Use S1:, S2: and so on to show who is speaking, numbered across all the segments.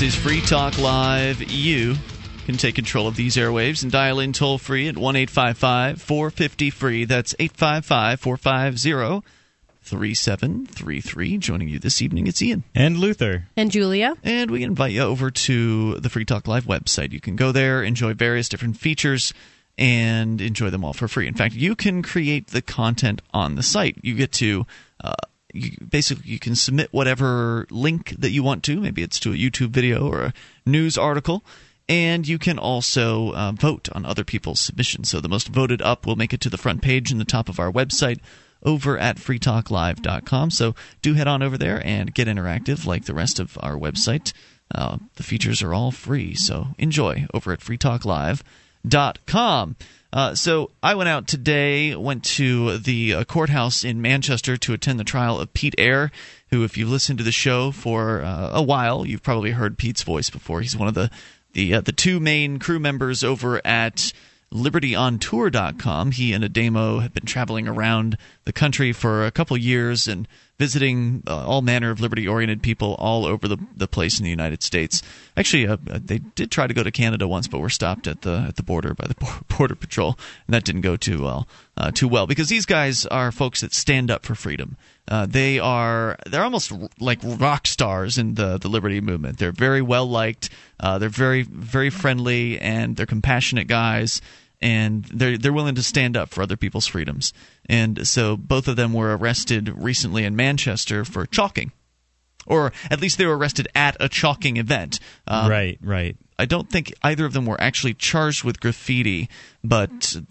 S1: This is Free Talk Live. You can take control of these airwaves and dial in toll free at 1 450 free. That's 855 450 3733. Joining you this evening, it's Ian.
S2: And Luther.
S3: And Julia.
S1: And we invite you over to the Free Talk Live website. You can go there, enjoy various different features, and enjoy them all for free. In fact, you can create the content on the site. You get to. Uh, you, basically, you can submit whatever link that you want to. Maybe it's to a YouTube video or a news article and you can also uh, vote on other people's submissions. So the most voted up will make it to the front page in the top of our website over at freetalklive.com. So do head on over there and get interactive like the rest of our website. Uh, the features are all free, so enjoy over at freetalklive.com. Uh, so I went out today, went to the uh, courthouse in Manchester to attend the trial of Pete Eyre, who, if you've listened to the show for uh, a while, you've probably heard Pete's voice before. He's one of the the uh, the two main crew members over at libertyontour.com. He and Ademo have been traveling around the country for a couple years and visiting uh, all manner of liberty oriented people all over the, the place in the United States. Actually, uh, they did try to go to Canada once, but were stopped at the at the border by the border patrol, and that didn't go too well uh, too well because these guys are folks that stand up for freedom. Uh, they are they're almost like rock stars in the the liberty movement. They're very well liked. Uh, they're very very friendly and they're compassionate guys and they're they're willing to stand up for other people's freedoms. And so both of them were arrested recently in Manchester for chalking, or at least they were arrested at a chalking event.
S2: Um, right, right.
S1: I don't think either of them were actually charged with graffiti, but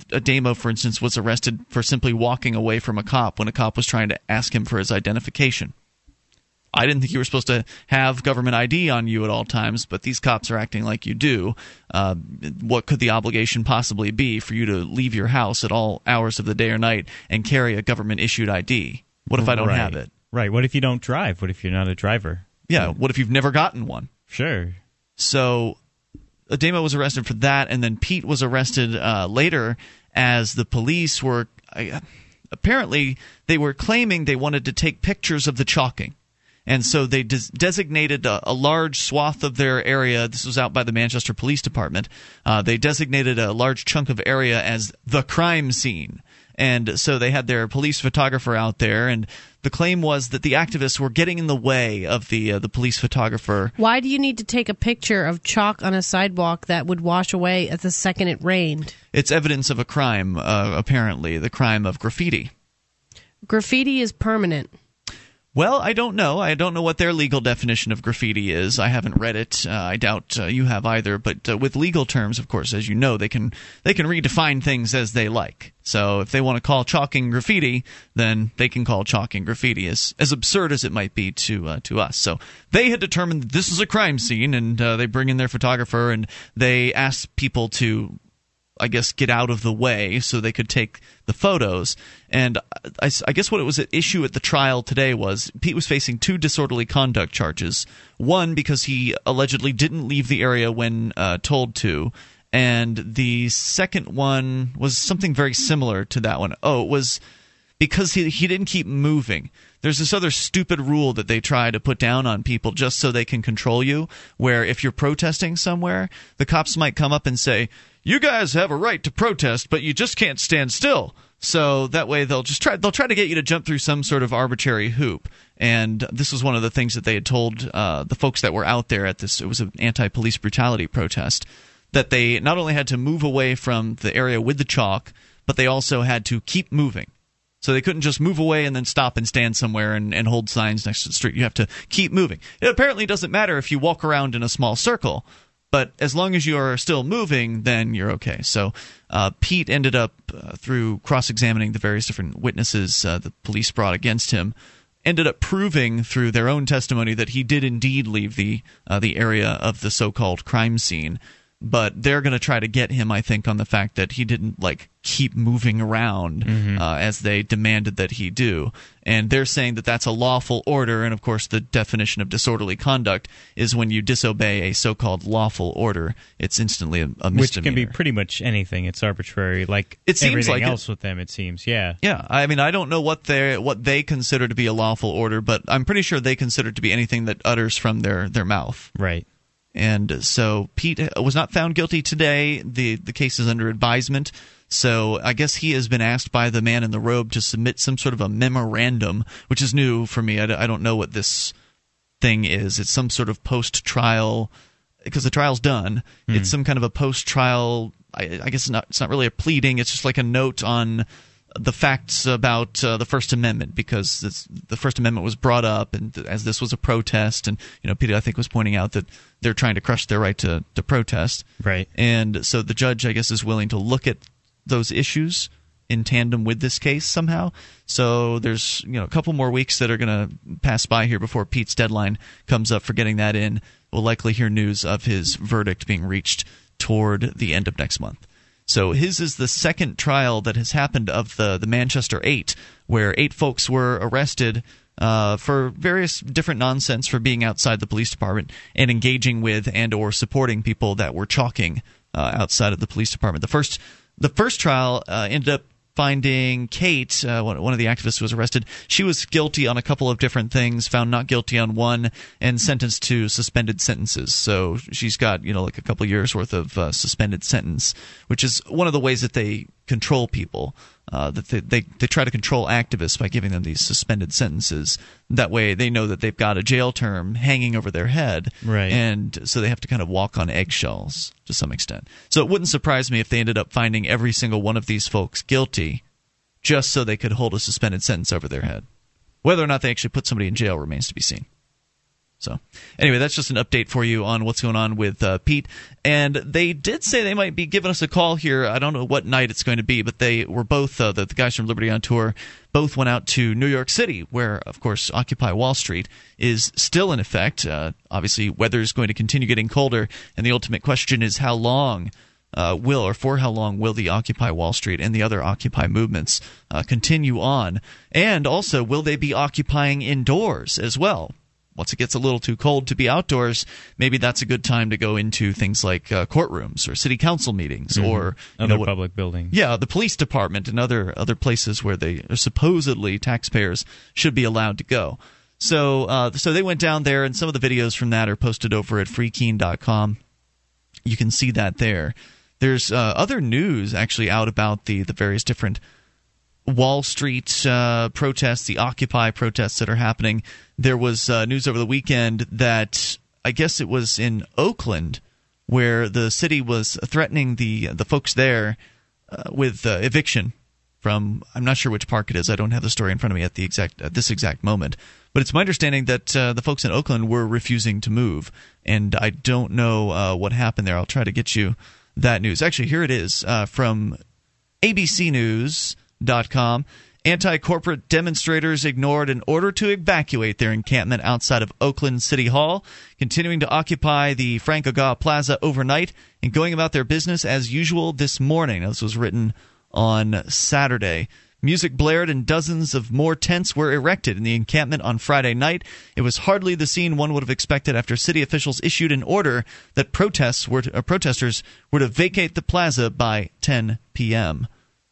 S1: Ademo, for instance, was arrested for simply walking away from a cop when a cop was trying to ask him for his identification. I didn't think you were supposed to have government ID on you at all times, but these cops are acting like you do. Uh, what could the obligation possibly be for you to leave your house at all hours of the day or night and carry a government issued ID? What if I don't
S2: right.
S1: have it?
S2: Right. What if you don't drive? What if you're not a driver?
S1: Yeah. What if you've never gotten one?
S2: Sure.
S1: So Ademo was arrested for that, and then Pete was arrested uh, later as the police were. Apparently, they were claiming they wanted to take pictures of the chalking and so they des- designated a, a, large swath of their area. This was out by the Manchester Police Department. Uh, they designated a large chunk of area as the crime scene. And so they had their police photographer out there, and the claim was that the activists were getting in the way of the uh, the police photographer.
S3: Why do you need to take a picture of chalk on a sidewalk that would wash away at the second it rained?
S1: It's evidence of a crime, uh, apparently, the crime of graffiti.
S3: Graffiti is permanent.
S1: Well, I don't know. I don't know what their legal definition of graffiti is. I haven't read it. Uh, I doubt uh, you have either. But uh, with legal terms, of course, as you know, they can they can redefine things as they like. So if they want to call chalking graffiti, then they can call chalking graffiti, as as absurd as it might be to uh, to us. So they had determined this is a crime scene, and uh, they bring in their photographer, and they ask people to I guess, get out of the way so they could take the photos. And I, I, guess what it was at issue at the trial today was Pete was facing two disorderly conduct charges. One because he allegedly didn't leave the area when uh, told to, and the second one was something very similar to that one. Oh, it was because he he didn't keep moving. There's this other stupid rule that they try to put down on people just so they can control you, where if you're protesting somewhere, the cops might come up and say, "You guys have a right to protest, but you just can't stand still." So that way they'll just try they'll try to get you to jump through some sort of arbitrary hoop. And this was one of the things that they had told uh, the folks that were out there at this. It was an anti-police brutality protest that they not only had to move away from the area with the chalk, but they also had to keep moving so they couldn't just move away and then stop and stand somewhere and, and hold signs next to the street. You have to keep moving. It apparently doesn't matter if you walk around in a small circle, but as long as you are still moving, then you're okay. So uh, Pete ended up, uh, through cross examining the various different witnesses uh, the police brought against him, ended up proving through their own testimony that he did indeed leave the uh, the area of the so-called crime scene but they're going to try to get him, I think, on the fact that he didn't like keep moving around mm-hmm. uh, as they demanded that he do. And they're saying that that's a lawful order. And of course, the definition of disorderly conduct is when you disobey a so-called lawful order. It's instantly a, a misdemeanor.
S2: Which can be pretty much anything. It's arbitrary, like it seems everything like else it, with them. It seems, yeah,
S1: yeah. I mean, I don't know what they what they consider to be a lawful order, but I'm pretty sure they consider it to be anything that utters from their their mouth.
S2: Right.
S1: And so Pete was not found guilty today. The the case is under advisement. So I guess he has been asked by the man in the robe to submit some sort of a memorandum, which is new for me. I, I don't know what this thing is. It's some sort of post trial because the trial's done. Mm. It's some kind of a post trial. I, I, guess it's not. It's not really a pleading. It's just like a note on the facts about uh, the First Amendment because this, the First Amendment was brought up, and as this was a protest, and you know, Peter I think was pointing out that they're trying to crush their right to to protest,
S2: right?
S1: And so the judge, I guess, is willing to look at those issues in tandem with this case somehow. So there's you know a couple more weeks that are going to pass by here before Pete's deadline comes up for getting that in. We'll likely hear news of his verdict being reached toward the end of next month. So his is the second trial that has happened of the the Manchester Eight, where eight folks were arrested uh, for various different nonsense for being outside the police department and engaging with and or supporting people that were chalking uh, outside of the police department. The first the first trial uh, ended up finding Kate, uh, one of the activists who was arrested, she was guilty on a couple of different things, found not guilty on one, and sentenced to suspended sentences. So she's got, you know, like a couple years worth of uh, suspended sentence, which is one of the ways that they control people. Uh, that they, they, they try to control activists by giving them these suspended sentences. That way, they know that they've got a jail term hanging over their head,
S2: right?
S1: And so they have to kind of walk on eggshells to some extent. So it wouldn't surprise me if they ended up finding every single one of these folks guilty, just so they could hold a suspended sentence over their head. Whether or not they actually put somebody in jail remains to be seen. So, anyway, that's just an update for you on what's going on with uh, Pete. And they did say they might be giving us a call here. I don't know what night it's going to be, but they were both, uh, the, the, guys from Liberty on Tour, both went out to New York City, where, of course, Occupy Wall Street is still in effect. Uh, obviously, weather is going to continue getting colder, and the ultimate question is how long. Uh, will or for how long will the Occupy Wall Street and the other Occupy movements uh, continue on? And also, will they be occupying indoors as well? Once it gets a little too cold to be outdoors, maybe that's a good time to go into things like uh, courtrooms or city council meetings mm-hmm. or
S2: other
S1: know,
S2: public buildings.
S1: Yeah, the police department and other other places where they are supposedly taxpayers should be allowed to go. So uh, so they went down there, and some of the videos from that are posted over at freekeene.com. You can see that there. There's uh, other news actually out about the the various different Wall Street uh, protests, the Occupy protests that are happening. There was uh, news over the weekend that I guess it was in Oakland where the city was threatening the the folks there uh, with uh, eviction from I'm not sure which park it is. I don't have the story in front of me at the exact at this exact moment. But it's my understanding that uh, the folks in Oakland were refusing to move, and I don't know uh, what happened there. I'll try to get you that news. Actually, here it is from ABC News com. Anti corporate demonstrators ignored an order to evacuate their encampment outside of Oakland City Hall, continuing to occupy the Frank Ogawa Plaza overnight and going about their business as usual this morning. This was written on Saturday. Music blared and dozens of more tents were erected in the encampment on Friday night. It was hardly the scene one would have expected after city officials issued an order that protests were to, uh, protesters were to vacate the plaza by 10 p.m.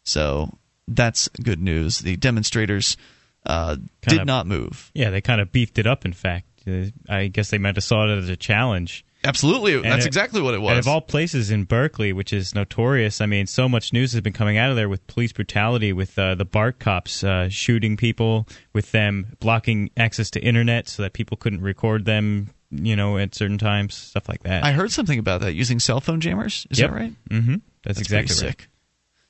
S1: So that's good news. The demonstrators uh, did of, not move.
S2: Yeah, they kind of beefed it up. In fact, uh, I guess they might have saw it as a challenge.
S1: Absolutely, and that's it, exactly what it was.
S2: And of all places in Berkeley, which is notorious, I mean, so much news has been coming out of there with police brutality, with uh, the BART cops uh, shooting people, with them blocking access to internet so that people couldn't record them, you know, at certain times, stuff like that.
S1: I heard something about that using cell phone jammers. Is
S2: yep.
S1: that right?
S2: Mm-hmm. That's,
S1: that's
S2: exactly
S1: right. sick.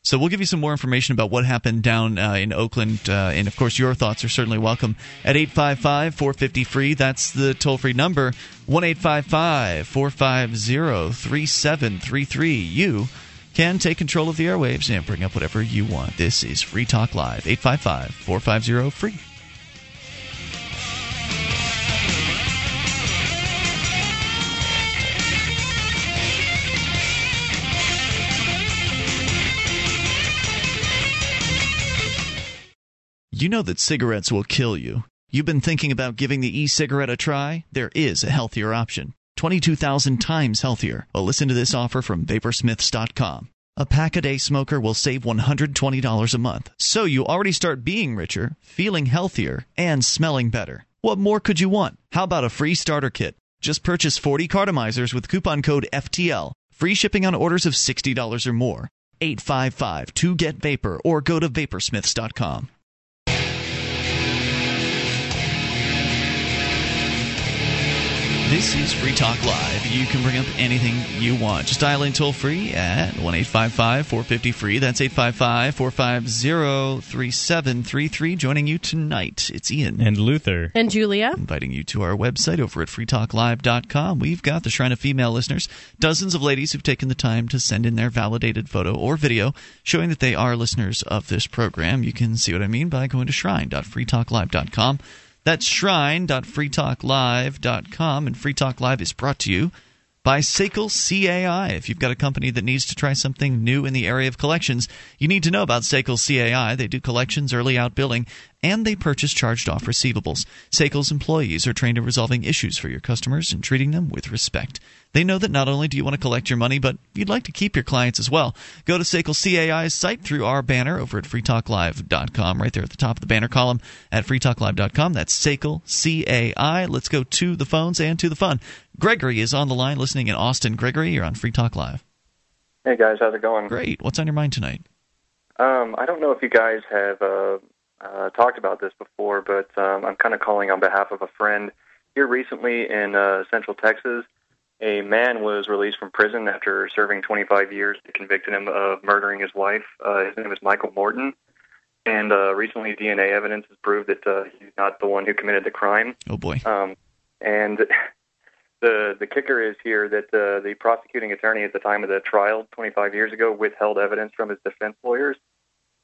S1: So we'll give you some more information about what happened down uh, in Oakland, uh, and of course, your thoughts are certainly welcome at 855 450 free. That's the toll free number, 1 855 450 3733. You can take control of the airwaves and bring up whatever you want. This is Free Talk Live, 855 450 free. You know that cigarettes will kill you. You've been thinking about giving the e cigarette a try? There is a healthier option. 22,000 times healthier. Well, listen to this offer from Vaporsmiths.com. A pack a day smoker will save $120 a month. So you already start being richer, feeling healthier, and smelling better. What more could you want? How about a free starter kit? Just purchase 40 cartomizers with coupon code FTL. Free shipping on orders of $60 or more. 855 2 Get Vapor or go to vaporsmiths.com. This is Free Talk Live. You can bring up anything you want. Just dial in toll free at 1 855 450 free. That's 855 450 3733. Joining you tonight, it's Ian.
S2: And Luther.
S3: And Julia.
S1: Inviting you to our website over at freetalklive.com. We've got the Shrine of Female Listeners, dozens of ladies who've taken the time to send in their validated photo or video showing that they are listeners of this program. You can see what I mean by going to shrine.freetalklive.com. That's shrine.freetalklive.com. And Free Talk Live is brought to you by Sekel CAI. If you've got a company that needs to try something new in the area of collections, you need to know about Sekel CAI. They do collections, early out billing, and they purchase charged off receivables. Sekel's employees are trained in resolving issues for your customers and treating them with respect. They know that not only do you want to collect your money, but you'd like to keep your clients as well. Go to Sekel CAI's site through our banner over at freetalklive.com, right there at the top of the banner column at freetalklive.com. That's Sekel CAI. Let's go to the phones and to the fun. Gregory is on the line listening in Austin. Gregory, you're on Free Talk Live.
S4: Hey guys, how's it going?
S1: Great. What's on your mind tonight?
S4: Um, I don't know if you guys have uh, uh, talked about this before, but um, I'm kind of calling on behalf of a friend. Here recently in uh, Central Texas, a man was released from prison after serving 25 years. They convicted him of murdering his wife. Uh, his name is Michael Morton. And uh, recently, DNA evidence has proved that uh, he's not the one who committed the crime.
S1: Oh boy.
S4: Um, and the the kicker is here that uh, the prosecuting attorney at the time of the trial, 25 years ago, withheld evidence from his defense lawyers,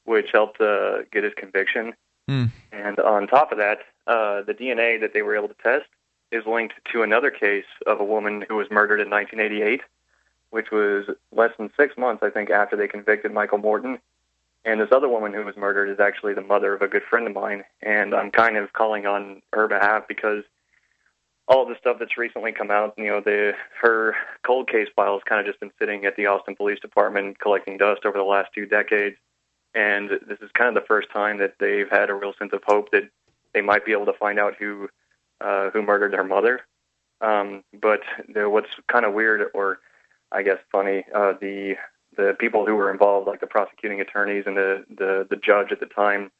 S4: which helped uh, get his conviction.
S1: Mm.
S4: And on top of that, uh, the DNA that they were able to test is linked to another case of a woman who was murdered in 1988, which was less than six months, I think, after they convicted Michael Morton. And this other woman who was murdered is actually the mother of a good friend of mine, and I'm kind of calling on her behalf because all the stuff that's recently come out, you know, the her cold case file has kind of just been sitting at the Austin Police Department collecting dust over the last two decades, and this is kind of the first time that they've had a real sense of hope that they might be able to find out who uh, who murdered her mother. Um, but the, what's kind of weird, or I guess funny, uh, the the people who were involved, like the prosecuting attorneys and the the, the judge at the time,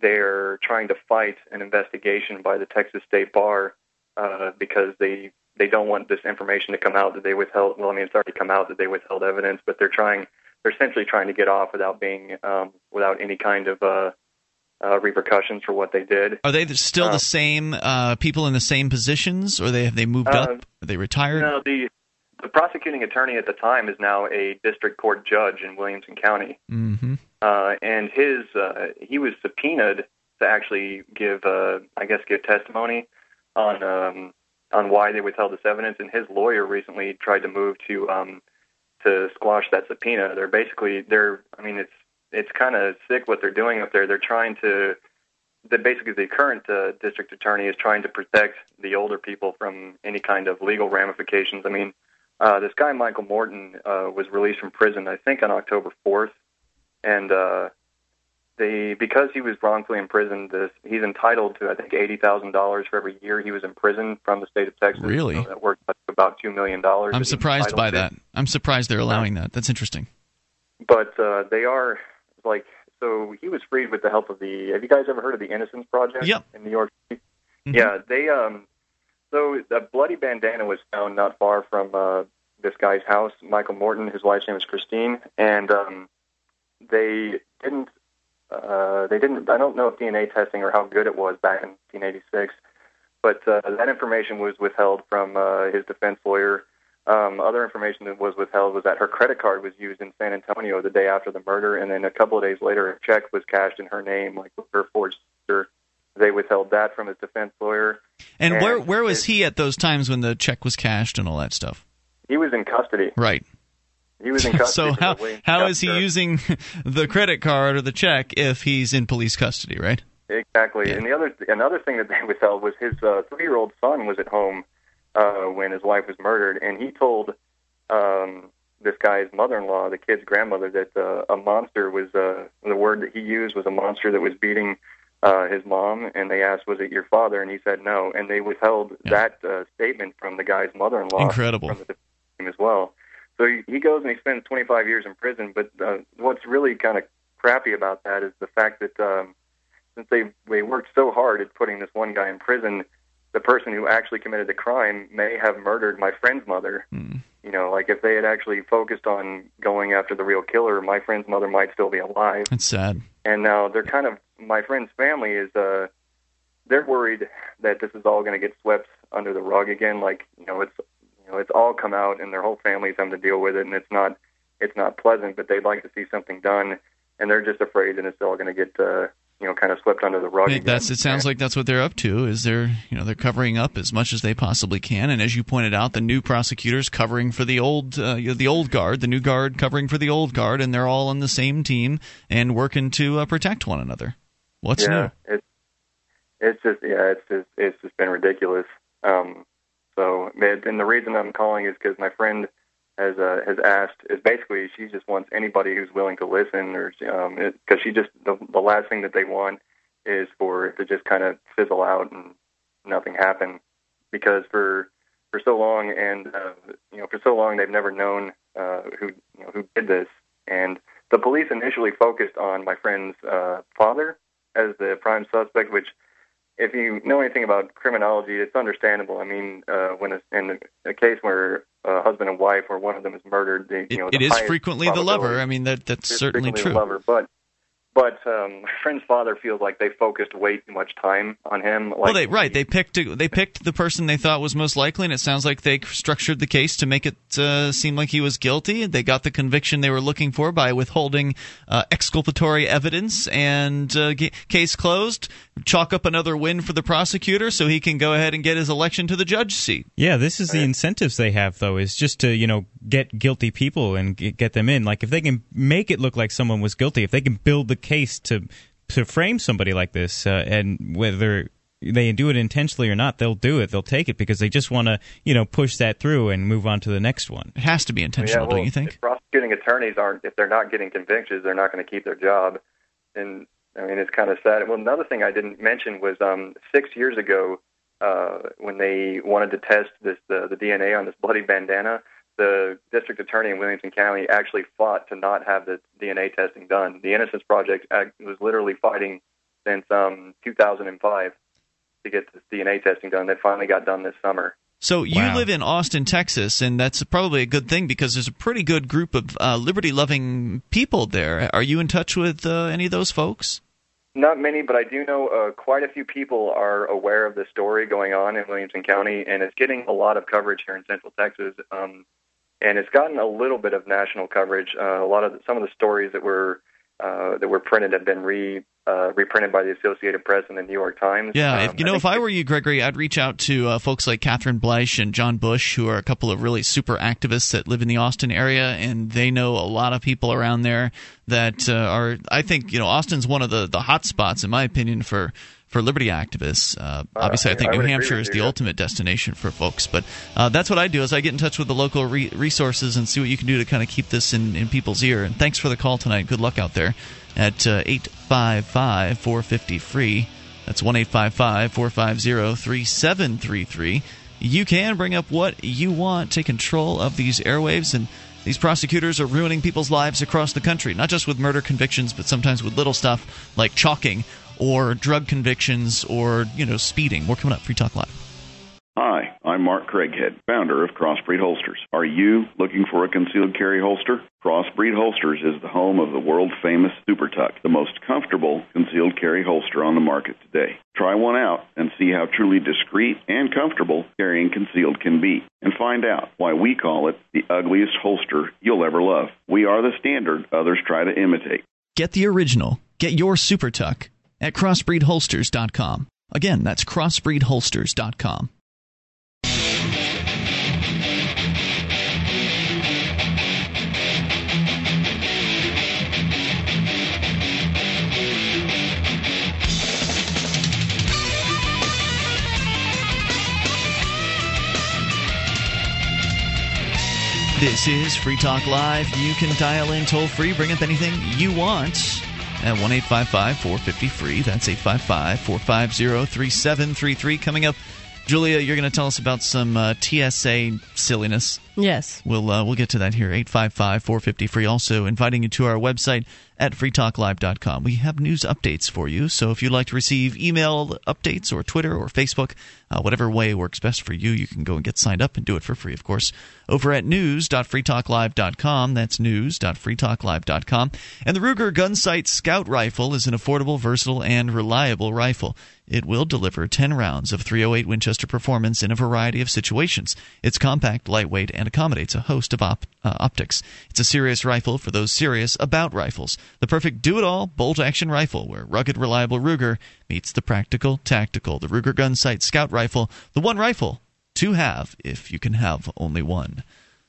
S4: they're trying to fight an investigation by the Texas State Bar uh, because they they don't want this information to come out that they withheld. Well, I mean, it's already come out that they withheld evidence, but they're trying. They're essentially trying to get off without being um, without any kind of uh, uh, repercussions for what they did.
S1: Are they still
S4: Uh,
S1: the same uh, people in the same positions, or they have they moved
S4: Uh,
S1: up? Are they retired?
S4: No, the the prosecuting attorney at the time is now a district court judge in Williamson County,
S1: Mm-hmm.
S4: uh, and his uh, he was subpoenaed to actually give, uh, I guess, give testimony on um, on why they withheld this evidence. And his lawyer recently tried to move to um, to squash that subpoena. They're basically they're I mean it's it's kind of sick what they're doing up there. They're trying to that basically the current uh, district attorney is trying to protect the older people from any kind of legal ramifications. I mean, uh, this guy Michael Morton uh, was released from prison, I think, on October 4th, and uh, they because he was wrongfully imprisoned, this, he's entitled to I think eighty thousand dollars for every year he was in prison from the state of Texas.
S1: Really?
S4: So that works out to about two million dollars.
S1: I'm surprised by
S4: to.
S1: that. I'm surprised they're allowing that. That's interesting.
S4: But uh, they are like so. He was freed with the help of the. Have you guys ever heard of the Innocence Project?
S1: Yep.
S4: In New York City.
S1: Mhm.
S4: Yeah, they um. So a bloody bandana was found not far from uh, this guy's house, Michael Morton. His wife's name is Christine, and um, they didn't. Uh, they didn't. I don't know if DNA testing or how good it was back in 1986, but uh, that information was withheld from uh, his defense lawyer. Um, other information that was withheld was that her credit card was used in San Antonio the day after the murder, and then a couple of days later, a check was cashed in her name, like her forged signature. They withheld that from his defense lawyer.
S1: And,
S4: And
S1: where where was he at those times when the check was cashed and all that stuff?
S4: He was in custody.
S1: Right.
S4: He was in custody.
S1: So how how is he using the credit card or the check if he's in police custody? Right.
S4: Exactly.
S1: Yeah.
S4: And the other another thing that they withheld was his uh, three-year-old son was at home uh, when his wife was murdered, and he told um, this guy's mother-in-law, the kid's grandmother, that uh, a monster was uh, the word that he used was a monster that was beating uh, his mom, and they asked, "Was it your father?" And he said no, and they withheld
S1: Yeah.
S4: that uh, statement from the guy's mother-in-law.
S1: Incredible.
S4: From the as well. So he, he goes and he spends 25 years in prison. But uh, what's really kind of crappy about that is the fact that um, since they they worked so hard at putting this one guy in prison, the person who actually committed the crime may have murdered my friend's mother.
S1: Mm.
S4: You know, like if they had actually focused on going after the real killer, my friend's mother might still be alive.
S1: That's sad.
S4: And now they're kind of my friend's family is uh they're worried that this is all going to get swept under the rug again. Like you know, it's you know it's all come out and their whole family's having to deal with it, and it's not it's not pleasant. But they'd like to see something done, and they're just afraid that it's all going to get uh, you know kind of swept under the rug.
S1: It, that's it sounds like that's what they're up to is they're you know they're covering up as much as they possibly can and as you pointed out the new prosecutors covering for the old uh, you know, the old guard the new guard covering for the old guard and they're all on the same team and working to uh, protect one another what's
S4: yeah,
S1: new
S4: it's it's just yeah, it's just it's just been ridiculous. Um, so and the reason I'm calling is because my friend has uh, has asked is basically she just wants anybody who's willing to listen or um because she just the, the last thing that they want is for it to just kind of fizzle out and nothing happen. Because for for so long and uh, you know for so long they've never known uh, who you know who did this. And the police initially focused on my friend's uh, father as the prime suspect, which, if you know anything about criminology, it's understandable. I mean, uh, when it's in a case where a husband and wife or one of them is murdered, they,
S1: it,
S4: you know,
S1: it is frequently the lover i mean that that's certainly true
S4: the lover, but. But um, my friend's father feels like they focused way too much time on him. Like
S1: well, they right. They picked they picked the person they thought was most likely, and it sounds like they structured the case to make it uh, seem like he was guilty. They got the conviction they were looking for by withholding uh, exculpatory evidence, and uh, g- case closed. Chalk up another win for the prosecutor, so he can go ahead and get his election to the judge seat.
S2: Yeah, this is the incentives they have, though, is just to you know get guilty people and get get them in. Like if they can make it look like someone was guilty, if they can build the case to to frame somebody like this, uh, and whether they do it intentionally or not, they'll do it. They'll take it because they just want to you know push that through and move on to the next one.
S1: It has to be intentional,
S4: yeah, well,
S1: don't you think?
S4: If prosecuting attorneys aren't, if they're not getting convictions, they're not going to keep their job. And I mean, it's kind of sad. Well, another thing I didn't mention was um, six years ago uh, when they wanted to test this the, the DNA on this bloody bandana. The district attorney in Williamson County actually fought to not have the DNA testing done. The Innocence Project was literally fighting since um, 2005 to get this DNA testing done. They finally got done this summer.
S1: So you
S2: Wow.
S1: live in Austin, Texas, and that's probably a good thing because there's a pretty good group of uh, liberty-loving people there. Are you in touch with uh, any of those folks?
S4: Not many, but I do know uh, quite a few people are aware of the story going on in Williamson County, and it's getting a lot of coverage here in Central Texas. Um, and it's gotten a little bit of national coverage. Uh, a lot of the, some of the stories that were uh, that were printed have been re uh, reprinted by the Associated Press and the New York Times.
S1: Yeah,
S4: Um,
S1: if, you know, if I were you, Gregory, I'd reach out to uh, folks like Catherine Bleish and John Bush, who are a couple of really super activists that live in the Austin area, and they know a lot of people around there that uh, are. I think you know, Austin's one of the the hot spots, in my opinion, for for liberty activists. Uh, obviously, I think
S4: I
S1: New Hampshire is the ultimate destination for folks. But uh, that's what I do is I get in touch with the local re- resources and see what you can do to kind of keep this in, in people's ear. And thanks for the call tonight. Good luck out there at uh, eight five five four fifty free. That's one eight five five four five zero three seven three three. You can bring up what you want, take control of these airwaves and. These prosecutors are ruining people's lives across the country, not just with murder convictions, but sometimes with little stuff like chalking or drug convictions or, you know, speeding. More coming up. Free Talk Live.
S5: Hi, I'm Mark Craighead, founder of Crossbreed Holsters. Are you looking for a concealed carry holster? Crossbreed Holsters is the home of the world famous Super Tuck, the most comfortable concealed carry holster on the market today. Try one out and see how truly discreet and comfortable carrying concealed can be, and find out why we call it the ugliest holster you'll ever love. We are the standard others try to imitate.
S1: Get the original. Get your Super Tuck at crossbreedholsters.com. Again, that's crossbreedholsters.com. This is Free Talk Live. You can dial in toll free, bring up anything you want. At 1 450 free. That's 855 450 3733. Coming up, Julia, you're going to tell us about some uh, TSA silliness.
S3: Yes.
S1: We'll uh, we'll get to that here. 855 450 free. Also, inviting you to our website at freetalklive.com. We have news updates for you. So if you'd like to receive email updates or Twitter or Facebook, uh, whatever way works best for you, you can go and get signed up and do it for free, of course, over at news.freetalklive.com. That's news.freetalklive.com. And the Ruger Gunsight Scout Rifle is an affordable, versatile, and reliable rifle. It will deliver 10 rounds of 308 Winchester performance in a variety of situations. It's compact, lightweight, and accommodates a host of op- uh, optics. It's a serious rifle for those serious about rifles. The perfect do it all bolt action rifle where rugged, reliable Ruger meets the practical, tactical. The Ruger Gunsight Scout Rifle, the one rifle to have if you can have only one.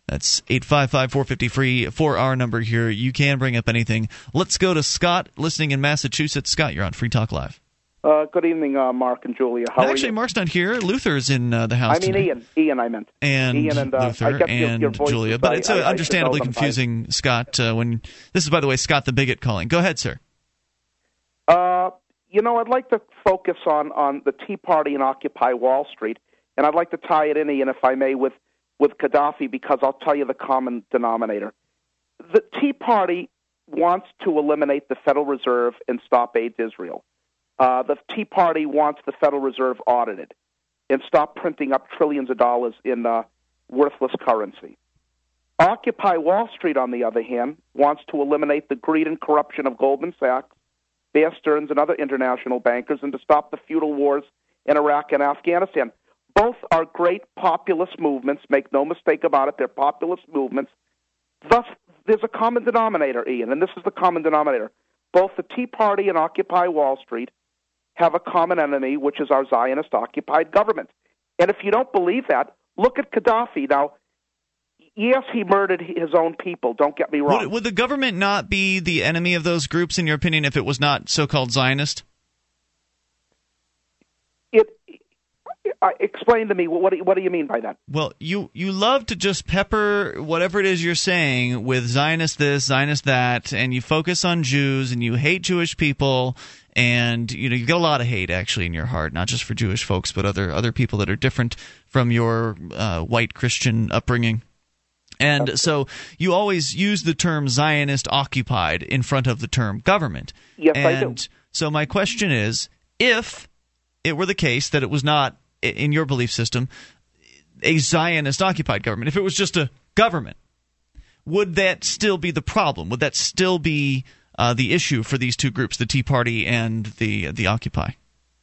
S1: That's 855 450 free for our number here. You can bring up anything. Let's go to Scott listening in Massachusetts. Scott, you're on Free Talk Live.
S6: Uh, good evening, uh, Mark and Julia. How
S1: Actually,
S6: are you?
S1: Mark's not here. Luther's in uh, the house.
S6: I mean
S1: tonight.
S6: Ian. Ian, I meant.
S1: and,
S6: Ian and, uh, I
S1: Luther
S6: your-
S1: and
S6: your voices,
S1: Julia. But
S6: I-
S1: it's
S6: I-
S1: uh, understandably
S6: them by-
S1: confusing, Scott. Uh, when this is, by the way, Scott the bigot calling. Go ahead, sir.
S6: Uh, you know, I'd like to focus on, on the Tea Party and Occupy Wall Street, and I'd like to tie it in, Ian, if I may, with, with Gaddafi, because I'll tell you the common denominator. The Tea Party wants to eliminate the Federal Reserve and stop aid to Israel. Uh, the Tea Party wants the Federal Reserve audited and stop printing up trillions of dollars in uh, worthless currency. Occupy Wall Street, on the other hand, wants to eliminate the greed and corruption of Goldman Sachs, Bear Stearns, and other international bankers, and to stop the feudal wars in Iraq and Afghanistan. Both are great populist movements. Make no mistake about it; they're populist movements. Thus, there's a common denominator, Ian, and this is the common denominator. Both the Tea Party and Occupy Wall Street have a common enemy, which is our Zionist occupied government. And if you don't believe that, look at Gaddafi. Now, yes, he murdered his own people. Don't get me wrong.
S1: Would, would the government not be the enemy of those groups, in your opinion, if it was not so-called Zionist?
S6: it uh, explain to me what do, what do you mean by that?
S1: Well, you you love to just pepper whatever it is you're saying with Zionist this, Zionist that, and you focus on Jews and you hate Jewish people, and you know you get a lot of hate actually in your heart, not just for Jewish folks, but other other people that are different from your uh, white Christian upbringing. And so you always use the term Zionist occupied in front of the term government.
S6: Yes,
S1: and
S6: I do.
S1: So my question is if it were the case that it was not in your belief system a Zionist occupied government, if it was just a government, would that still be the problem? Would that still be uh, the issue for these two groups, the Tea Party and the the Occupy?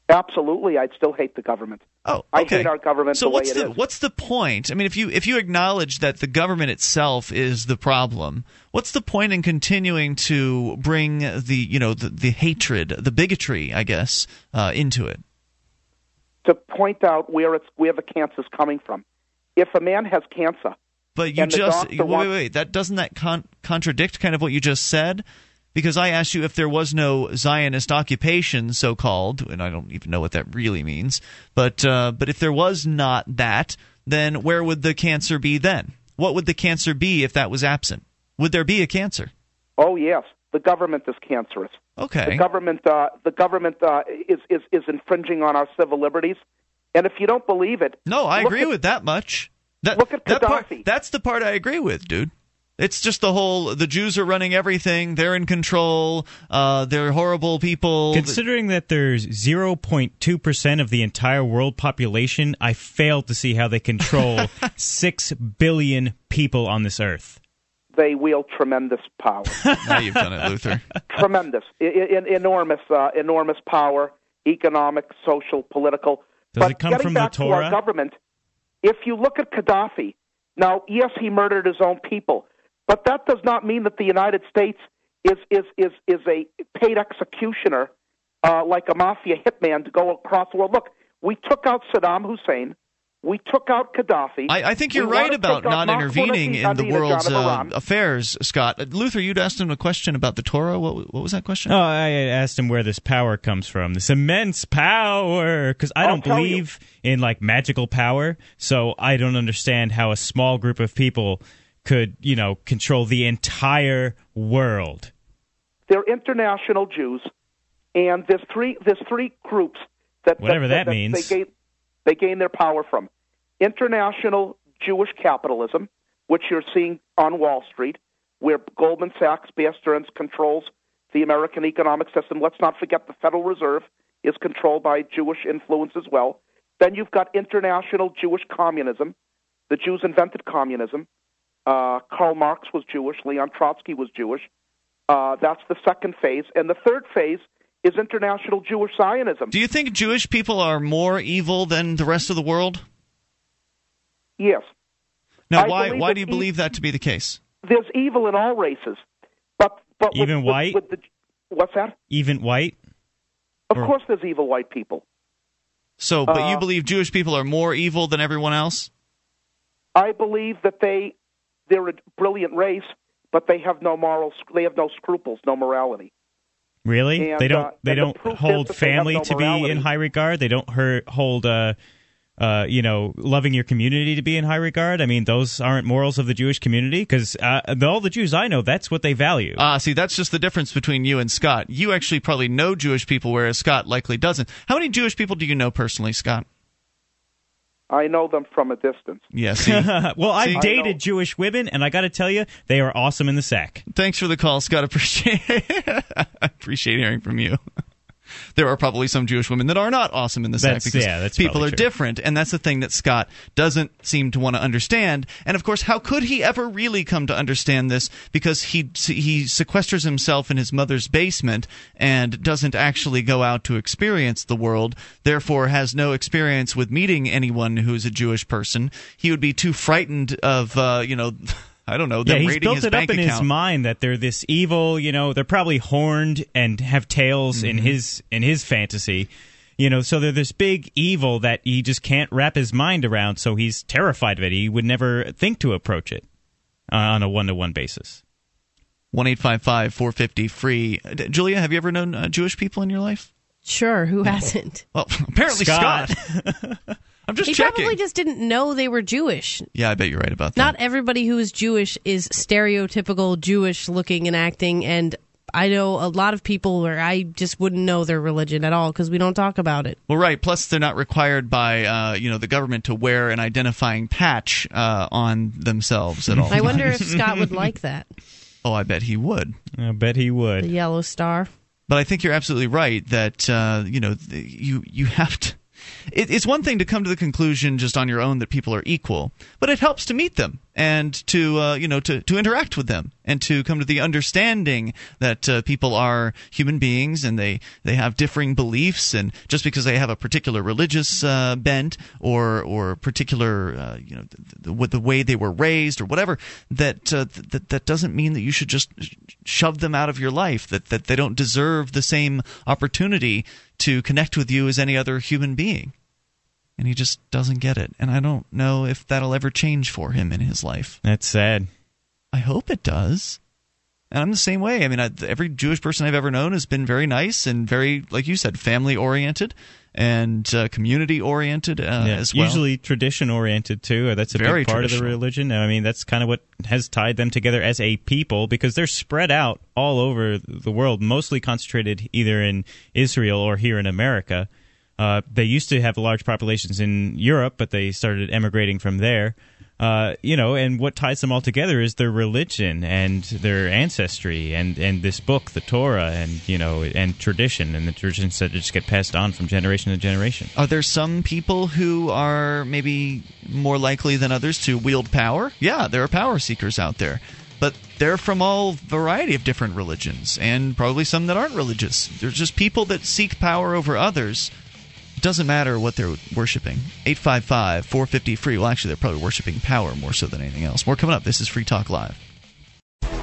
S6: Absolutely, I'd still hate the government.
S1: Oh,
S6: I
S1: okay.
S6: hate our government
S1: So
S6: the
S1: what's the
S6: is.
S1: what's the point? I mean, if you if you acknowledge that the government itself is the problem, what's the point in continuing to bring the you know the, the hatred, the bigotry, I guess, uh, into it?
S6: To point out where it's where the cancer's coming from. If a man has cancer,
S1: But you just wait, wait, wait. That doesn't that con- contradict kind of what you just said? Because I asked you if there was no Zionist occupation, so called, and I don't even know what that really means. But uh, but if there was not that, then where would the cancer be then? What would the cancer be if that was absent? Would there be a cancer?
S6: oh yes, the government is cancerous.
S1: Okay.
S6: The government, uh, the government uh, is, is is infringing on our civil liberties. And if you don't believe it,
S1: no, I agree
S6: at-
S1: with that much. That,
S6: Look at
S1: that part, that's the part I agree with, dude. It's just the whole the Jews are running everything. They're in control. Uh, they're horrible people.
S2: Considering that there's 0.2% of the entire world population, I fail to see how they control 6 billion people on this earth.
S6: they wield tremendous power.
S1: now you've done it, Luther.
S6: tremendous, I- I- enormous, uh, enormous power, economic, social, political.
S2: Does
S6: but
S2: it come
S6: getting
S2: from the
S6: back to our government, if you look at Gaddafi, now yes, he murdered his own people, but that does not mean that the United States is is is is a paid executioner uh, like a mafia hitman to go across the world. Look, we took out Saddam Hussein. We took out Gaddafi.
S1: I, I think you're
S6: We
S1: right about not intervening in the world's uh, affairs, Scott. Uh, Luther, you'd asked him a question about the Torah. What, what was that question?
S2: Oh, I asked him where this power comes from. This immense power. Because I
S6: I'll
S2: don't
S6: tell
S2: believe in like magical power, so I don't understand how a small group of people could, you know, control the entire world.
S7: they're international Jews, and there's three there's three groups that
S2: Whatever that
S7: that
S2: means.
S7: they gain they gain their power from international Jewish capitalism, which you're seeing on Wall Street, where Goldman Sachs, Bear Stearns controls the American economic system. Let's not forget the Federal Reserve is controlled by Jewish influence as well. Then you've got international Jewish communism. The Jews invented communism. Uh, Karl Marx was Jewish. Leon Trotsky was Jewish. Uh, that's the second phase. And the third phase is international Jewish Zionism.
S1: Do you think Jewish people are more evil than the rest of the world?
S7: Yes.
S1: Now,
S7: I
S1: why why do you
S7: e-
S1: believe that to be the case?
S7: There's evil in all races. But, but
S2: Even
S7: with-
S2: white?
S7: with the, what's that?
S2: Even white?
S7: Of
S2: Or-
S7: course there's evil white people.
S1: So, but you
S7: Uh,
S1: believe Jewish people are more evil than everyone else?
S7: I believe that they they're a brilliant race, but they have no moral they have no scruples, no morality.
S2: Really?
S7: And,
S2: they don't.
S7: uh,
S2: they don't
S7: proof is
S2: hold
S7: that they have
S2: family
S7: no
S2: to be in high regard. They don't her- hold, uh, uh, you know, loving your community to be in high regard. I mean, those aren't morals of the Jewish community because uh, all the Jews I know, that's what they value.
S1: Ah, see, that's just the difference between you and Scott. You actually probably know Jewish people, whereas Scott likely doesn't. How many Jewish people do you know personally, Scott?
S7: I know them from a distance.
S1: Yeah,
S2: well, I've
S1: See?
S2: Dated
S7: know.
S2: Jewish women, and I got to tell you, they are awesome in the sack.
S1: Thanks for the call, Scott. Appreciate I appreciate hearing from you. There are probably some Jewish women that are not awesome in the sack
S2: That's-
S1: because
S2: yeah,
S1: people are
S2: true.
S1: different, and that's the thing that Scott doesn't seem to want to understand. And of course, how could he ever really come to understand this? Because he he sequesters himself in his mother's basement and doesn't actually go out to experience the world. Therefore, has no experience with meeting anyone who's a Jewish person. He would be too frightened of uh, you know. I don't know.
S2: Yeah,
S1: Them
S2: he's built
S1: his
S2: it up
S1: bank
S2: in
S1: account.
S2: his mind that they're this evil. You know, they're probably horned and have tails in
S1: Mm-hmm.
S2: his in his fantasy. You know, so they're this big evil that he just can't wrap his mind around. So he's terrified of it. He would never think to approach it uh, on a one to one basis.
S1: One eight five five four fifty free. Uh, Julia, have you ever known uh, Jewish people in your life?
S3: Sure, who hasn't?
S1: Well, apparently Scott.
S2: Scott.
S1: I'm just
S3: He
S1: checking.
S3: probably just didn't know they were Jewish.
S1: yeah, I bet you're right about that.
S3: Not everybody who is Jewish is stereotypical Jewish looking and acting, and I know a lot of people where I just wouldn't know their religion at all because we don't talk about it.
S1: well, right. Plus, they're not required by uh, you know the government to wear an identifying patch uh, on themselves at all.
S3: I wonder if Scott would like that.
S1: oh, I bet he would.
S2: I bet he would.
S3: The
S2: would.
S3: yellow star.
S1: But I think you're absolutely right that uh, you know th- you you have to. It, it's one thing to come to the conclusion just on your own that people are equal, but it helps to meet them and to uh, you know to, to interact with them and to come to the understanding that uh, people are human beings and they they have differing beliefs and just because they have a particular religious uh, bent or or particular uh, you know the, the, the way they were raised or whatever that uh, that that doesn't mean that you should just shove them out of your life that that they don't deserve the same opportunity to connect with you as any other human being. And he just doesn't get it. And i don't know if that'll ever change for him in his life.
S2: That's sad.
S1: i hope it does. And i'm the same way. I mean I, every jewish person i've ever known has been very nice and very like you said family oriented and uh, community oriented uh,
S2: Yeah,
S1: as well
S2: Usually tradition oriented too. That's a
S1: Very
S2: big part of the religion. I mean, that's kind of what has tied them together as a people because they're spread out all over the world, mostly concentrated either in Israel or here in America. Uh, they used to have large populations in Europe, but they started emigrating from there. Uh, you know, and what ties them all together is their religion and their ancestry and, and this book, the Torah, and you know, and tradition, and the traditions that just get passed on from generation to generation.
S1: Are there some people who are maybe more likely than others to wield power? Yeah, there are power seekers out there. But they're from all variety of different religions and probably some that aren't religious. There's just people that seek power over others. Doesn't matter what they're worshiping. 855 450 free. Well, actually, they're probably worshiping power more so than anything else. More coming up. This is Free Talk Live.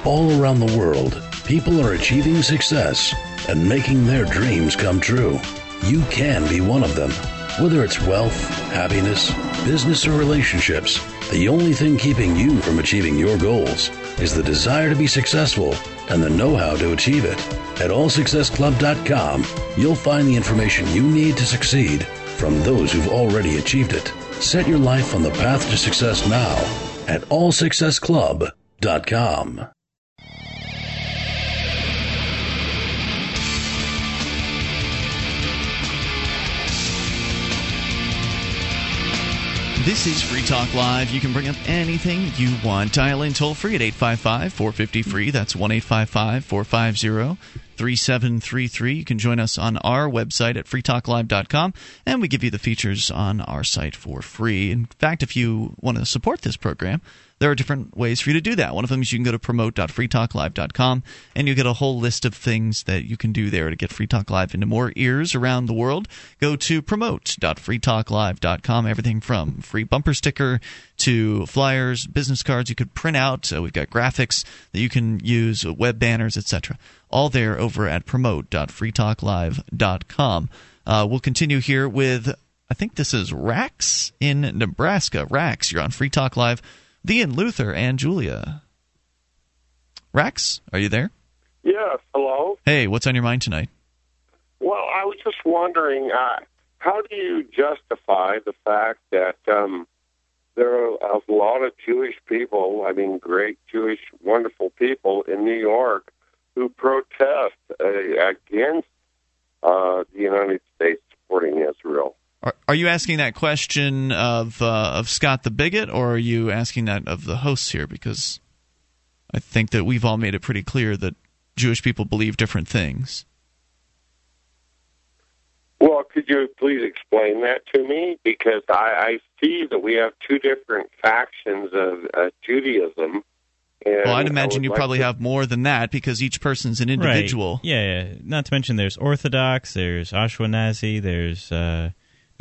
S8: All around the world, people are achieving success and making their dreams come true. You can be one of them. Whether it's wealth, happiness, business, or relationships, the only thing keeping you from achieving your goals is the desire to be successful and the know how to achieve it. At allsuccessclub.com, you'll find the information you need to succeed from those who've already achieved it. Set your life on the path to success now at allsuccessclub.com.
S1: This is Free Talk Live. You can bring up anything you want. Dial in toll free at 855 450 free. That's 1 855 450 3733. You can join us on our website at freetalklive.com, and we give you the features on our site for free. In fact, if you want to support this program, there are different ways for you to do that. One of them is you can go to promote.freetalklive.com and you get a whole list of things that you can do there to get Free Talk Live into more ears around the world. Go to promote.freetalklive.com. Everything from free bumper sticker to flyers, business cards you could print out. Uh, we've got graphics that you can use, web banners, etc. All there over at promote.freetalklive.com. Uh, we'll continue here with, I think this is Rax in Nebraska. Rax, you're on Free Talk Live. The and Luther and Julia. Rex, are you there?
S9: Yes. Hello.
S1: Hey, what's on your mind tonight?
S9: Well, I was just wondering, uh, how do you justify the fact that um, there are a lot of Jewish people, I mean, great Jewish, wonderful people in New York who protest uh, against uh, the United States supporting Israel?
S1: Are, are you asking that question of uh, of Scott the bigot, or are you asking that of the hosts here? Because I think that we've all made it pretty clear that Jewish people believe different things.
S9: Well, could you please explain that to me? Because I, I see that we have two different factions of uh, Judaism. And
S1: Well, I'd imagine
S9: would
S1: you
S9: like
S1: probably
S9: to-
S1: have more than that because each person's an individual.
S2: Right. Yeah, yeah. Not to mention there's Orthodox, there's Ashkenazi, there's uh,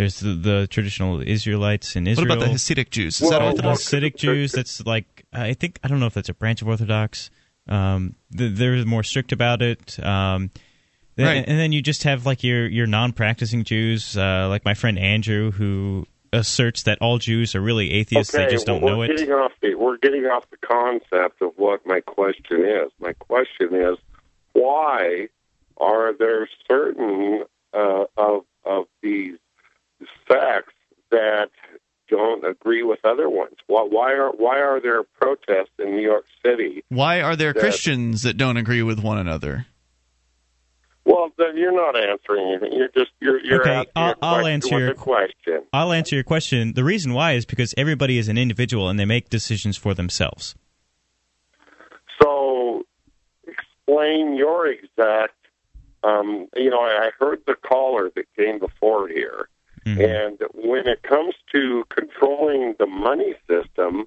S2: there's the, the traditional Israelites in Israel.
S1: What about the Hasidic Jews? Is
S9: Well,
S1: that
S9: well,
S1: Orthodox?
S2: Hasidic Jews. That's like I think I don't know if that's a branch of Orthodox. Um, they're more strict about it. Um,
S1: Right.
S2: And then you just have like your your non-practicing Jews, uh, like my friend Andrew, who asserts that all Jews are really atheists.
S9: okay,
S2: they just don't
S9: well,
S2: know
S9: we're
S2: it.
S9: Getting off the, we're getting off the concept of what my question is. My question is, why are there certain uh, of of these sects that don't agree with other ones? Why, why are why are there protests in New York City?
S1: Why are there
S9: that-
S1: Christians that don't agree with one another?
S9: Well, then you're not answering anything. You're just you're you're
S2: Okay,
S9: asking
S2: I'll-
S9: a
S2: I'll answer your-
S9: question.
S2: I'll answer your question. The reason why is because everybody is an individual and they make decisions for themselves.
S9: So, explain your exact. Um, you know, I heard the caller that came before here,
S2: Mhm.
S9: and when it comes to controlling the money system,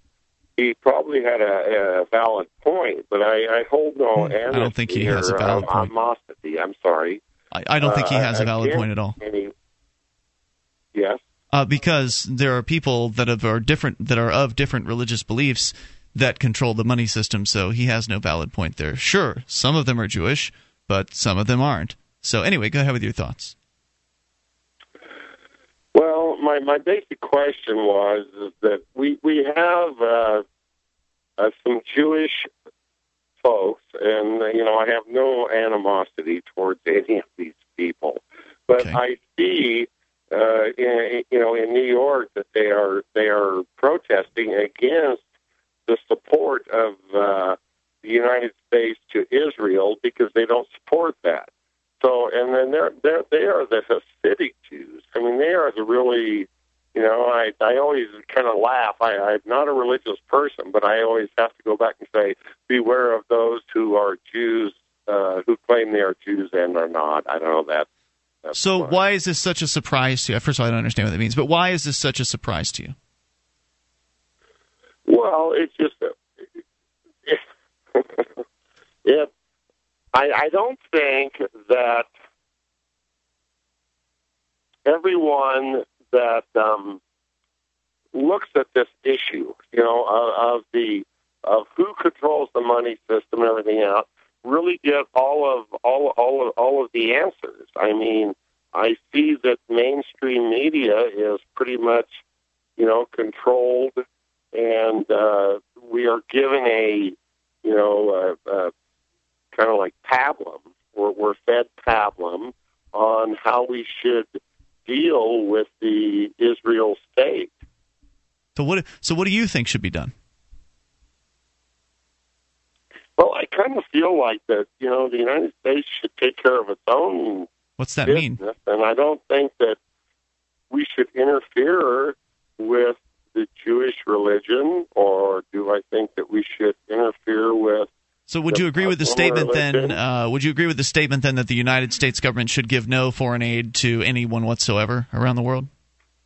S9: he probably had a, a valid point. But I, I hold no
S1: Hmm, I don't think he has a valid
S9: uh,
S1: point.
S9: Animosity. I'm sorry.
S1: I, I don't think he
S9: Uh,
S1: has a valid point at all.
S9: Any, yes.
S1: Uh, because there are people that have, are different that are of different religious beliefs that control the money system. So he has no valid point there. Sure, some of them are Jewish, but some of them aren't. So anyway, go ahead with your thoughts.
S9: Well, my, my basic question was is that we we have uh, uh, some Jewish folks, and uh, you know I have no animosity towards any of these people, but
S1: Okay.
S9: I see uh, in, you know in New York that they are they are protesting against the support of uh, the United States to Israel because they don't support that. So, and then they're, they're they are the Hasidic Jews. I mean, they are the really, you know, I I always kind of laugh. I, I'm not a religious person, but I always have to go back and say, beware of those who are Jews, uh, who claim they are Jews and are not. I don't know that. That's
S1: So
S9: fine.
S1: why is this such a surprise to you? First of all, I don't understand what that means, but why is this such a surprise to you?
S9: Well, it's just it. I, I don't think that everyone that um, looks at this issue, you know, of, of the of who controls the money system and everything else, really get all of all all of all of the answers. I mean, I see that mainstream media is pretty much, you know, controlled and uh, we are given a, you know, uh, kind of like pablum. We're, we're fed pablum on how we should deal with the Israel state.
S1: So what? So what do you think should be done?
S9: Well, I kind of feel like that, you know, the United States should take care of its own
S1: What's that
S9: business,
S1: mean?
S9: and I don't think that we should interfere with the Jewish religion, or do I think that we should interfere with?
S1: So, would you agree with the statement then? Uh, would you agree with the statement then that the United States government should give no foreign aid to anyone whatsoever around the world?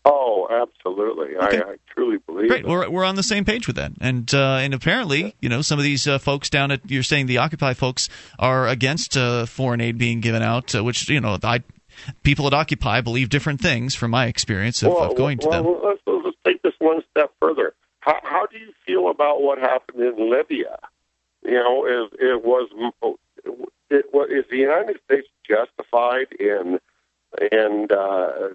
S9: Oh, absolutely.
S1: Okay.
S9: I, I truly believe
S1: Great,
S9: it.
S1: we're we're on the same page with that, and uh, and apparently, you know, some of these uh, folks down at you're saying the Occupy folks are against uh, foreign aid being given out, uh, which you know, I people at Occupy believe different things from my experience of,
S9: well,
S1: of going to
S9: well,
S1: them.
S9: Let's, let's take this one step further. How, how do you feel about what happened in Libya? You know, is it was it, what is the United States justified in in uh,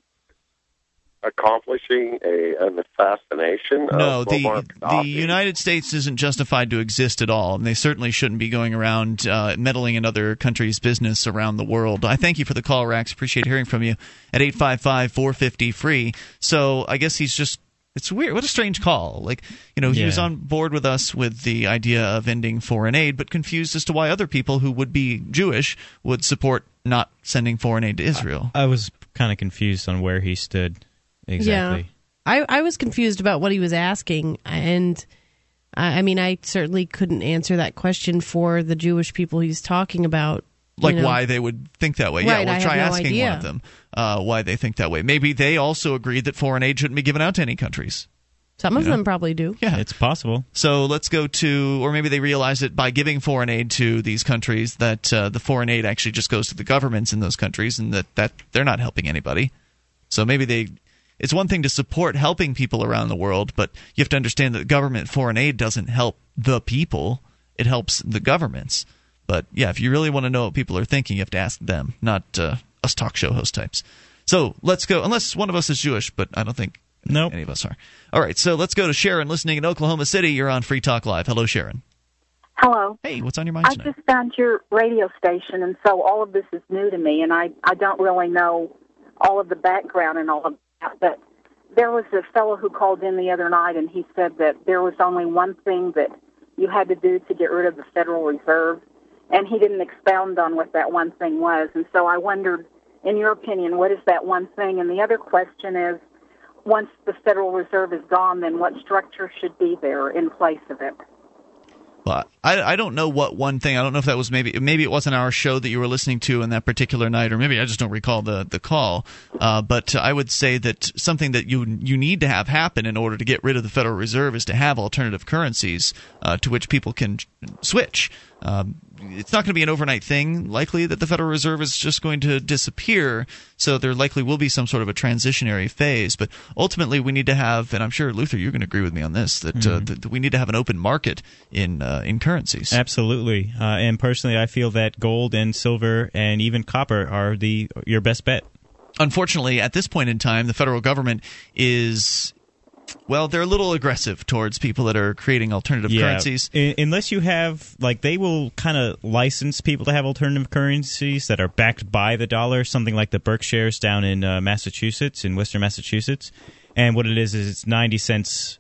S9: accomplishing a an assassination?
S1: No, the the United States isn't justified to exist at all, and they certainly shouldn't be going around uh, meddling in other countries' business around the world. I thank you for the call, Rax. Appreciate hearing from you at eight five five four fifty free. So I guess he's just. It's weird. What a strange call. Like, you know, he
S2: Yeah.
S1: was on board with us with the idea of ending foreign aid, but confused as to why other people who would be Jewish would support not sending foreign aid to Israel.
S2: I was kind of confused on where he stood exactly.
S3: I, I was confused about what he was asking, and I, I mean, I certainly couldn't answer that question for the Jewish people he's talking about. You
S1: like
S3: know.
S1: why they would think that way.
S3: Right,
S1: yeah, we'll try
S3: no
S1: asking
S3: idea.
S1: one of them uh, why they think that way. Maybe they also agree that foreign aid shouldn't be given out to any countries.
S3: Some of
S1: you know?
S3: them probably do.
S1: Yeah.
S2: It's possible.
S1: So let's go to, or maybe they realize that by giving foreign aid to these countries, that uh, the foreign aid actually just goes to the governments in those countries, and that, that they're not helping anybody. So maybe they. It's one thing to support helping people around the world, but you have to understand that government foreign aid doesn't help the people; it helps the governments. But yeah, if you really want to know what people are thinking, you have to ask them, not uh, us talk show host types. So let's go. Unless one of us is Jewish, but I don't think
S2: Nope.
S1: any of us are. All right, so let's go to Sharon, listening in Oklahoma City. You're on Free Talk Live. Hello, Sharon.
S10: Hello.
S1: Hey, what's on your mind
S10: I
S1: tonight?
S10: just found your radio station, and so all of this is new to me, and I, I don't really know all of the background and all of that. But there was a fellow who called in the other night, and he said that there was only one thing that you had to do to get rid of the Federal Reserve, and he didn't expound on what that one thing was. And so I wondered, in your opinion, what is that one thing? And the other question is, once the Federal Reserve is gone, then what structure should be there in place of it?
S1: Well, I, I don't know what one thing. I don't know if that was maybe maybe it wasn't our show that you were listening to in that particular night, or maybe I just don't recall the the call. Uh, but I would say that something that you you need to have happen in order to get rid of the Federal Reserve is to have alternative currencies uh, to which people can switch. Um, it's not going to be an overnight thing. Likely that the Federal Reserve is just going to disappear. So there likely will be some sort of a transitionary phase. But ultimately, we need to have, and I'm sure Luther, you're going to agree with me on this, that, uh, that we need to have an open market in uh, in currencies.
S2: Absolutely. Uh, and personally, I feel that gold and silver and even copper are the your best bet.
S1: Unfortunately, at this point in time, the federal government is. Well, they're a little aggressive towards people that are creating alternative currencies.
S2: I- unless you have like they will kind of license people to have alternative currencies that are backed by the dollar, something like the BerkShares down in uh, Massachusetts, in Western Massachusetts. And what it is is it's ninety cents.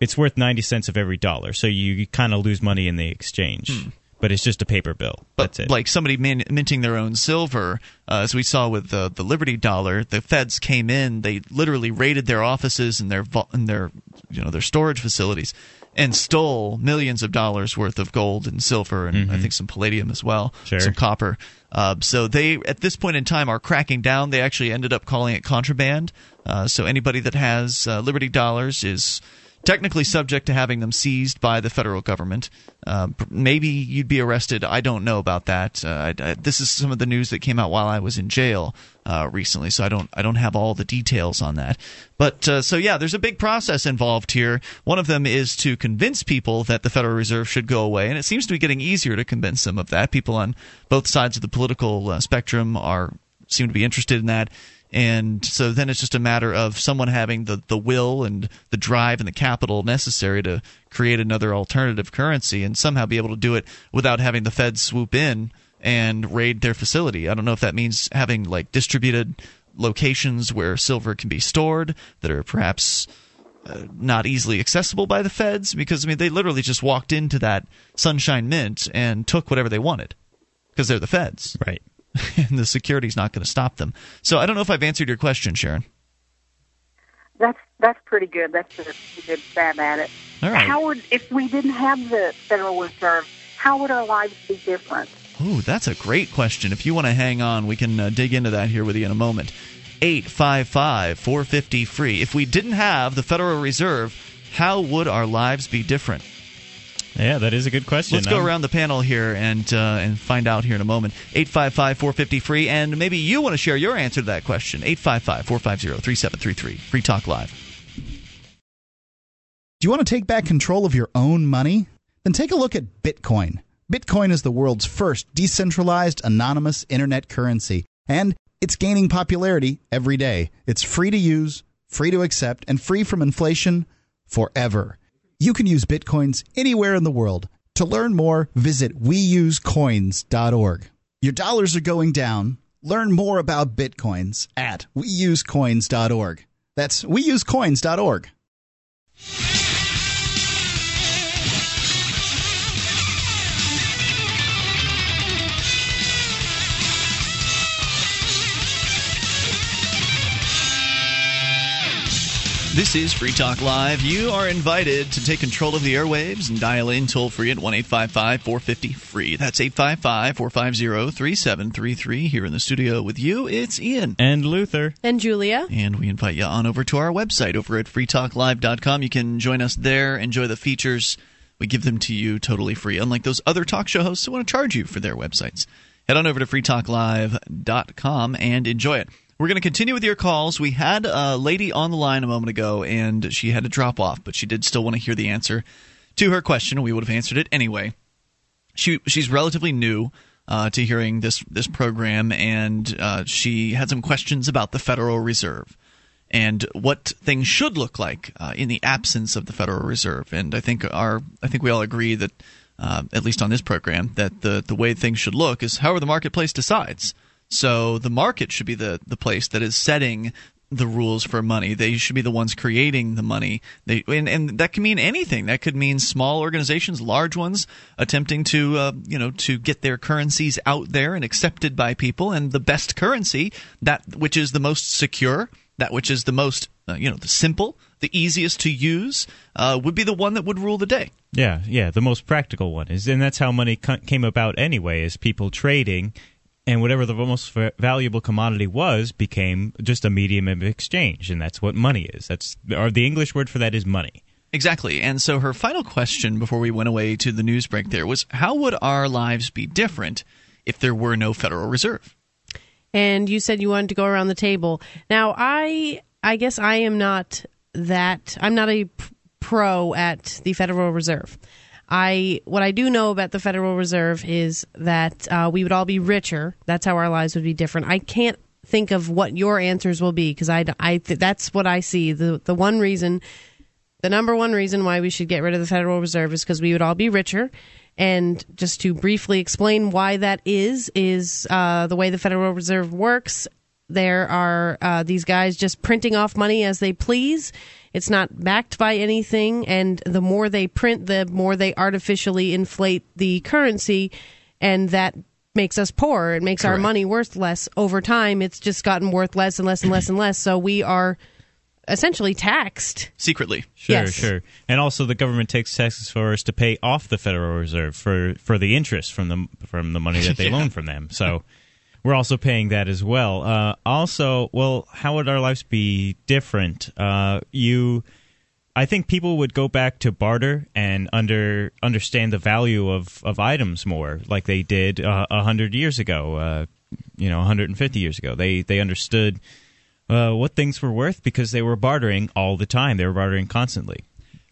S2: It's worth ninety cents of every dollar, so you kind of lose money in the exchange. But it's just a paper bill.
S1: But
S2: That's it.
S1: like somebody min- minting their own silver, uh, as we saw with the the Liberty dollar, the feds came in. They literally raided their offices and their and their you know their storage facilities and stole millions of dollars worth of gold and silver and I think some palladium as well,
S2: Mm-hmm. Sure.
S1: some copper. Uh, so they at this point in time are cracking down. They actually ended up calling it contraband. Uh, so anybody that has uh, Liberty dollars is technically subject to having them seized by the federal government. Uh, maybe you'd be arrested. I don't know about that. Uh, I, I, this is some of the news that came out while I was in jail uh, recently, so I don't I don't have all the details on that. But uh, so yeah, there's a big process involved here. One of them is to convince people that the Federal Reserve should go away, and it seems to be getting easier to convince them of that. People on both sides of the political uh, spectrum are seem to be interested in that. And so then it's just a matter of someone having the, the will and the drive and the capital necessary to create another alternative currency and somehow be able to do it without having the Fed swoop in and raid their facility. I don't know if that means having like distributed locations where silver can be stored that are perhaps uh, not easily accessible by the feds because I mean they literally just walked into that Sunshine Mint and took whatever they wanted because they're the feds
S2: right.
S1: and the security's not going to stop them. So I don't know if I've answered your question, Sharon.
S10: That's that's pretty good. That's a pretty good stab at it.
S1: All right.
S10: How would if we didn't have the Federal Reserve? How would our lives be different?
S1: Ooh, that's a great question. If you want to hang on, we can uh, dig into that here with you in a moment. 855 450 free. If we didn't have the Federal Reserve, how would our lives be different?
S2: Yeah, that is a good question.
S1: Let's go around the panel here and uh, and find out here in a moment. 855 450 free. And maybe you want to share your answer to that question. 855 450 3733. Free Talk Live.
S11: Do you want to take back control of your own money? Then take a look at Bitcoin. Bitcoin is the world's first decentralized, anonymous internet currency, and it's gaining popularity every day. It's free to use, free to accept, and free from inflation forever. You can use Bitcoins anywhere in the world. To learn more, visit weusecoins.org. Your dollars are going down. Learn more about Bitcoins at weusecoins.org. That's weusecoins.org.
S1: This is Free Talk Live. You are invited to take control of the airwaves and dial in toll free at 1 855 450 free. That's 855 450 3733. Here in the studio with you, it's Ian.
S2: And Luther.
S3: And Julia.
S1: And we invite you on over to our website over at freetalklive.com. You can join us there, enjoy the features. We give them to you totally free, unlike those other talk show hosts who want to charge you for their websites. Head on over to freetalklive.com and enjoy it. We're going to continue with your calls. We had a lady on the line a moment ago, and she had to drop off, but she did still want to hear the answer to her question. We would have answered it anyway. She she's relatively new uh, to hearing this this program, and uh, she had some questions about the Federal Reserve and what things should look like uh, in the absence of the Federal Reserve. And I think our I think we all agree that uh, at least on this program that the the way things should look is however the marketplace decides. So the market should be the the place that is setting the rules for money. They should be the ones creating the money. They and, and that can mean anything. That could mean small organizations, large ones, attempting to uh, you know to get their currencies out there and accepted by people. And the best currency, that which is the most secure, that which is the most uh, you know the simple, the easiest to use, uh, would be the one that would rule the day.
S2: Yeah, yeah, the most practical one is, and that's how money came about anyway. Is people trading, and whatever the most valuable commodity was became just a medium of exchange, and that's what money is. That's or the English word for that is money.
S1: Exactly. And so her final question before we went away to the news break there was how would our lives be different if there were no Federal Reserve?
S3: and you said you wanted to go around the table. Now, I I guess I am not that I'm not a pro at the Federal Reserve. I what I do know about the Federal Reserve is that uh, we would all be richer. That's how our lives would be different. I can't think of what your answers will be because I, I that's what I see. The the one reason, the number one reason why we should get rid of the Federal Reserve is because we would all be richer. And just to briefly explain why that is, is uh, the way the Federal Reserve works. There are uh, these guys just printing off money as they please. It's not backed by anything, and the more they print, the more they artificially inflate the currency, and that makes us poor. It makes our money worth less over time. It's just gotten worth less and less and less and less. So we are essentially taxed.
S1: Secretly.
S2: Sure,
S3: Yes.
S2: sure. And also, the government takes taxes for us to pay off the Federal Reserve for, for the interest from the from the money that they
S1: Yeah.
S2: loan from them. So we're also paying that as well. Uh, also, well, how would our lives be different? Uh, you, I think people would go back to barter and under understand the value of, of items more, like they did uh, a hundred years ago. Uh, you know, 150 years ago, they they understood uh, what things were worth because they were bartering all the time. They were bartering constantly.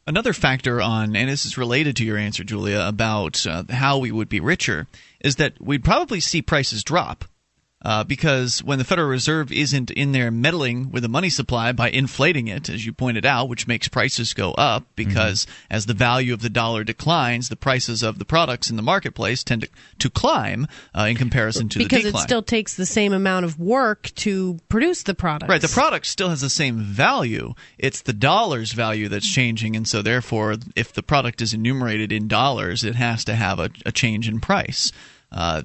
S1: Another factor on, and this is related to your answer, Julia, about uh, how we would be richer, is that we'd probably see prices drop. Uh, because when the Federal Reserve isn't in there meddling with the money supply by inflating it, as you pointed out, which makes prices go up, because as the value of the dollar declines, the prices of the products in the marketplace tend to, to climb uh, in comparison to
S3: because
S1: the
S3: it still takes the same amount of work to produce the product.
S1: Right, the product still has the same value. It's the dollar's value that's changing, and so therefore, if the product is enumerated in dollars, it has to have a, a change in price. Uh,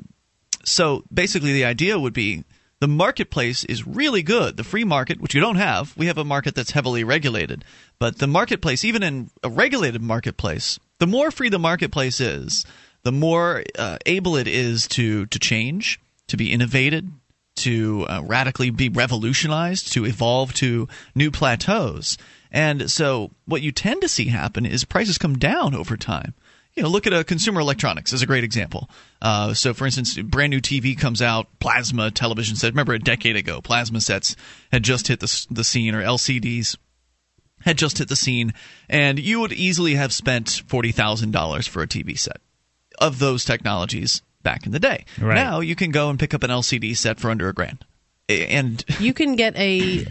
S1: so basically, the idea would be The marketplace is really good. The free market, which you don't have, we have a market that's heavily regulated. But the marketplace, even in a regulated marketplace, the more free the marketplace is, the more uh, able it is to to change, to be innovated, to uh, radically be revolutionized, to evolve to new plateaus. And so, what you tend to see happen is prices come down over time. You know, look at a consumer electronics as a great example. Uh, so, for instance, brand new TV comes out, plasma television set. Remember, a decade ago, plasma sets had just hit the the scene, or LCDs had just hit the scene, and you would easily have spent forty thousand dollars for a TV set of those technologies back in the day.
S2: Right.
S1: Now you can go and pick up an LCD set for under a grand. And
S3: You can get a,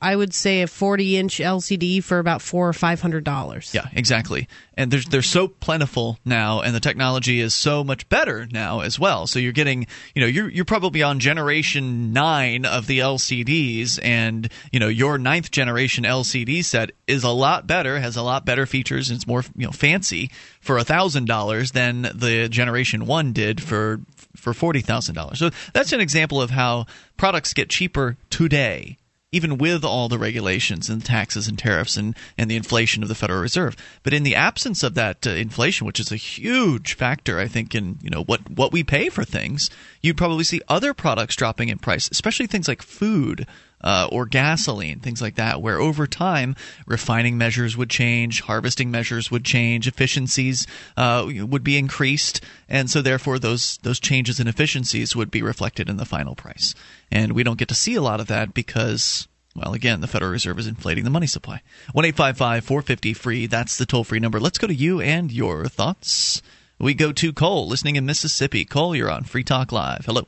S3: I would say, a 40 inch LCD for about four or five hundred dollars.
S1: yeah, exactly. And they're they're so plentiful now, and the technology is so much better now as well. So you're getting, you know, you're you're probably on generation nine of the LCDs, and you know your ninth generation LCD set is a lot better, has a lot better features, and it's more you know fancy for a thousand dollars than the generation one did for for forty thousand dollars. So that's an example of how products get cheaper today even with all the regulations and taxes and tariffs and, and the inflation of the Federal Reserve. But in the absence of that uh, inflation, which is a huge factor, I think, in you know what what we pay for things, you'd probably see other products dropping in price, especially things like food. Uh, or gasoline, things like that, where over time refining measures would change, harvesting measures would change, efficiencies uh, would be increased, and so therefore those those changes in efficiencies would be reflected in the final price. And we don't get to see a lot of that because well, again, the Federal Reserve is inflating the money supply. 1 450 free. That's the toll free number. Let's go to you and your thoughts. We go to Cole, listening in Mississippi. Cole, you're on Free Talk Live. Hello.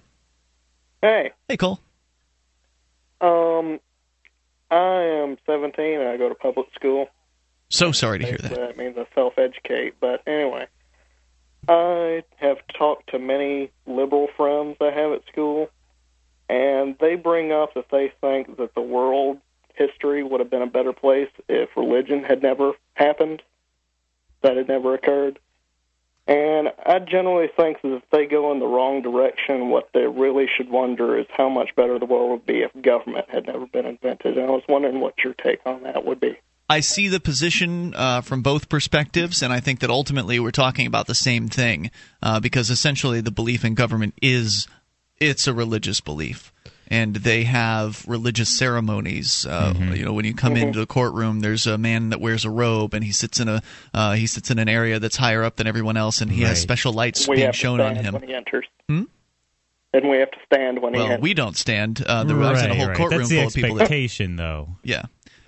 S12: Hey,
S1: Hey, Cole.
S12: Um, I am 17 and I go to public school.
S1: So sorry to hear that.
S12: That means I self-educate. But anyway, I have talked to many liberal friends I have at school, and they bring up that they think that the world history would have been a better place if religion had never happened, that had never occurred. And I generally think that if they go in the wrong direction, what they really should wonder is how much better the world would be if government had never been invented. And I was wondering what your take on that would be.
S1: I see the position uh, from both perspectives, and I think that ultimately we're talking about the same thing uh, because essentially the belief in government is it's a religious belief. And they have religious ceremonies. Uh, You know, when you come into the courtroom, there's a man that wears a robe, and he sits in a uh, he sits in an area that's higher up than everyone else, and he has special lights
S12: we
S1: being
S12: have to
S1: shown on
S12: stand
S1: him.
S12: when he enters.
S1: Hmm?
S12: And we have to stand when he
S1: Well, we don't stand. Uh, there was in a whole
S2: right.
S1: courtroom
S2: That's the
S1: full of people. That,
S2: expectation, though.
S1: yeah,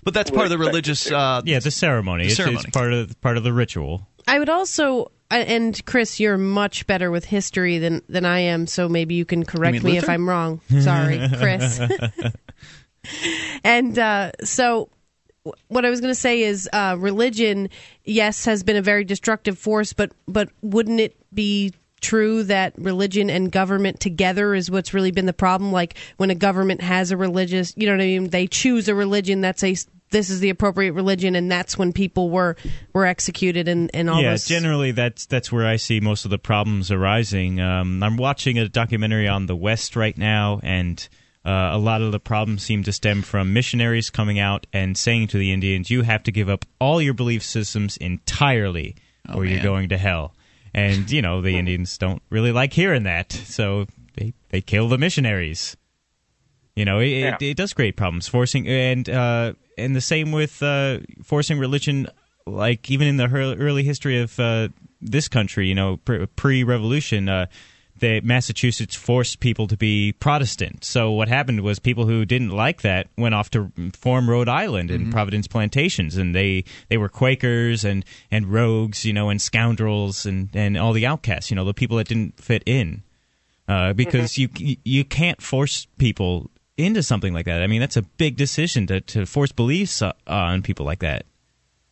S1: but that's part of the religious. Uh,
S2: Yeah, the ceremony.
S1: The
S2: It's,
S1: ceremony.
S2: it's part of part of the ritual.
S3: I would also, I- and Chris, you're much better with history than than I am, so maybe you can correct
S1: mean
S3: me if I'm wrong. Sorry, Chris. and uh, so, what I was going to say is, uh, religion, yes, has been a very destructive force, but but wouldn't it be true that religion and government together is what's really been the problem? Like when a government has a religious, you know what I mean? They choose a religion that's a this is the appropriate religion, and that's when people were were executed and and all
S2: yeah,
S3: this.
S2: generally that's that's where I see most of the problems arising. Um, I'm watching a documentary on the West right now, and uh, a lot of the problems seem to stem from missionaries coming out and saying to the Indians, "You have to give up all your belief systems entirely, or you're going to hell." And you know the Indians don't really like hearing that, so they they kill the missionaries. You know, it, it, it does create problems. Forcing and uh, and the same with uh, forcing religion. Like even in the early history of uh, this country, you know, pre revolution, uh, the Massachusetts forced people to be Protestant. So what happened was people who didn't like that went off to form Rhode Island and Providence plantations, and they they were Quakers and and rogues, you know, and scoundrels and and all the outcasts, you know, the people that didn't fit in uh, because you you can't force people into something like that. I mean, that's a big decision to to force beliefs uh, on people like that.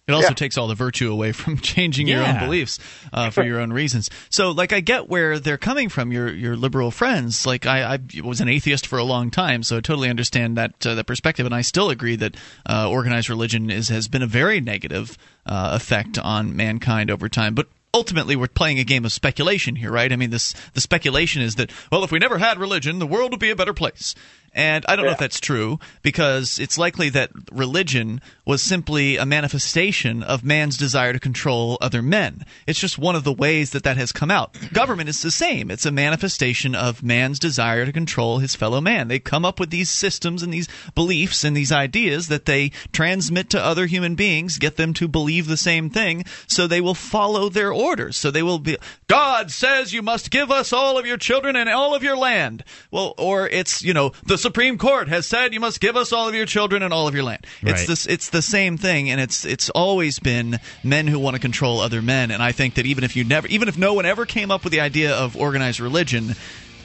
S1: It also
S12: Yeah.
S1: takes all the virtue away from changing your own beliefs uh, for your own reasons. So, like, I get where they're coming from. Your your liberal friends. Like, I, I was an atheist for a long time, so I totally understand that uh, that perspective, and I still agree that uh, organized religion is has been a very negative uh, effect on mankind over time. But ultimately, we're playing a game of speculation here, right? I mean, this the speculation is that well, if we never had religion, the world would be a better place. And I don't know if that's true because it's likely that religion was simply a manifestation of man's desire to control other men. It's just one of the ways that that has come out. Government is the same. It's a manifestation of man's desire to control his fellow man. They come up with these systems and these beliefs and these ideas that they transmit to other human beings, get them to believe the same thing, so they will follow their orders. So they will be God says you must give us all of your children and all of your land. Well, or it's, you know, the Supreme Court has said you must give us all of your children and all of your land. It's
S2: Right.
S1: this it's the same thing and it's it's always been men who want to control other men and I think that even if you never even if no one ever came up with the idea of organized religion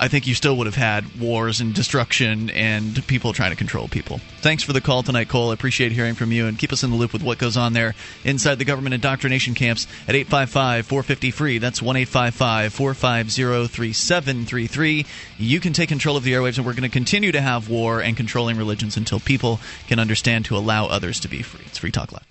S1: I think you still would have had wars and destruction and people trying to control people. Thanks for the call tonight, Cole. I appreciate hearing from you and keep us in the loop with what goes on there inside the government indoctrination camps at 855 450 free. That's 1 855 450 3733. You can take control of the airwaves, and we're going to continue to have war and controlling religions until people can understand to allow others to be free. It's Free Talk Live.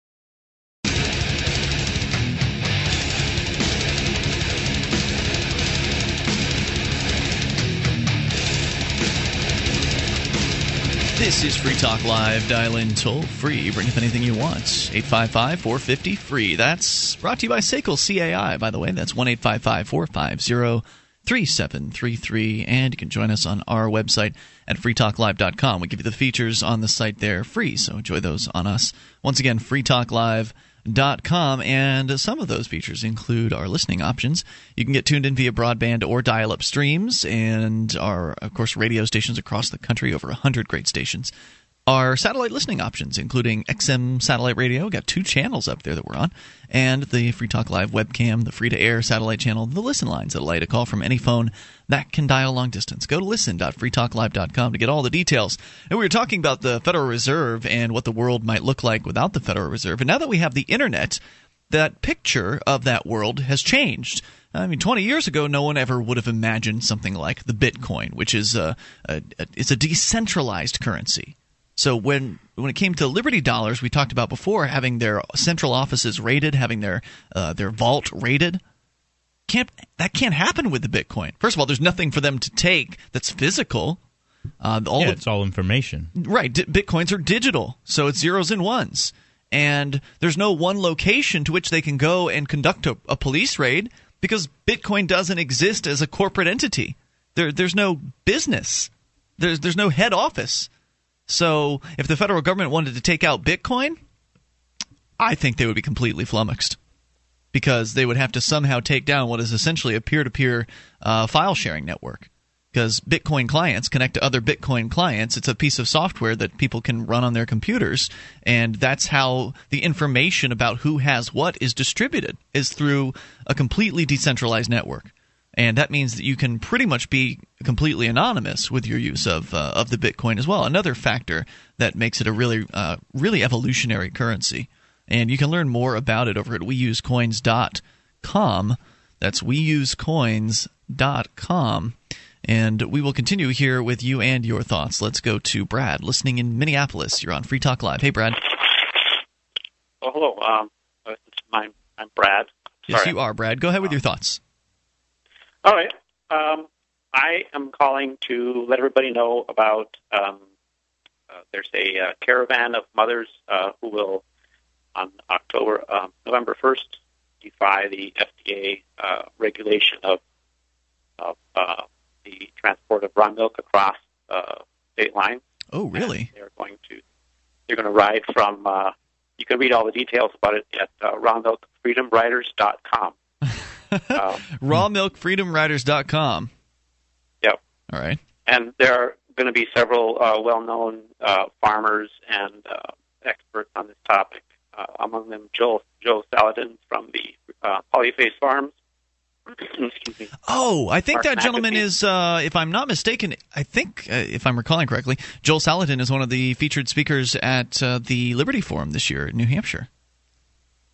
S1: This is Free Talk Live. Dial in toll free. Bring up anything you want. 855 450 free. That's brought to you by Sekel CAI, by the way. That's 1 855 450 3733. And you can join us on our website at freetalklive.com. We give you the features on the site there free, so enjoy those on us. Once again, freetalklive.com. And some of those features include our listening options. You can get tuned in via broadband or dial up streams, and our, of course, radio stations across the country, over 100 great stations. Our satellite listening options, including XM satellite radio, got two channels up there that we're on, and the Free Talk Live webcam, the free to air satellite channel, the listen lines that allow you to call from any phone that can dial long distance. Go to listen.freetalklive.com to get all the details. And we were talking about the Federal Reserve and what the world might look like without the Federal Reserve. And now that we have the internet, that picture of that world has changed. I mean, 20 years ago, no one ever would have imagined something like the Bitcoin, which is a, a, a it's a decentralized currency. So when when it came to Liberty Dollars, we talked about before having their central offices raided, having their uh, their vault raided. Can't that can't happen with the Bitcoin? First of all, there's nothing for them to take that's physical. Uh, all
S2: yeah,
S1: the,
S2: it's all information.
S1: Right. D- Bitcoins are digital, so it's zeros and ones. And there's no one location to which they can go and conduct a, a police raid because Bitcoin doesn't exist as a corporate entity. There, there's no business. There's, there's no head office. So if the federal government wanted to take out Bitcoin, I think they would be completely flummoxed because they would have to somehow take down what is essentially a peer-to-peer uh, file sharing network because Bitcoin clients connect to other Bitcoin clients. It's a piece of software that people can run on their computers, and that's how the information about who has what is distributed is through a completely decentralized network. And that means that you can pretty much be completely anonymous with your use of uh, of the Bitcoin as well. Another factor that makes it a really uh, really evolutionary currency. And you can learn more about it over at weusecoins.com. That's weusecoins.com. And we will continue here with you and your thoughts. Let's go to Brad, listening in Minneapolis. You're on Free Talk Live. Hey, Brad.
S13: Oh, hello. Um, uh, it's my, I'm Brad.
S1: Yes, you are, Brad. Go ahead with your thoughts.
S13: All right. Um, I am calling to let everybody know about. Um, uh, there's a uh, caravan of mothers uh, who will, on October, um, November 1st, defy the FDA uh, regulation of of uh, the transport of raw milk across uh, state lines.
S1: Oh, really?
S13: They're going to they're going to ride from. Uh, you can read all the details about it at uh, rawmilkfreedomriders.com. um,
S1: Rawmilkfreedomriders.com. All right.
S13: And there are going to be several uh, well-known uh, farmers and uh, experts on this topic. Uh, among them, Joe Joe Salatin from the uh, Polyface Farms, Excuse me.
S1: Oh, I think
S13: Mark
S1: that gentleman is, uh, if I'm not mistaken, I think, uh, if I'm recalling correctly, Joel Salatin is one of the featured speakers at uh, the Liberty Forum this year in New Hampshire.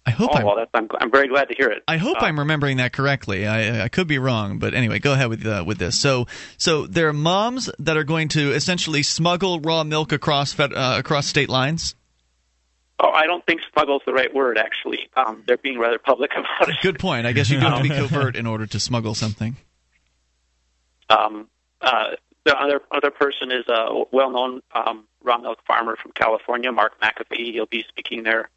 S1: I hope
S13: Oh
S1: I'm.
S13: well, that's, I'm I'm very glad to hear it.
S1: I hope
S13: Uh,
S1: I'm remembering that correctly. I, I could be wrong, but anyway, go ahead with uh, with this. So, so there are moms that are going to essentially smuggle raw milk across fed, uh, across state lines.
S13: Oh, I don't think smuggle's the right word. Actually, um, they're being rather public about it.
S1: Good point. I guess you do have to be covert in order to smuggle something.
S13: Um, uh, the other other person is a well-known um, raw milk farmer from California, Mark McAfee. He'll be speaking there.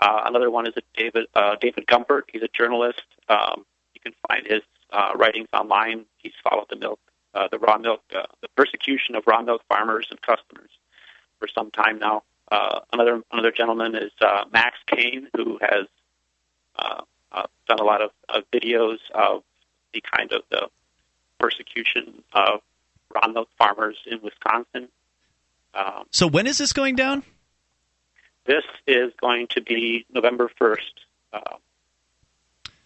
S13: Uh, another one is David uh, David Gumpert. He's a journalist. Um, you can find his uh, writings online. He's followed the milk, uh, the raw milk, uh, the persecution of raw milk farmers and customers for some time now. Uh, another another gentleman is uh, Max Kane, who has uh, uh, done a lot of, of videos of the kind of the persecution of raw milk farmers in Wisconsin. Um,
S1: So when is this going down?
S13: This is going to be November 1st. Uh,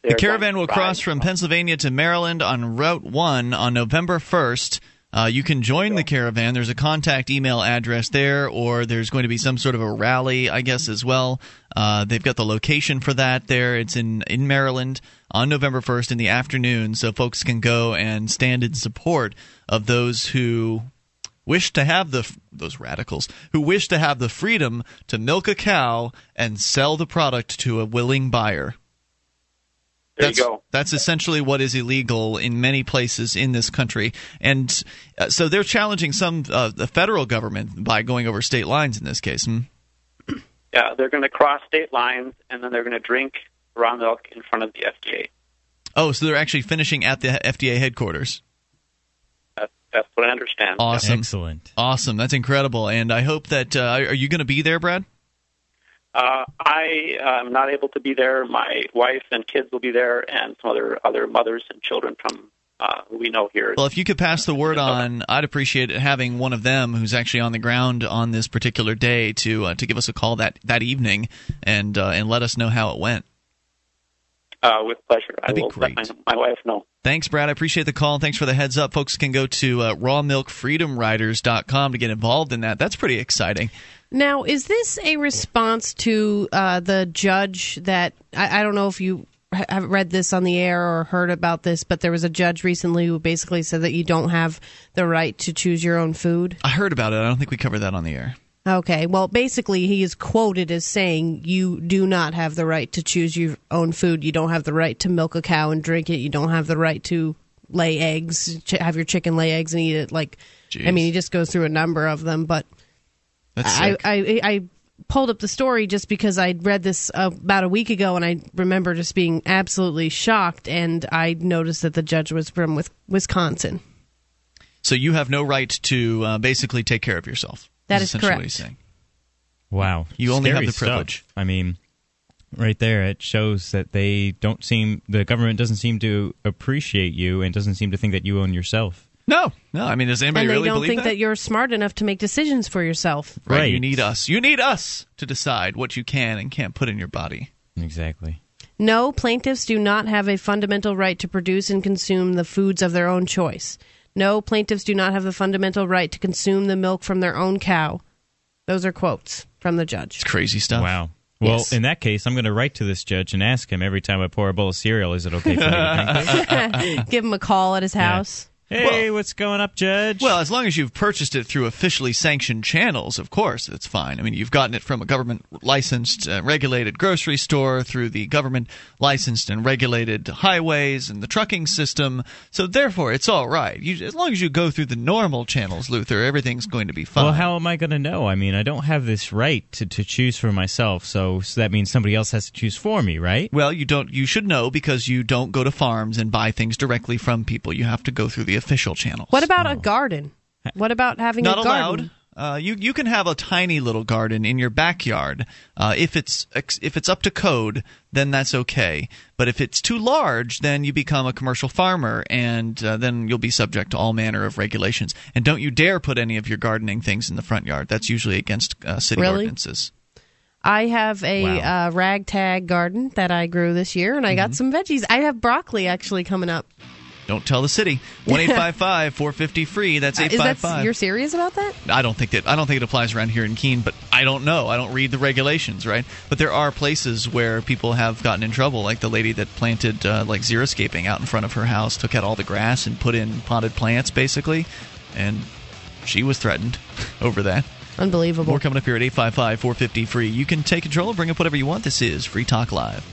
S1: The caravan will cross from Pennsylvania to Maryland on Route 1 on November 1st. Uh, you can join the caravan. There's a contact email address there, or there's going to be some sort of a rally, I guess, as well. Uh, they've got the location for that there. It's in, in Maryland on November 1st in the afternoon, so folks can go and stand in support of those who wish to have the those radicals who wish to have the freedom to milk a cow and sell the product to a willing buyer.
S13: There
S1: that's,
S13: you go.
S1: That's essentially what is illegal in many places in this country, and uh, so they're challenging some uh, the federal government by going over state lines in this case. Hmm?
S13: Yeah, they're going to cross state lines and then they're going to drink raw milk in front of the FDA.
S1: Oh, so they're actually finishing at the FDA headquarters.
S13: That's, that's what I understand.
S1: Awesome,
S2: Excellent.
S1: awesome. That's incredible, and I hope that uh, are you going to be there, Brad?
S13: Uh, I am not able to be there. My wife and kids will be there, and some other other mothers and children from uh, who we know here.
S1: Well, if you could pass the word on, I'd appreciate it having one of them who's actually on the ground on this particular day to uh, to give us a call that that evening and uh, and let us know how it went.
S13: Uh, with pleasure, I
S1: That'd be
S13: will let my, my wife know.
S1: Thanks, Brad. I appreciate the call. Thanks for the heads up. Folks can go to uh, rawmilkfreedomriders.com to get involved in that. That's pretty exciting.
S3: Now, is this a response to uh, the judge that I, I don't know if you have read this on the air or heard about this, but there was a judge recently who basically said that you don't have the right to choose your own food.
S1: I heard about it. I don't think we covered that on the air.
S3: Okay, well, basically, he is quoted as saying, You do not have the right to choose your own food. You don't have the right to milk a cow and drink it. You don't have the right to lay eggs, ch- have your chicken lay eggs and eat it. Like, I mean, he just goes through a number of them, but. I. I I pulled up the story just because I'd read this uh, about a week ago, and I remember just being absolutely shocked. And I noticed that the judge was from with Wisconsin.
S1: so you have no right to uh, basically take care of yourself.
S3: That
S1: is
S3: is
S1: essentially what
S3: correct.
S1: he's saying.
S2: Wow.
S1: You only have the privilege.
S2: stuff. I mean, right there, it shows that they don't seem, the government doesn't seem to appreciate you and doesn't seem to think that you own yourself.
S1: No, no. I mean, does anybody
S3: and they
S1: really
S3: don't think
S1: that?
S3: that? you're smart enough to make decisions for yourself.
S1: right. You need us. You need us to decide what you can and can't put in your body.
S2: Exactly.
S3: No, plaintiffs do not have a fundamental right to produce and consume the foods of their own choice. No, plaintiffs do not have the fundamental right to consume the milk from their own cow. Those are quotes from the judge.
S1: It's crazy stuff.
S2: Wow. Well,
S3: Yes.
S2: in that case, I'm going to write to this judge and ask him every time I pour a bowl of cereal, is it okay for me to drink?
S3: Give him a call at his house.
S2: Hey, what's going up, Judge?
S1: Well, as long as you've purchased it through officially sanctioned channels, of course, it's fine. I mean, you've gotten it from a government licensed, uh, regulated grocery store, through the government licensed and regulated highways and the trucking system. So, therefore, it's all right. You, as long as you go through the normal channels, Luther, everything's going to be fine.
S2: Well, how am I going to know? I mean, I don't have this right to, to choose for myself, so, so that means somebody else has to choose for me, right?
S1: Well, you don't. You should know because you don't go to farms and buy things directly from people. You have to go through the official channels.
S3: What about a garden? What about having
S1: Not
S3: a garden?
S1: Not allowed. Uh, you you can have a tiny little garden in your backyard uh, if it's if it's up to code, then that's okay. But if it's too large, then you become a commercial farmer, and uh, then you'll be subject to all manner of regulations. And don't you dare put any of your gardening things in the front yard. That's usually against uh, city
S3: Really?
S1: ordinances.
S3: I have a
S1: Wow.
S3: uh, ragtag garden that I grew this year, and I
S1: Mm-hmm.
S3: got some veggies. I have broccoli actually coming up.
S1: Don't tell the city. One eight five five four fifty free. That's
S3: Uh,
S1: eight
S3: Is that you're serious about that?
S1: I don't think that I don't think it applies around here in Keene, but I don't know. I don't read the regulations, right? But there are places where people have gotten in trouble, like the lady that planted uh, like xeriscaping out in front of her house, took out all the grass and put in potted plants, basically, and she was threatened over that.
S3: Unbelievable.
S1: More coming up here at 855 450 free. You can take control bring up whatever you want. This is Free Talk Live.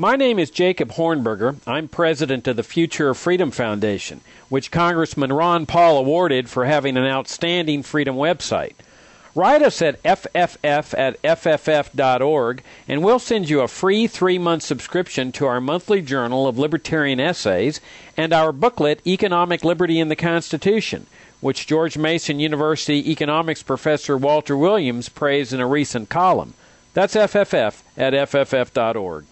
S14: My name is Jacob Hornberger. I'm president of the Future of Freedom Foundation, which Congressman Ron Paul awarded for having an outstanding freedom website. Write us at fff at fff.org, and we'll send you a free three month subscription to our monthly journal of libertarian essays and our booklet, Economic Liberty in the Constitution, which George Mason University economics professor Walter Williams praised in a recent column. That's FFF at fff.org.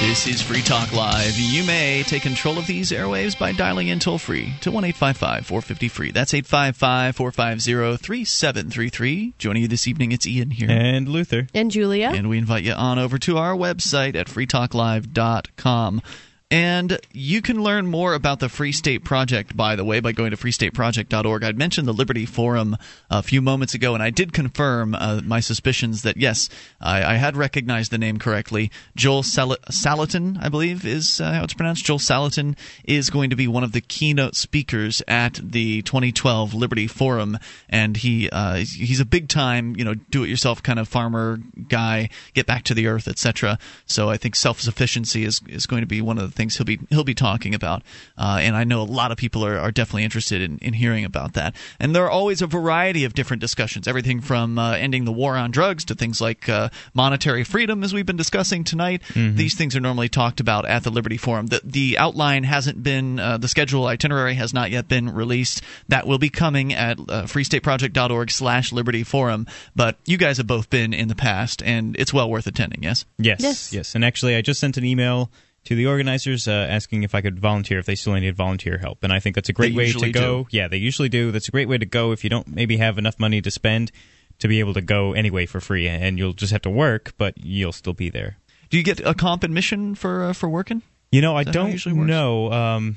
S1: This is Free Talk Live. You may take control of these airwaves by dialing in toll free to 1 855 450 free. That's 855 450 3733. Joining you this evening, it's Ian here.
S2: And Luther.
S3: And Julia.
S1: And we invite you on over to our website at freetalklive.com. And you can learn more about the Free State Project, by the way, by going to freestateproject.org. I'd mentioned the Liberty Forum a few moments ago, and I did confirm uh, my suspicions that, yes, I, I had recognized the name correctly. Joel Sal- Salatin, I believe, is uh, how it's pronounced. Joel Salatin is going to be one of the keynote speakers at the 2012 Liberty Forum, and he uh, he's a big time, you know, do-it-yourself kind of farmer guy, get back to the earth, etc. So I think self-sufficiency is is going to be one of the things he'll be he'll be talking about, uh, and I know a lot of people are, are definitely interested in, in hearing about that. And there are always a variety of different discussions, everything from uh, ending the war on drugs to things like uh, monetary freedom, as we've been discussing tonight. These things are normally talked about at the Liberty Forum. The the outline hasn't been uh, the schedule itinerary has not yet been released. That will be coming at uh, freestateproject.org/slash Liberty Forum. But you guys have both been in the past, and it's well worth attending. Yes.
S2: Yes. Yes, yes, And actually, I just sent an email to the organizers uh, asking if I could volunteer if they still needed volunteer help, and I think that's a great
S1: They
S2: way to go.
S1: do.
S2: Yeah, they usually do. That's a great way to go if you don't maybe have enough money to spend to be able to go anyway for free, and you'll just have to work, but you'll still be there.
S1: Do you get a comp admission for uh, for working?
S2: You know, I
S1: Is that how it
S2: don't
S1: usually
S2: know. Um,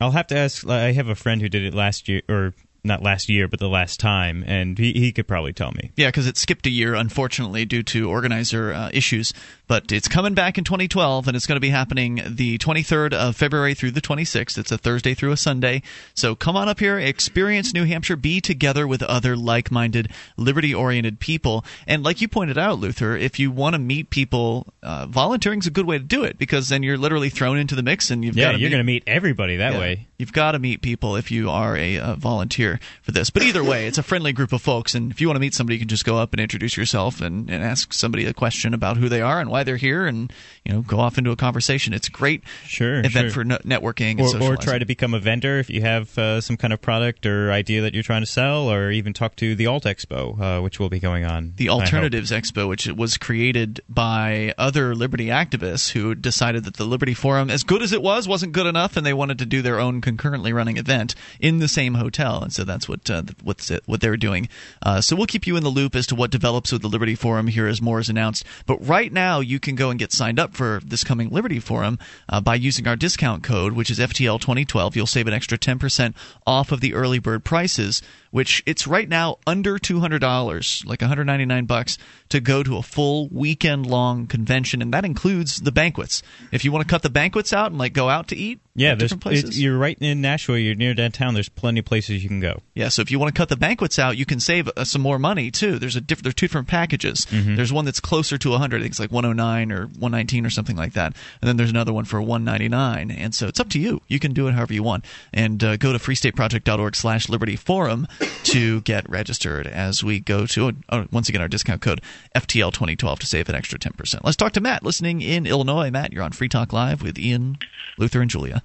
S2: I'll have to ask. I have a friend who did it last year, or not last year, but the last time, and he, he could probably tell me.
S1: Yeah, because it skipped a year, unfortunately, due to organizer uh, issues. But it's coming back in 2012, and it's going to be happening the 23rd of February through the 26th. It's a Thursday through a Sunday. So come on up here, experience New Hampshire, be together with other like minded, liberty oriented people. And like you pointed out, Luther, if you want to meet people, uh, volunteering is a good way to do it because then you're literally thrown into the mix and you've
S2: Yeah, you're going to meet everybody that
S1: Yeah.
S2: way.
S1: You've got to meet people if you are a uh, volunteer for this. But either way, it's a friendly group of folks, and if you want to meet somebody, you can just go up and introduce yourself and, and ask somebody a question about who they are and why they're here, and you know, go off into a conversation. It's a great
S2: Sure,
S1: event
S2: sure.
S1: for no- networking and
S2: or, or try to become a vendor if you have uh, some kind of product or idea that you're trying to sell, or even talk to the Alt Expo, uh, which will be going on.
S1: the Alternatives Expo, which was created by other liberty activists who decided that the Liberty Forum, as good as it was, wasn't good enough, and they wanted to do their own concurrently running event in the same hotel, and so that's what uh, what's it, what they're doing. Uh, so we'll keep you in the loop as to what develops with the Liberty Forum here as more is announced. But right now, you can go and get signed up for this coming Liberty Forum uh, by using our discount code, which is FTL 2012. You'll save an extra 10% off of the early bird prices, which it's right now under $200, like 199 bucks to go to a full weekend long convention, and that includes the banquets. If you want to cut the banquets out and like go out to eat,
S2: Yeah, there's,
S1: different places.
S2: it- you're right in Nashville. You're near downtown. There's plenty of places you can go.
S1: Yeah, so if you want to cut the banquets out, you can save uh, some more money too. There's a diff- there's two different packages.
S2: Mhm.
S1: There's one that's closer to 100, I think it's like 109 or 119 or something like that, and then there's another one for 199. And so it's up to you. You can do it however you want. And uh, go to freestateproject.org/slash/liberty forum to get registered as we go to oh, once again our discount code FTL2012 to save an extra 10%. Let's talk to Matt listening in Illinois. Matt, you're on Free Talk Live with Ian, Luther, and Julia.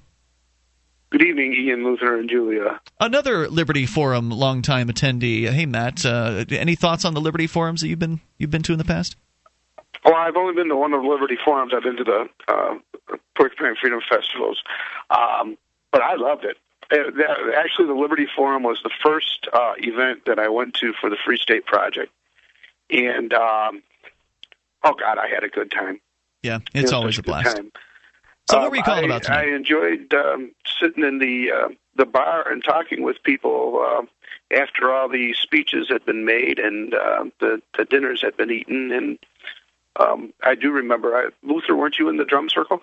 S6: Good evening, Ian, Luther, and Julia.
S1: Another Liberty Forum longtime attendee. Hey, Matt. Uh, any thoughts on the Liberty Forums that you've been you've been to in the past?
S6: Well, I've only been to one of the Liberty Forums. I've been to the uh, Porcupine Freedom Festivals, um, but I loved it. Uh, that, actually, the Liberty Forum was the first uh, event that I went to for the Free State Project, and um, oh God, I had a good time.
S1: Yeah, it's
S6: It
S1: always a blast.
S6: time.
S1: So what
S6: Um,
S1: were you calling
S6: I,
S1: about tonight?
S6: I enjoyed um, sitting in the uh, the bar and talking with people uh, after all the speeches had been made and uh, the the dinners had been eaten. And um, I do remember, I, Luther, weren't you in the drum circle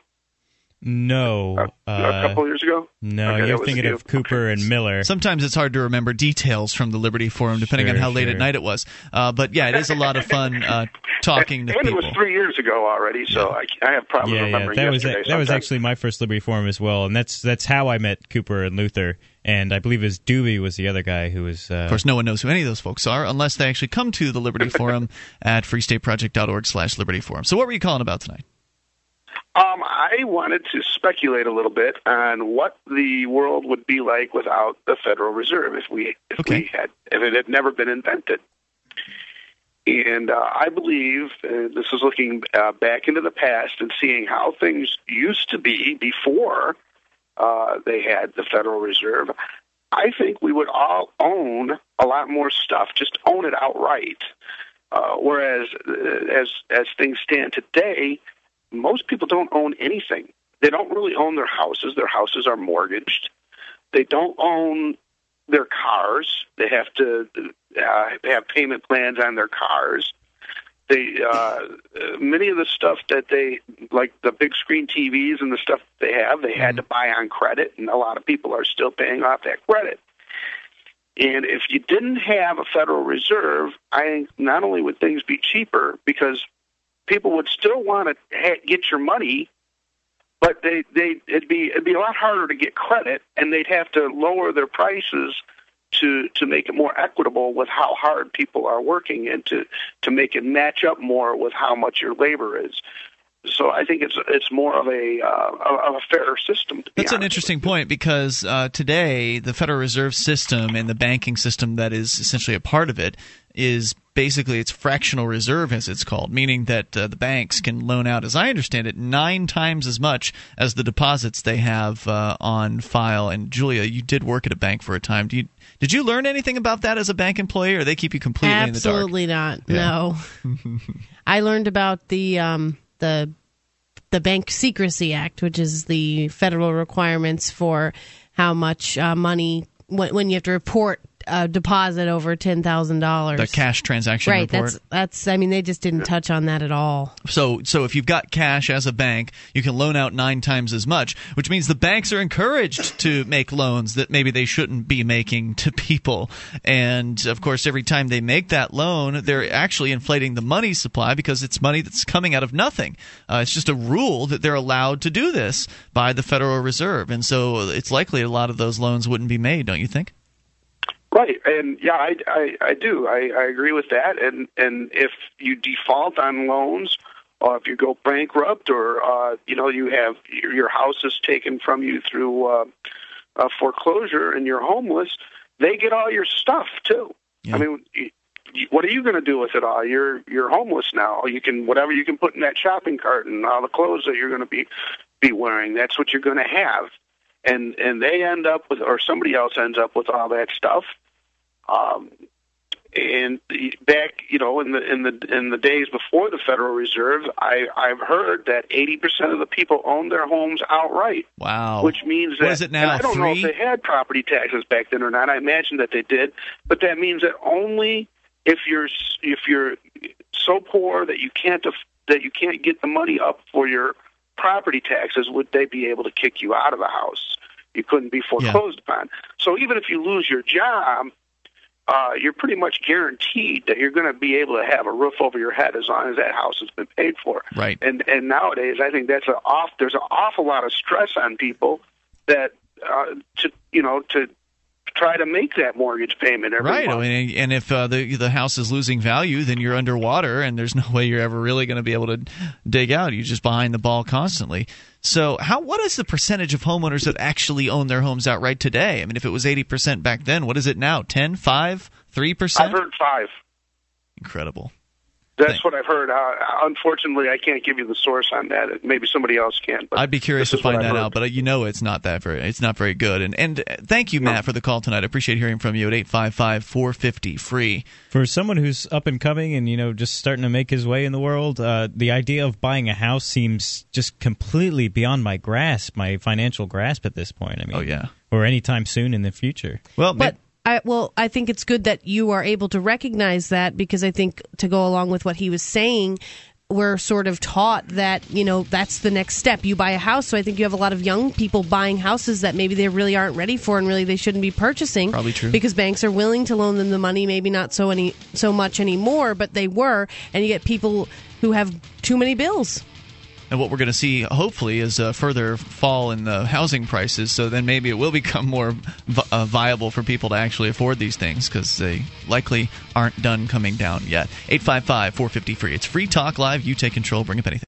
S2: No.
S6: a
S2: Uh,
S6: couple years ago?
S2: no,
S6: Okay,
S2: you're thinking
S6: you.
S2: of Cooper and Miller.
S1: Sometimes it's hard to remember details from the Liberty Forum, depending on
S2: Sure,
S1: how late
S2: sure.
S1: at night it was. Uh, but yeah, it is a lot of fun uh, talking to
S6: and it was three years ago already, so I, I have problems
S2: yeah, yeah.
S6: remembering
S2: That was
S6: yesterday.
S2: that was actually my first Liberty Forum as well, and that's that's how I met Cooper and Luther, and I believe his Doobie was the other guy who was. Uh,
S1: Of course, no one knows who any of those folks are unless they actually come to the Liberty Forum at freestateproject.org slash Liberty Forum. So what were you calling about tonight?
S6: Um, I wanted to speculate a little bit on what the world would be like without the Federal Reserve if we if we had if it had never been invented. And uh, I believe uh, this is looking uh, back into the past and seeing how things used to be before uh, they had the Federal Reserve. I think we would all own a lot more stuff, just own it outright. Uh, whereas, uh, as as things stand today, most people don't own anything. They don't really own their houses. Their houses are mortgaged. They don't own their cars. They have to uh, have payment plans on their cars. They uh, many of the stuff that they like the big screen TVs and the stuff they have, they had to buy on credit, and a lot of people are still paying off that credit. And if you didn't have a Federal Reserve, I think not only would things be cheaper because people would still want to ha- get your money, but they they it'd be it'd be a lot harder to get credit, and they'd have to lower their prices to to make it more equitable with how hard people are working and to to make it match up more with how much your labor is. So I think it's it's more of a uh, of a fairer system. To be
S1: That's an interesting point because uh, today the Federal Reserve System and the banking system that is essentially a part of it is basically it's fractional reserve as it's called, meaning that uh, the banks can loan out, as I understand it, nine times as much as the deposits they have uh, on file. And Julia, you did work at a bank for a time. Do you, did you learn anything about that as a bank employee, or they keep you completely
S3: Absolutely
S1: in the dark?
S3: Absolutely not. No. I learned about the um, the the Bank Secrecy Act, which is the federal requirements for how much uh, money when, when you have to report a deposit over ten thousand dollars.
S1: The cash transaction
S3: right.
S1: report.
S3: That's that's. I mean, they just didn't touch on that at all.
S1: So, so if you've got cash as a bank, you can loan out nine times as much, which means the banks are encouraged to make loans that maybe they shouldn't be making to people. And of course, every time they make that loan, they're actually inflating the money supply because it's money that's coming out of nothing. Uh, it's just a rule that they're allowed to do this by the Federal Reserve, and so it's likely a lot of those loans wouldn't be made, don't you think?
S6: Right, and yeah, I, I, I do. I, I agree with that. And and if you default on loans, or if you go bankrupt, or uh, you know you have your your house is taken from you through uh, uh, foreclosure, and you're homeless, they get all your stuff too. I mean, what are you going to do with it all? You're you're homeless now. You can whatever you can put in that shopping cart and all the clothes that you're going to be be wearing. That's what you're going to have and and they end up with or somebody else ends up with all that stuff um and back you know in the in the in the days before the federal reserve i i've heard that 80% of the people owned their homes outright.
S1: Wow.
S6: which means that
S1: What is it now,
S6: i don't know if they had property taxes back then or not. I imagine that they did. But that means that only if you're if you're so poor that you can't aff- that you can't get the money up for your property taxes would they be able to kick you out of the house? You couldn't be foreclosed upon. So even if you lose your job uh, you're pretty much guaranteed that you're going to be able to have a roof over your head as long as that house has been paid for.
S1: Right.
S6: And and nowadays, I think that's an off. There's an awful lot of stress on people that uh, to you know to try to make that mortgage payment every
S1: Right. I
S6: month.
S1: mean, and if uh, the the house is losing value, then you're underwater, and there's no way you're ever really going to be able to dig out. You're just behind the ball constantly. So, how what is the percentage of homeowners that actually own their homes outright today? I mean, if it was 80% back then, what is it now? 10, 5, 3%?
S6: I've heard five.
S1: Incredible.
S6: That's what I've heard. Uh, unfortunately, I can't give you the source on that. Maybe somebody else can. But
S1: I'd be curious to
S6: this is what
S1: find that out, but uh, you know it's not that very it's not very good. And and uh, thank you, Matt, for the call tonight. I appreciate hearing from you at 855-450 free.
S2: For someone who's up and coming and you know just starting to make his way in the world, uh, the idea of buying a house seems just completely beyond my grasp, my financial grasp at this point. I mean,
S1: oh yeah,
S2: or anytime soon in the future.
S1: Well,
S3: but I, well, I think it's good that you are able to recognize that because I think to go along with what he was saying, we're sort of taught that you know that's the next step. You buy a house, so I think you have a lot of young people buying houses that maybe they really aren't ready for, and really they shouldn't be purchasing.
S1: Probably true.
S3: because banks are willing to loan them the money, maybe not so any so much anymore, but they were, and you get people who have too many bills.
S1: And what we're going to see, hopefully, is a further fall in the housing prices. So then maybe it will become more uh, viable for people to actually afford these things because they likely aren't done coming down yet. 855 450 free. It's free talk live. You take control. Bring up anything.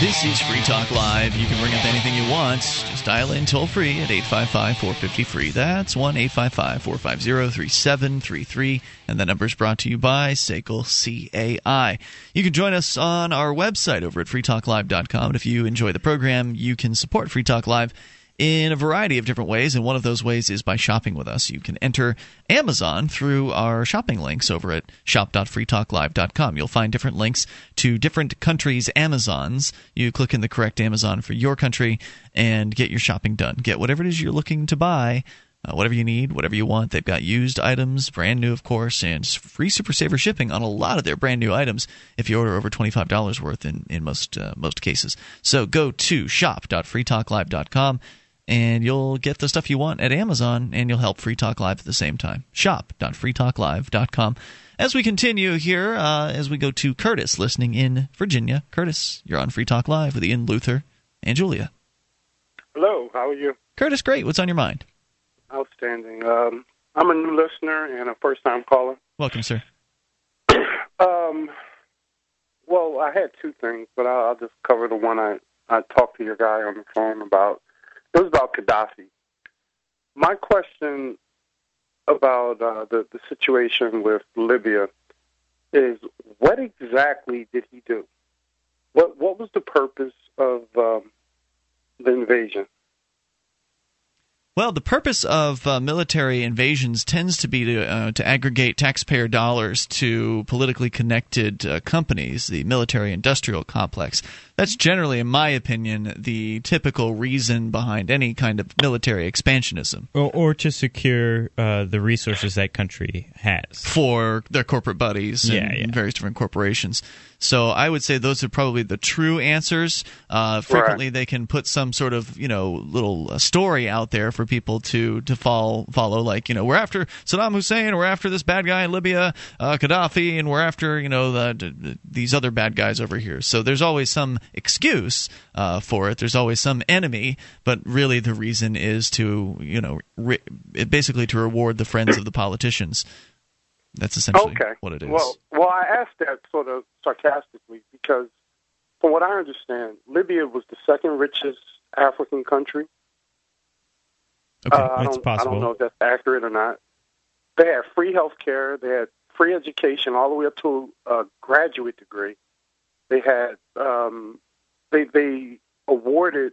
S1: This is Free Talk Live. You can bring up anything you want. Just dial in toll free at 855 450 free. That's 1 855 450 3733. And the number is brought to you by SACL CAI. You can join us on our website over at freetalklive.com. And if you enjoy the program, you can support Free Talk Live in a variety of different ways, and one of those ways is by shopping with us. You can enter Amazon through our shopping links over at shop.freetalklive.com. You'll find different links to different countries' Amazons. You click in the correct Amazon for your country and get your shopping done. Get whatever it is you're looking to buy. Uh, whatever you need, whatever you want. They've got used items, brand new, of course, and free Super Saver shipping on a lot of their brand new items if you order over $25 worth in, in most, uh, most cases. So go to shop.freetalklive.com and you'll get the stuff you want at Amazon, and you'll help Free Talk Live at the same time. Shop.freetalklive.com. As we continue here, uh, as we go to Curtis, listening in Virginia. Curtis, you're on Free Talk Live with Ian Luther and Julia.
S15: Hello, how are you?
S1: Curtis, great. What's on your mind?
S15: Outstanding. Um, I'm a new listener and a first time caller.
S1: Welcome, sir.
S15: Um, well, I had two things, but I'll, I'll just cover the one I, I talked to your guy on the phone about. It was about Gaddafi. My question about uh, the, the situation with Libya is what exactly did he do? What what was the purpose of um, the invasion?
S1: Well, the purpose of uh, military invasions tends to be to, uh, to aggregate taxpayer dollars to politically connected uh, companies, the military industrial complex. That's generally, in my opinion, the typical reason behind any kind of military expansionism.
S2: Or, or to secure uh, the resources that country has.
S1: For their corporate buddies and
S2: Yeah, yeah.
S1: various different corporations. So I would say those are probably the true answers. Uh, frequently, they can put some sort of you know little uh, story out there for people to to follow. Follow like you know we're after Saddam Hussein, we're after this bad guy in Libya, uh, Gaddafi, and we're after you know the, d- d- these other bad guys over here. So there's always some excuse uh, for it. There's always some enemy, but really the reason is to you know re- basically to reward the friends of the politicians. That's essentially
S15: okay.
S1: what it is.
S15: Well, well, I asked that sort of sarcastically because, from what I understand, Libya was the second richest African country.
S2: Okay,
S15: Uh, I don't, I don't know if that's accurate or not. They had free health care. They had free education all the way up to a graduate degree. They had um, they they awarded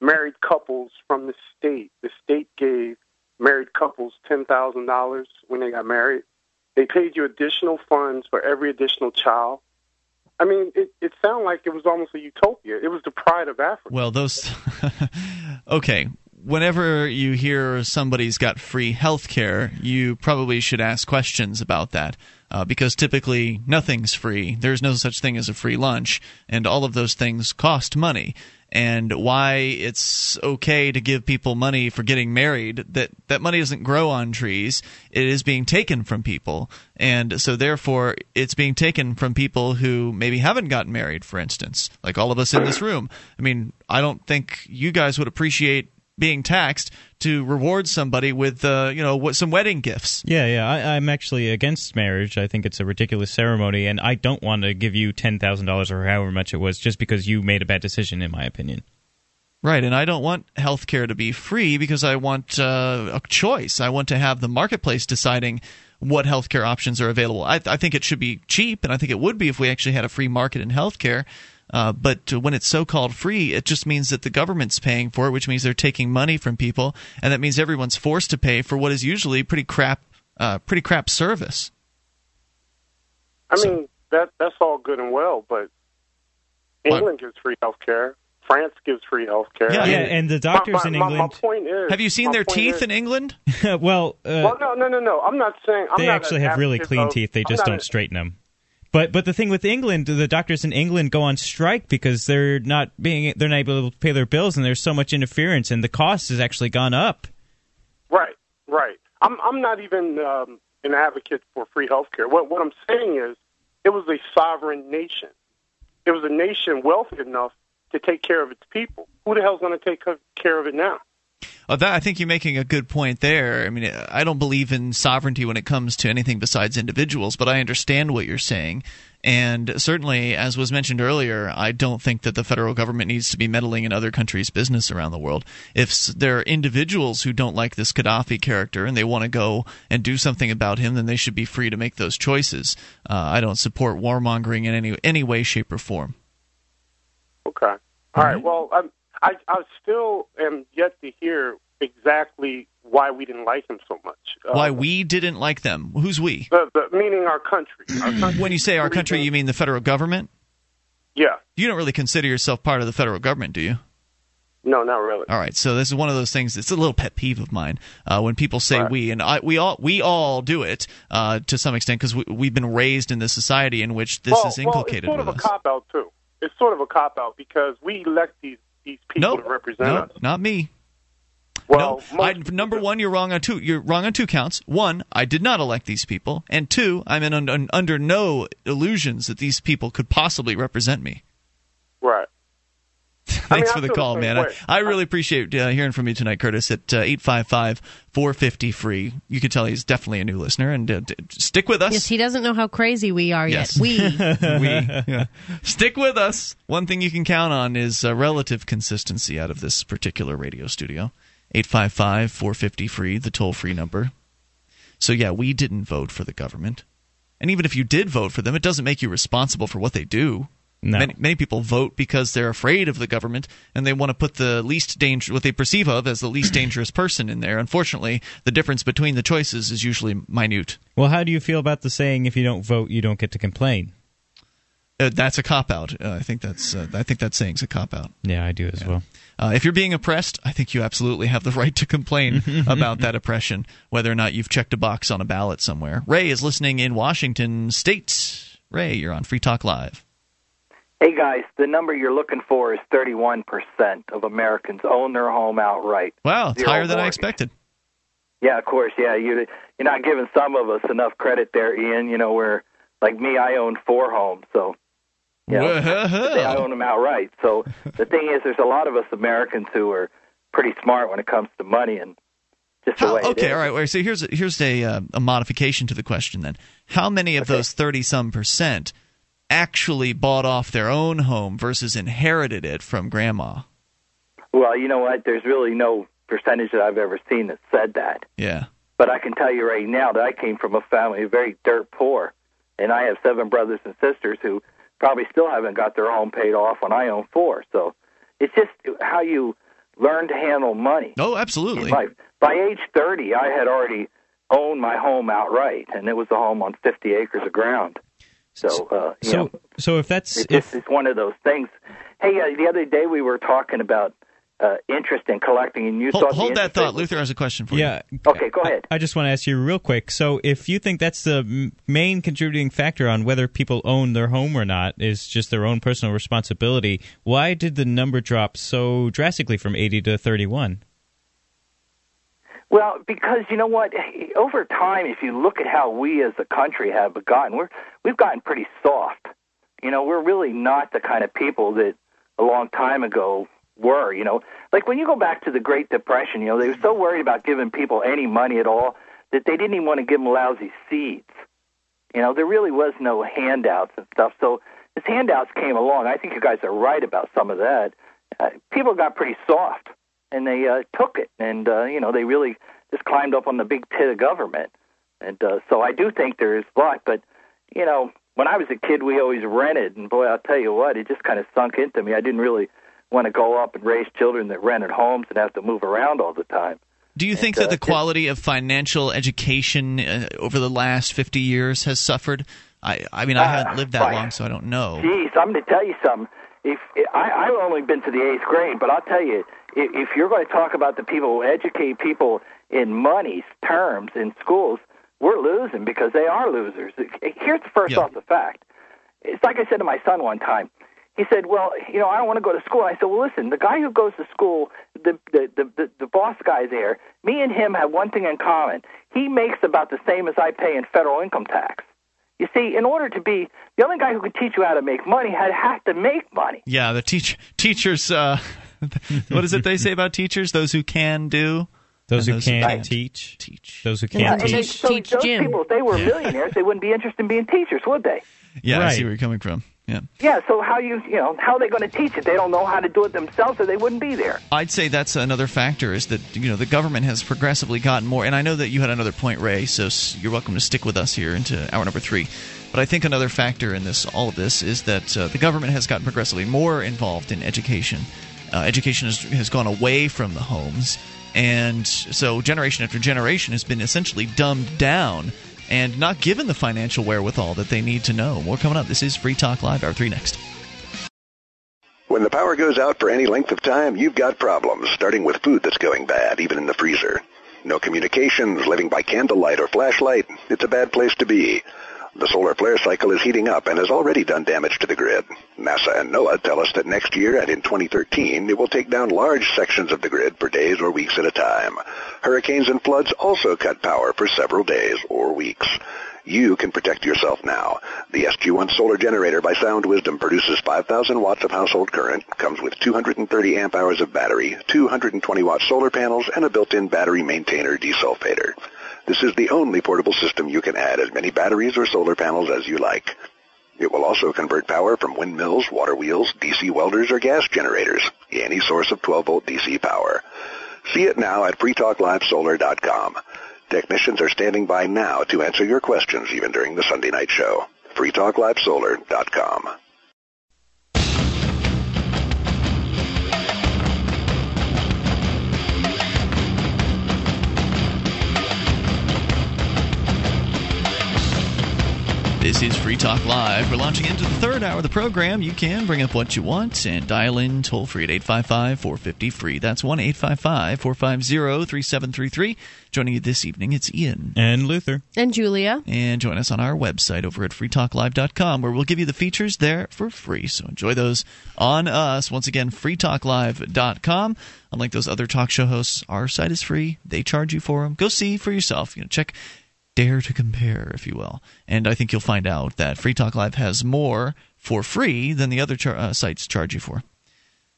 S15: married couples from the state. The state gave married couples ten thousand dollars when they got married. They paid you additional funds for every additional child. I mean, it, it sounded like it was almost a utopia. It was the pride of Africa.
S1: Well, those. okay. Whenever you hear somebody's got free health care, you probably should ask questions about that. Uh, because typically nothing's free. There's no such thing as a free lunch, and all of those things cost money. and why it's okay to give people money for getting married. That that money doesn't grow on trees; it is being taken from people, and so therefore it's being taken from people who maybe haven't gotten married, for instance, like all of us in this room. I mean, I don't think you guys would appreciate being taxed to reward somebody with uh, you know what some wedding gifts.
S2: Yeah, yeah. I, I'm actually against marriage. I think it's a ridiculous ceremony, and I don't want to give you ten thousand dollars or however much it was just because you made a bad decision, in my opinion.
S1: Right, and I don't want healthcare to be free because I want uh, a choice. I want to have the marketplace deciding what healthcare options are available. I, I think it should be cheap, and I think it would be if we actually had a free market in healthcare. Uh, but when it's so called free, it just means that the government's paying for it, which means they're taking money from people, and that means everyone's forced to pay for what is usually pretty crap, uh, pretty crap service.
S6: I mean that that's all good and well, but England gives free health care. France gives free health care.
S2: Yeah, yeah, and the doctors
S6: my, my,
S2: in England-
S6: My, point is,
S1: Have you seen their teeth
S6: is-
S1: in England?
S2: well, uh,
S6: well, no, no, no, no. I'm not saying I'm
S2: they
S6: not
S2: actually have really clean
S6: of-
S2: teeth. They
S6: I'm
S2: just don't
S6: an-
S2: straighten them. But but the thing with England, the doctors in England go on strike because they're not being they're not able to pay their bills, and there's so much interference, and the cost has actually gone up.
S6: Right, right. I'm I'm not even um, an advocate for free health care. What what I'm saying is, it was a sovereign nation. It was a nation wealthy enough to take care of its people. Who the hell's going to take care of it now?
S1: Uh, that, I think you're making a good point there. I mean, I don't believe in sovereignty when it comes to anything besides individuals, but I understand what you're saying. And certainly, as was mentioned earlier, I don't think that the federal government needs to be meddling in other countries' business around the world. If there are individuals who don't like this Gaddafi character and they want to go and do something about him, then they should be free to make those choices. Uh, I don't support warmongering in any any way, shape, or form.
S6: Okay. All right. Well, I'm, I I still am yet to hear exactly why we didn't like him so much. Uh,
S1: Why we didn't like them? Who's we?
S6: The, the, meaning our country. Our country.
S1: When you say our country, you mean the federal government?
S6: Yeah.
S1: You don't really consider yourself part of the federal government, do you?
S6: No, not really.
S1: All right, so this is one of those things. It's a little pet peeve of mine uh, when people say "we," and I, we all we all do it uh, to some extent because we, we've been raised in this society in which this
S6: well,
S1: is inculcated
S6: well, it's sort of
S1: us.
S6: a cop out too. It's sort of a cop out because we elect these these people
S1: Nope.
S6: to represent
S1: no,
S6: us.
S1: not me.
S6: Well,
S1: no, I, number one, you're wrong on two. You're wrong on two counts. One, I did not elect these people, and two, I'm in un, under no illusions that these people could possibly represent me.
S6: Right.
S1: Thanks
S6: I
S1: for the
S6: feel the
S1: call, man. I. I really appreciate uh, hearing from you tonight, Curtis, at uh, 855 450 free. You can tell he's definitely a new listener, and uh, d- stick with us.
S3: Yes, he doesn't know how crazy we are
S1: Yes.
S3: yet. We.
S1: we yeah. stick with us. One thing you can count on is uh, relative consistency out of this particular radio studio. 855 450 free, the toll free number. So, yeah, we didn't vote for the government. And even if you did vote for them, it doesn't make you responsible for what they do.
S2: No.
S1: Many, many people vote because they're afraid of the government and they want to put the least danger, what they perceive of as the least dangerous person in there. Unfortunately, the difference between the choices is usually minute.
S2: Well, how do you feel about the saying "if you don't vote, you don't get to complain"?
S1: Uh, that's a cop out. Uh, I think that's uh, I think that saying's a cop out.
S2: Yeah, I do as well.
S1: Uh, if you're being oppressed, I think you absolutely have the right to complain about that oppression, whether or not you've checked a box on a ballot somewhere. Ray is listening in Washington State. Ray, you're on Free Talk Live.
S16: Hey guys, the number you're looking for is 31% of Americans own their home outright.
S1: Wow, it's
S16: Zero
S1: higher than I expected.
S16: Yeah, of course. Yeah, you you're not giving some of us enough credit there, Ian. You know, where like me, I own four homes, so you know, I own them outright. So the thing is, there's a lot of us Americans who are pretty smart when it comes to money and just the way
S1: Okay,
S16: is.
S1: all right. wait, So here's here's a uh, a modification to the question then. How many of those thirty some percent actually bought off their own home versus inherited it from grandma?
S16: Well, you know what? There's really no percentage that I've ever seen that said that.
S1: Yeah.
S16: But I can tell you right now that I came from a family very dirt poor, and I have seven brothers and sisters who probably still haven't got their home paid off when I own four. So it's just how you learn to handle money.
S1: Oh, absolutely.
S16: By age 30, I had already owned my home outright, and it was a home on 50 acres of ground. So, uh, you know,
S2: So, so if that's
S16: it
S2: if
S16: just is one of those things. Hey, uh, the other day we were talking about uh, interest in collecting, and you
S1: Hold,
S16: thought
S1: hold that thought.
S16: was-
S1: Luther has a question for
S2: Yeah.
S1: you.
S16: Okay, go ahead.
S2: I just want to ask you real quick. So, if you think that's the main contributing factor on whether people own their home or not is just their own personal responsibility, why did the number drop so drastically from 80 to 31?
S16: Well, because you know what? Over time, if you look at how we as a country have gotten, we're we've gotten pretty soft. You know, we're really not the kind of people that a long time ago were. You know, like when you go back to the Great Depression, you know, they were so worried about giving people any money at all that they didn't even want to give them lousy seeds. You know, there really was no handouts and stuff. So as handouts came along, I think you guys are right about some of that. Uh, people got pretty soft, and they uh, took it, and uh, you know, they really just climbed up on the big tit of government. And uh, so I do think there is luck, but you know, when I was a kid, we always rented, and boy, I'll tell you what, it just kind of sunk into me. I didn't really want to go up and raise children that rented homes and have to move around all the time.
S1: Do you think that
S16: uh,
S1: the quality of financial education uh, over the last 50 years has suffered? I, I mean, I haven't lived that long, so I don't know.
S16: Geez, I'm going to tell you something. If I, I've only been to the eighth grade, but I'll tell you, if, if you're going to talk about the people who educate people in money's terms in schools, we're losing because they are losers. Here's the first off the fact. It's like I said to my son one time. He said, "Well, you know, I don't want to go to school." I said, "Well, listen, the guy who goes to school, the the the the, the boss guy there, me and him have one thing in common. He makes about the same as I pay in federal income tax." You see, in order to be the only guy who could teach you how to make money had had to make money.
S1: Yeah, the teach teachers. Uh, what is it they say about teachers? Those who can do.
S2: Those
S1: and
S2: who can teach.
S1: Teach.
S2: Those who
S16: Yeah,
S2: can
S16: and they-
S2: teach.
S16: so those people, if they were millionaires, they wouldn't be interested in being teachers, would they?
S1: Yeah, I see where you're coming from. Yeah.
S16: Yeah. So how you you know how are they going to teach it? They don't know how to do it themselves, or they wouldn't be there.
S1: I'd say that's another factor is that you know the government has progressively gotten more, and I know that you had another point, Ray. So you're welcome to stick with us here into hour number three. But I think another factor in this, all of this, is that uh, the government has gotten progressively more involved in education. Uh, education has, has gone away from the homes, and so generation after generation has been essentially dumbed down and not given the financial wherewithal that they need to know. More coming up. This is Free Talk Live, hour three next.
S17: When the power goes out for any length of time, you've got problems, starting with food that's going bad, even in the freezer. No communications, living by candlelight or flashlight. It's a bad place to be. The solar flare cycle is heating up and has already done damage to the grid. NASA and NOAA tell us that next year and in 2013, it will take down large sections of the grid for days or weeks at a time. Hurricanes and floods also cut power for several days or weeks. You can protect yourself now. The SG1 solar generator by Sound Wisdom produces 5,000 watts of household current, comes with 230 amp hours of battery, 220 watt solar panels, and a built-in battery maintainer desulfator. This is the only portable system you can add as many batteries or solar panels as you like. It will also convert power from windmills, water wheels, DC welders, or gas generators, any source of 12-volt DC power. See it now at freetalklivesolar.com. Technicians are standing by now to answer your questions even during the Sunday night show. freetalklivesolar.com.
S1: This is Free Talk Live. We're launching into the third hour of the program. You can bring up what you want and dial in toll free at 855 450 free. That's 1 855 450 3733. Joining you this evening, it's Ian.
S2: And Luther.
S3: And Julia.
S1: And join us on our website over at freetalklive.com where we'll give you the features there for free. So enjoy those on us. Once again, freetalklive.com. Unlike those other talk show hosts, our site is free. They charge you for them. Go see for yourself. You know, check dare to compare, if you will. And I think you'll find out that Free Talk Live has more for free than the other char- uh, sites charge you for.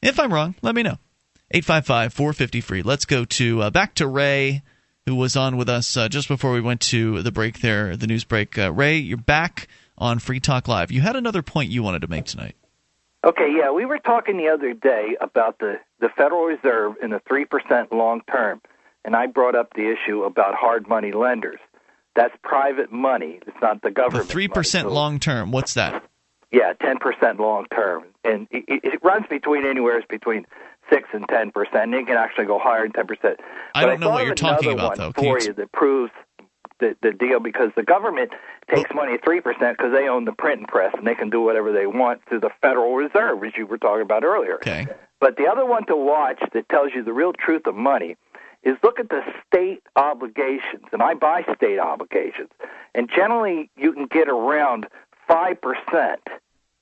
S1: If I'm wrong, let me know. 855 450 free. Let's go to uh, back to Ray, who was on with us uh, just before we went to the break there, the news break. Uh, Ray, you're back on Free Talk Live. You had another point you wanted to make tonight.
S16: Okay, yeah, we were talking the other day about the the Federal Reserve and the three percent long term, and I brought up the issue about hard money lenders. That's private money. It's not the
S1: The
S16: government.
S1: 3% long term, what's that?
S16: Yeah, ten percent long term, and it, it runs between anywhere between six and ten percent. It can actually go higher than ten percent.
S1: I don't know what you're talking about, though. Can you
S16: For
S1: ex-
S16: you that proves the the deal because the government takes money at three percent because they own the printing press and they can do whatever they want through the Federal Reserve, as you were talking about earlier.
S1: Okay.
S16: But the other one to watch that tells you the real truth of money is look at the state obligations, and I buy state obligations, and generally you can get around five percent.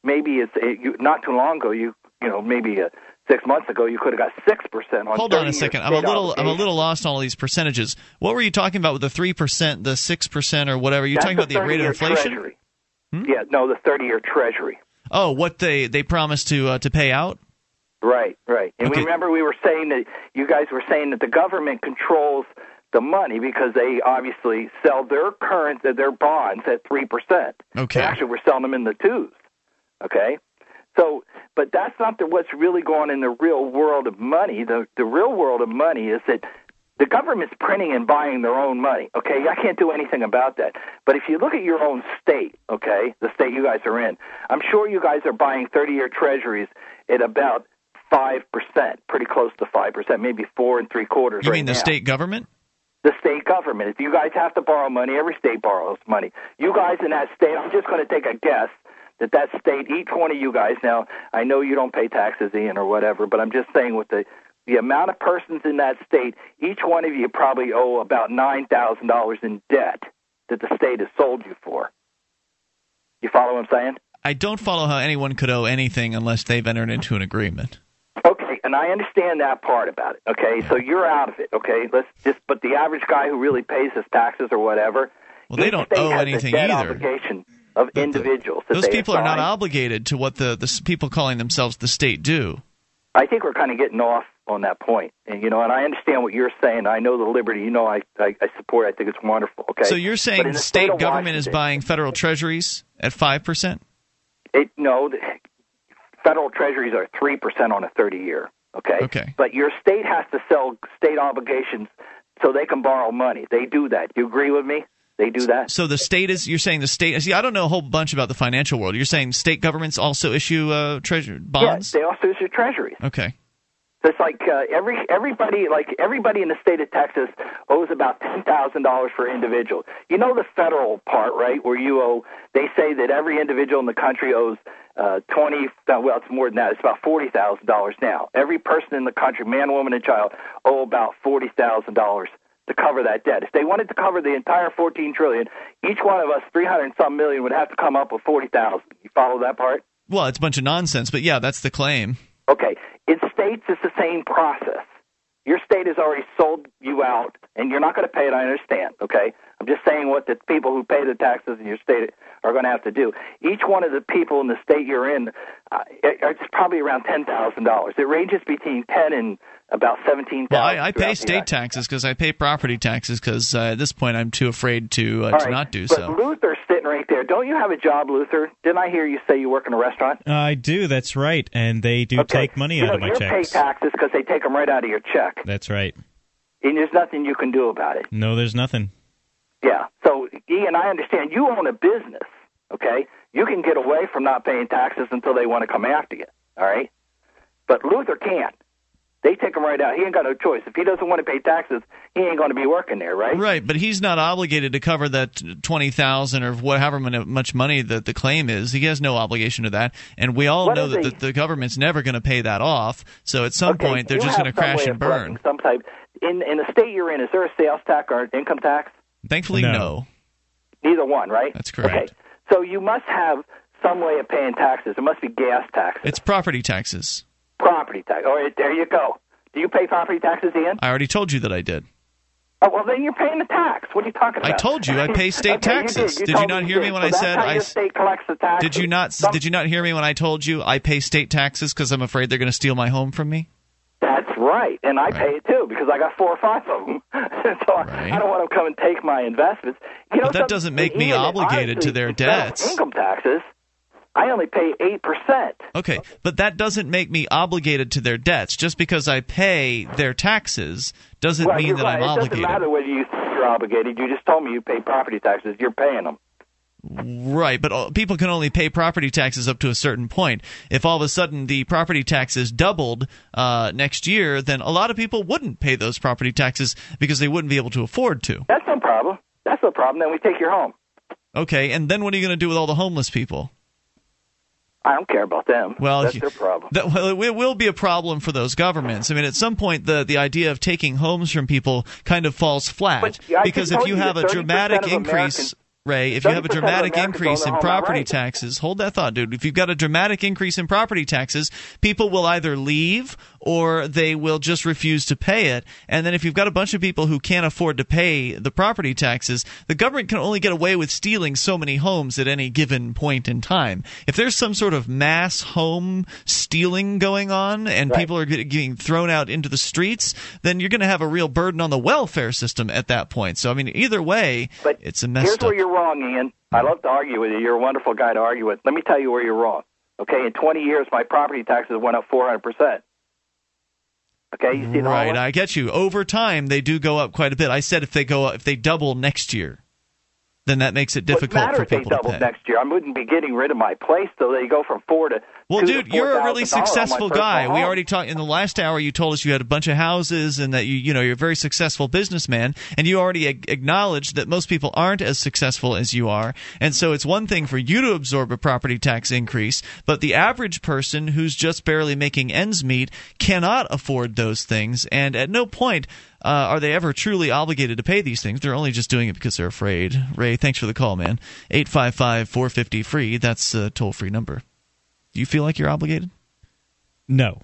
S16: Maybe it's it, you, not too long ago. You you know maybe uh, six months ago you could have got six percent on.
S1: Hold on a second. I'm a little I'm a little lost on all these percentages. What were you talking about with the three percent, the six percent, or whatever? You're
S16: That's
S1: talking about the rate of inflation.
S16: Treasury. Yeah, no, the thirty-year Treasury.
S1: Oh, what they they promised to uh, to pay out.
S16: Right, right. And we remember we were saying that you guys were saying that the government controls the money because they obviously sell their current their bonds at three percent.
S1: Okay.
S16: Actually, we're selling them in the twos. Okay. So, but that's not the, what's really going on in the real world of money. The the real world of money is that the government's printing and buying their own money. Okay, I can't do anything about that. But if you look at your own state, okay, the state you guys are in, I'm sure you guys are buying 30-year treasuries at about five percent, pretty close to five percent, maybe four and three quarters.
S1: You
S16: right
S1: mean the
S16: now.
S1: state government?
S16: The state government. If you guys have to borrow money, every state borrows money. You guys in that state, I'm just going to take a guess that that state, each one of you guys. Now, I know you don't pay taxes, Ian, or whatever, but I'm just saying with the the amount of persons in that state, each one of you probably owe about nine thousand dollars in debt that the state has sold you for. You follow what I'm saying?
S1: I don't follow how anyone could owe anything unless they've entered into an agreement.
S16: And I understand that part about it. Okay, so you're out of it. Okay, let's just. But the average guy who really pays his taxes or whatever,
S1: Well, they don't owe anything either.
S16: Obligation of individuals. that
S1: Those people are not obligated to what the the people calling themselves the state do.
S16: I think we're kind of getting off on that point, and you know, and I understand what you're saying. I know the liberty. You know, I I, I support. I think it's wonderful. Okay.
S1: So you're saying the
S16: the state
S1: state government is buying federal treasuries at five percent?
S16: It no, the federal treasuries are three percent on a thirty year. Okay.
S1: Okay.
S16: But your state has to sell state obligations so they can borrow money. They do that. You agree with me? They do that.
S1: So the state is you're saying the state see I don't know a whole bunch about the financial world. You're saying state governments also issue uh, treasury bonds?
S16: Yeah, they also issue treasuries.
S1: Okay.
S16: So it's like uh, every everybody like everybody in the state of Texas owes about ten thousand dollars for individual. You know the federal part, right? Where you owe. They say that every individual in the country owes uh, twenty. uh, Well, it's more than that. It's about forty thousand dollars now. Every person in the country, man, woman, and child, owe about forty thousand dollars to cover that debt. If they wanted to cover the entire fourteen trillion, each one of us, three hundred and some million, would have to come up with forty thousand. You follow that part?
S1: Well, it's a bunch of nonsense, but yeah, that's the claim.
S16: Okay, in states, it's the same process. Your state has already sold you out, and you're not going to pay it. I understand. Okay, I'm just saying what the people who pay the taxes in your state are going to have to do. Each one of the people in the state you're in, uh, it, it's probably around ten thousand dollars. It ranges between ten and about seventeen
S1: Well. I, I pay state taxes because I pay property taxes because uh, at this point I'm too afraid to uh, to
S16: right,
S1: not do
S16: but
S1: so.
S16: Luther's sitting right there. Don't you have a job, Luther? Didn't I hear you say you work in a restaurant?
S2: Uh, I do. That's right, and they do take money
S16: you
S2: out
S16: know,
S2: of my
S16: you
S2: checks.
S16: pay taxes because they take them right out of your check,
S2: That's right.
S16: and there's nothing you can do about it.
S2: No, there's nothing.
S16: Yeah. So, Ian, I understand you own a business, okay? You can get away from not paying taxes until they want to come after you, all right? But Luther can't. They take him right out. He ain't got no choice. If he doesn't want to pay taxes, he ain't going to be working there, right?
S1: Right, but he's not obligated to cover that twenty thousand or whatever much money that the claim is. He has no obligation to that, and we all
S16: What
S1: know that the, the government's never going to pay that off. So at some
S16: Okay,
S1: point they're just going to crash and burn.
S16: Some type in in the state you're in. Is there a sales tax or income tax?
S1: Thankfully,
S2: No.
S1: no.
S16: Neither one, right?
S1: That's correct.
S16: Okay. So you must have some way of paying taxes. It must be gas taxes,
S1: It's property taxes.
S16: property tax. All right, there you go. Do you pay property taxes, Ian?
S1: I already told you that I did.
S16: Oh well, then you're paying the tax. What are you talking about?
S1: I told you I pay state
S16: Okay, you
S1: taxes.
S16: did. You
S1: Did you not
S16: me
S1: hear me
S16: did.
S1: when
S16: So
S1: I said I
S16: your state collects the taxes.
S1: Did you not?
S16: Some-
S1: Did you not hear me when I told you I pay state taxes because I'm afraid they're going to steal my home from me?
S16: That's right, and I pay it too because I got four or five of them. so I- I don't want to come and take my investments. You know,
S1: But that doesn't make me obligated to their debts.
S16: Income taxes. I only pay eight percent.
S1: Okay, but that doesn't make me obligated to their debts. Just because I pay their taxes doesn't
S16: well,
S1: mean that
S16: right.
S1: I'm
S16: it
S1: obligated.
S16: doesn't matter whether you think you're obligated. You just told me you pay property taxes. You're paying them.
S1: Right, but uh, people can only pay property taxes up to a certain point. If all of a sudden the property taxes doubled uh, next year, then a lot of people wouldn't pay those property taxes because they wouldn't be able to afford to.
S16: That's no problem. That's no problem. Then we take your home.
S1: Okay, and then what are you going to do with all the homeless people?
S16: I don't care about them.
S1: Well,
S16: that's their problem.
S1: That, well, it will be a problem for those governments. I mean, at some point, the the idea of taking homes from people kind of falls flat
S16: But, yeah,
S1: because if you
S16: you
S1: have a dramatic increase.
S16: Americans-
S1: Ray, if you have a dramatic increase in property
S16: outright.
S1: taxes, hold that thought, dude. If you've got a dramatic increase in property taxes, people will either leave or they will just refuse to pay it. And then if you've got a bunch of people who can't afford to pay the property taxes, the government can only get away with stealing so many homes at any given point in time. If there's some sort of mass home stealing going on and people are getting thrown out into the streets, then you're going to have a real burden on the welfare system at that point. So I mean, either way, but it's a mess.
S16: Here's
S1: up.
S16: where you're wrong, Ian. I love to argue with you. You're a wonderful guy to argue with. Let me tell you where you're wrong. Okay, in 20 years, my property taxes went up 400 percent. Okay, you see
S1: right, I get you. Over time, they do go up quite a bit. I said if they go up, if they double next year, then that makes it difficult
S16: matter
S1: for
S16: if they
S1: people to
S16: double
S1: pay.
S16: next year? I wouldn't be getting rid of my place though. they go from four to.
S1: Well, dude, you're a really
S16: $4,000 on my
S1: successful guy. We already talked in the last hour. You told us you had a bunch of houses and that you, you know, you're a very successful businessman. And you already ag- acknowledged that most people aren't as successful as you are. And so it's one thing for you to absorb a property tax increase, but the average person who's just barely making ends meet cannot afford those things. And at no point uh, are they ever truly obligated to pay these things. They're only just doing it because they're afraid. Ray, thanks for the call, man. Eight five five four fifty free. That's a toll free number. Do you feel like you're obligated?
S2: No.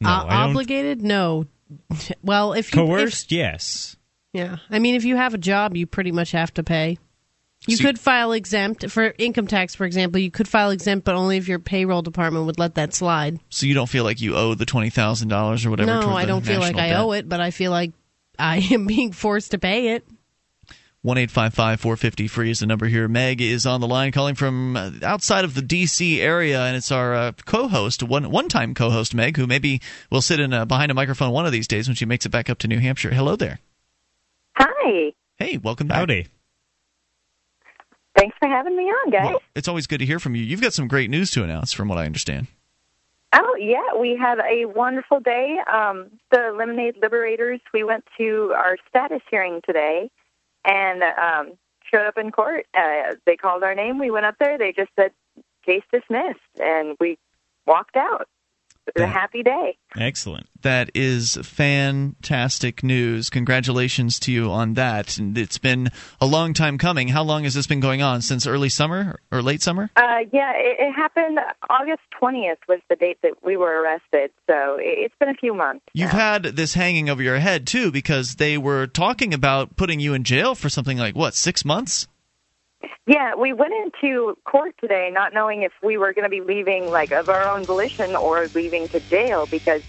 S2: No,
S3: Uh,
S2: I don't.
S3: obligated? No. well, if you if-
S2: Coerced, yes.
S3: yeah, I mean, if you have a job, you pretty much have to pay. You
S1: See-
S3: could file exempt for income tax, for example. You could file exempt, but only if your payroll department would let that slide.
S1: So you don't feel like you owe the twenty thousand dollars or whatever?
S3: no,
S1: toward
S3: I
S1: the
S3: don't feel like
S1: national
S3: I
S1: debt?
S3: owe it, but I feel like I am being forced to pay it.
S1: One eight five five four fifty free is the number here. Meg is on the line, calling from uh, outside of the D.C. area, and it's our uh, co-host, one one-time co-host, Meg, who maybe will sit in uh, behind a microphone one of these days when she makes it back up to New Hampshire. Hello there.
S18: Hi.
S1: Hey, welcome back.
S2: Howdy.
S18: Thanks for having me on, guys.
S1: Well, it's always good to hear from you. You've got some great news to announce, from what I understand.
S18: Oh, yeah, we had a wonderful day. Um, the Lemonade Liberators, we went to our status hearing today and um, showed up in court. Uh, they called our name. We went up there. They just said, case dismissed, and we walked out. A happy day.
S2: Excellent.
S1: That is fantastic news. Congratulations to you on that. And it's been a long time coming. How long has this been going on? Since early summer or late summer?
S18: Uh, yeah, it, it happened August 20th was the date that we were arrested, so it, it's been a few months.
S1: You've had this hanging over your head too, because they were talking about putting you in jail for something like what six months?
S18: Yeah, we went into court today not knowing if we were going to be leaving like of our own volition or leaving to jail because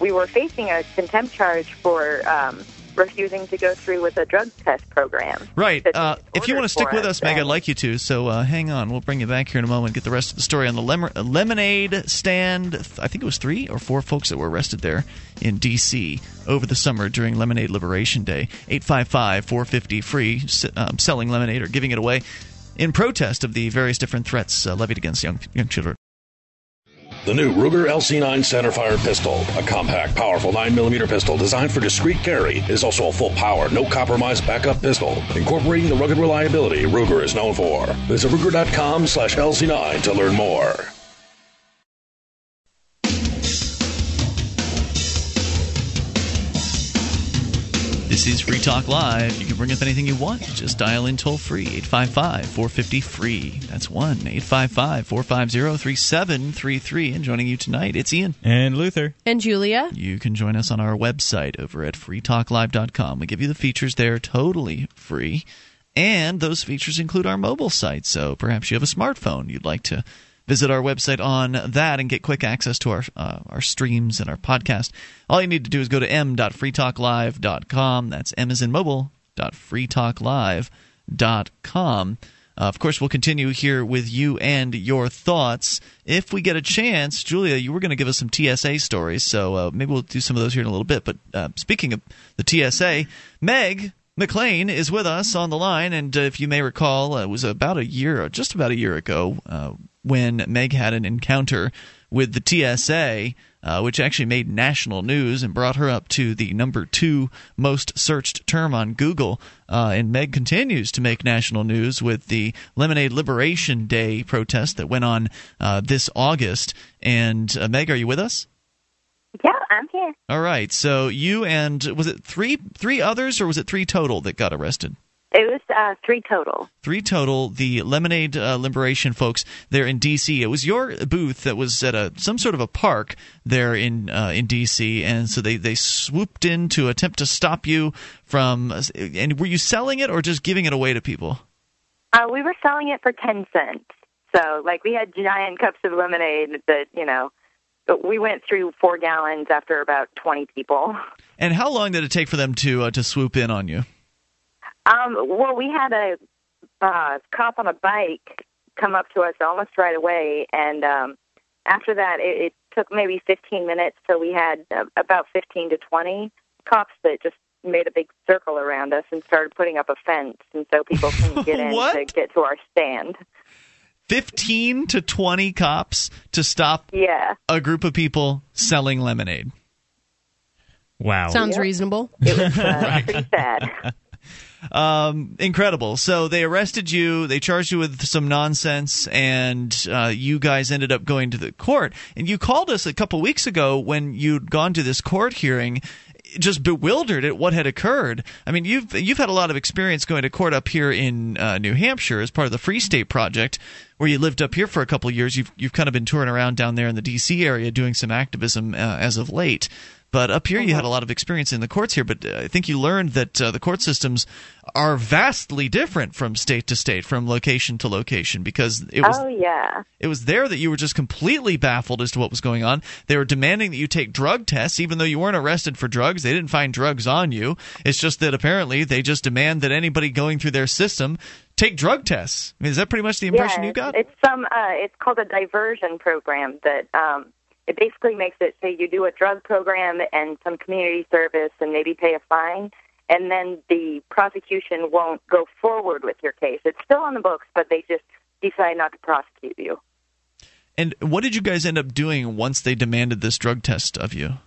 S18: we were facing a contempt charge for um, refusing to go through with a drug test program.
S1: Right. Uh, if you want to stick with
S18: us,
S1: us, Meg, I'd like you to. So uh, hang on. We'll bring you back here in a moment. Get the rest of the story on the lem- lemonade stand. I think it was three or four folks that were arrested there in D.C. over the summer during Lemonade Liberation Day. 855 450 free, um, selling lemonade or giving it away in protest of the various different threats uh, levied against young, young children.
S8: The new Ruger LC9 centerfire pistol, a compact, powerful 9mm pistol designed for discreet carry, is also a full power, no compromise backup pistol, incorporating the rugged reliability Ruger is known for. Visit Ruger.com slash LC9 to learn more.
S1: This is Free Talk Live. You can bring up anything you want. Just dial in toll free 855 450 free. That's 1 855 450 3733. And joining you tonight, it's Ian.
S2: And Luther.
S3: And Julia.
S1: You can join us on our website over at freetalklive.com. We give you the features there totally free. And those features include our mobile site. So perhaps you have a smartphone you'd like to visit our website on that and get quick access to our uh, our streams and our podcast. All you need to do is go to m.freetalklive.com. That's m as in mobile. freetalklive.com. Uh, of course, we'll continue here with you and your thoughts. If we get a chance, Julia, you were going to give us some TSA stories, so uh, maybe we'll do some of those here in a little bit. But uh, speaking of the TSA, Meg McLain is with us on the line, and uh, if you may recall, uh, it was about a year, just about a year ago, uh, when Meg had an encounter with the TSA. Uh, which actually made national news and brought her up to the number two most searched term on Google. Uh, and Meg continues to make national news with the Lemonade Liberation Day protest that went on uh, this August. And uh, Meg, are you with us?
S18: Yeah, I'm here.
S1: All right. So you and was it three three others or was it three total that got arrested?
S18: It was uh, three total.
S1: Three total. The Lemonade uh, Liberation folks there in D.C. It was your booth that was at a some sort of a park there in uh, in D.C. And so they they swooped in to attempt to stop you from. And were you selling it or just giving it away to people?
S18: Uh, we were selling it for ten cents. So like we had giant cups of lemonade that you know. We went through four gallons after about twenty people.
S1: And how long did it take for them to uh, to swoop in on you?
S18: Um, well, we had a uh, cop on a bike come up to us almost right away, and um, after that, it, it took maybe 15 minutes. So we had uh, about 15 to 20 cops that just made a big circle around us and started putting up a fence, and so people couldn't get in to get to our stand.
S1: 15 to 20 cops to stop
S18: yeah.
S1: a group of people selling lemonade.
S2: Wow.
S3: Sounds yep. reasonable.
S18: It was uh, pretty sad.
S1: Um, incredible. So they arrested you. They charged you with some nonsense, and uh, you guys ended up going to the court. And you called us a couple weeks ago when you'd gone to this court hearing, just bewildered at what had occurred. I mean, you've you've had a lot of experience going to court up here in uh, New Hampshire as part of the Free State Project, where you lived up here for a couple years. You've you've kind of been touring around down there in the D.C. area doing some activism uh, as of late. But up here, you had a lot of experience in the courts here. But uh, I think you learned that uh, the court systems are vastly different from state to state, from location to location, because it was.
S18: Oh yeah.
S1: It was there that you were just completely baffled as to what was going on. They were demanding that you take drug tests, even though you weren't arrested for drugs. They didn't find drugs on you. It's just that apparently they just demand that anybody going through their system take drug tests. I mean, is that pretty much the impression
S18: yeah,
S1: you got?
S18: It's some. Uh, it's called a diversion program that. Um, it basically makes it say you do a drug program and some community service and maybe pay a fine, and then the prosecution won't go forward with your case. It's still on the books, but they just decide not to prosecute you.
S1: And what did you guys end up doing once they demanded this drug test of you?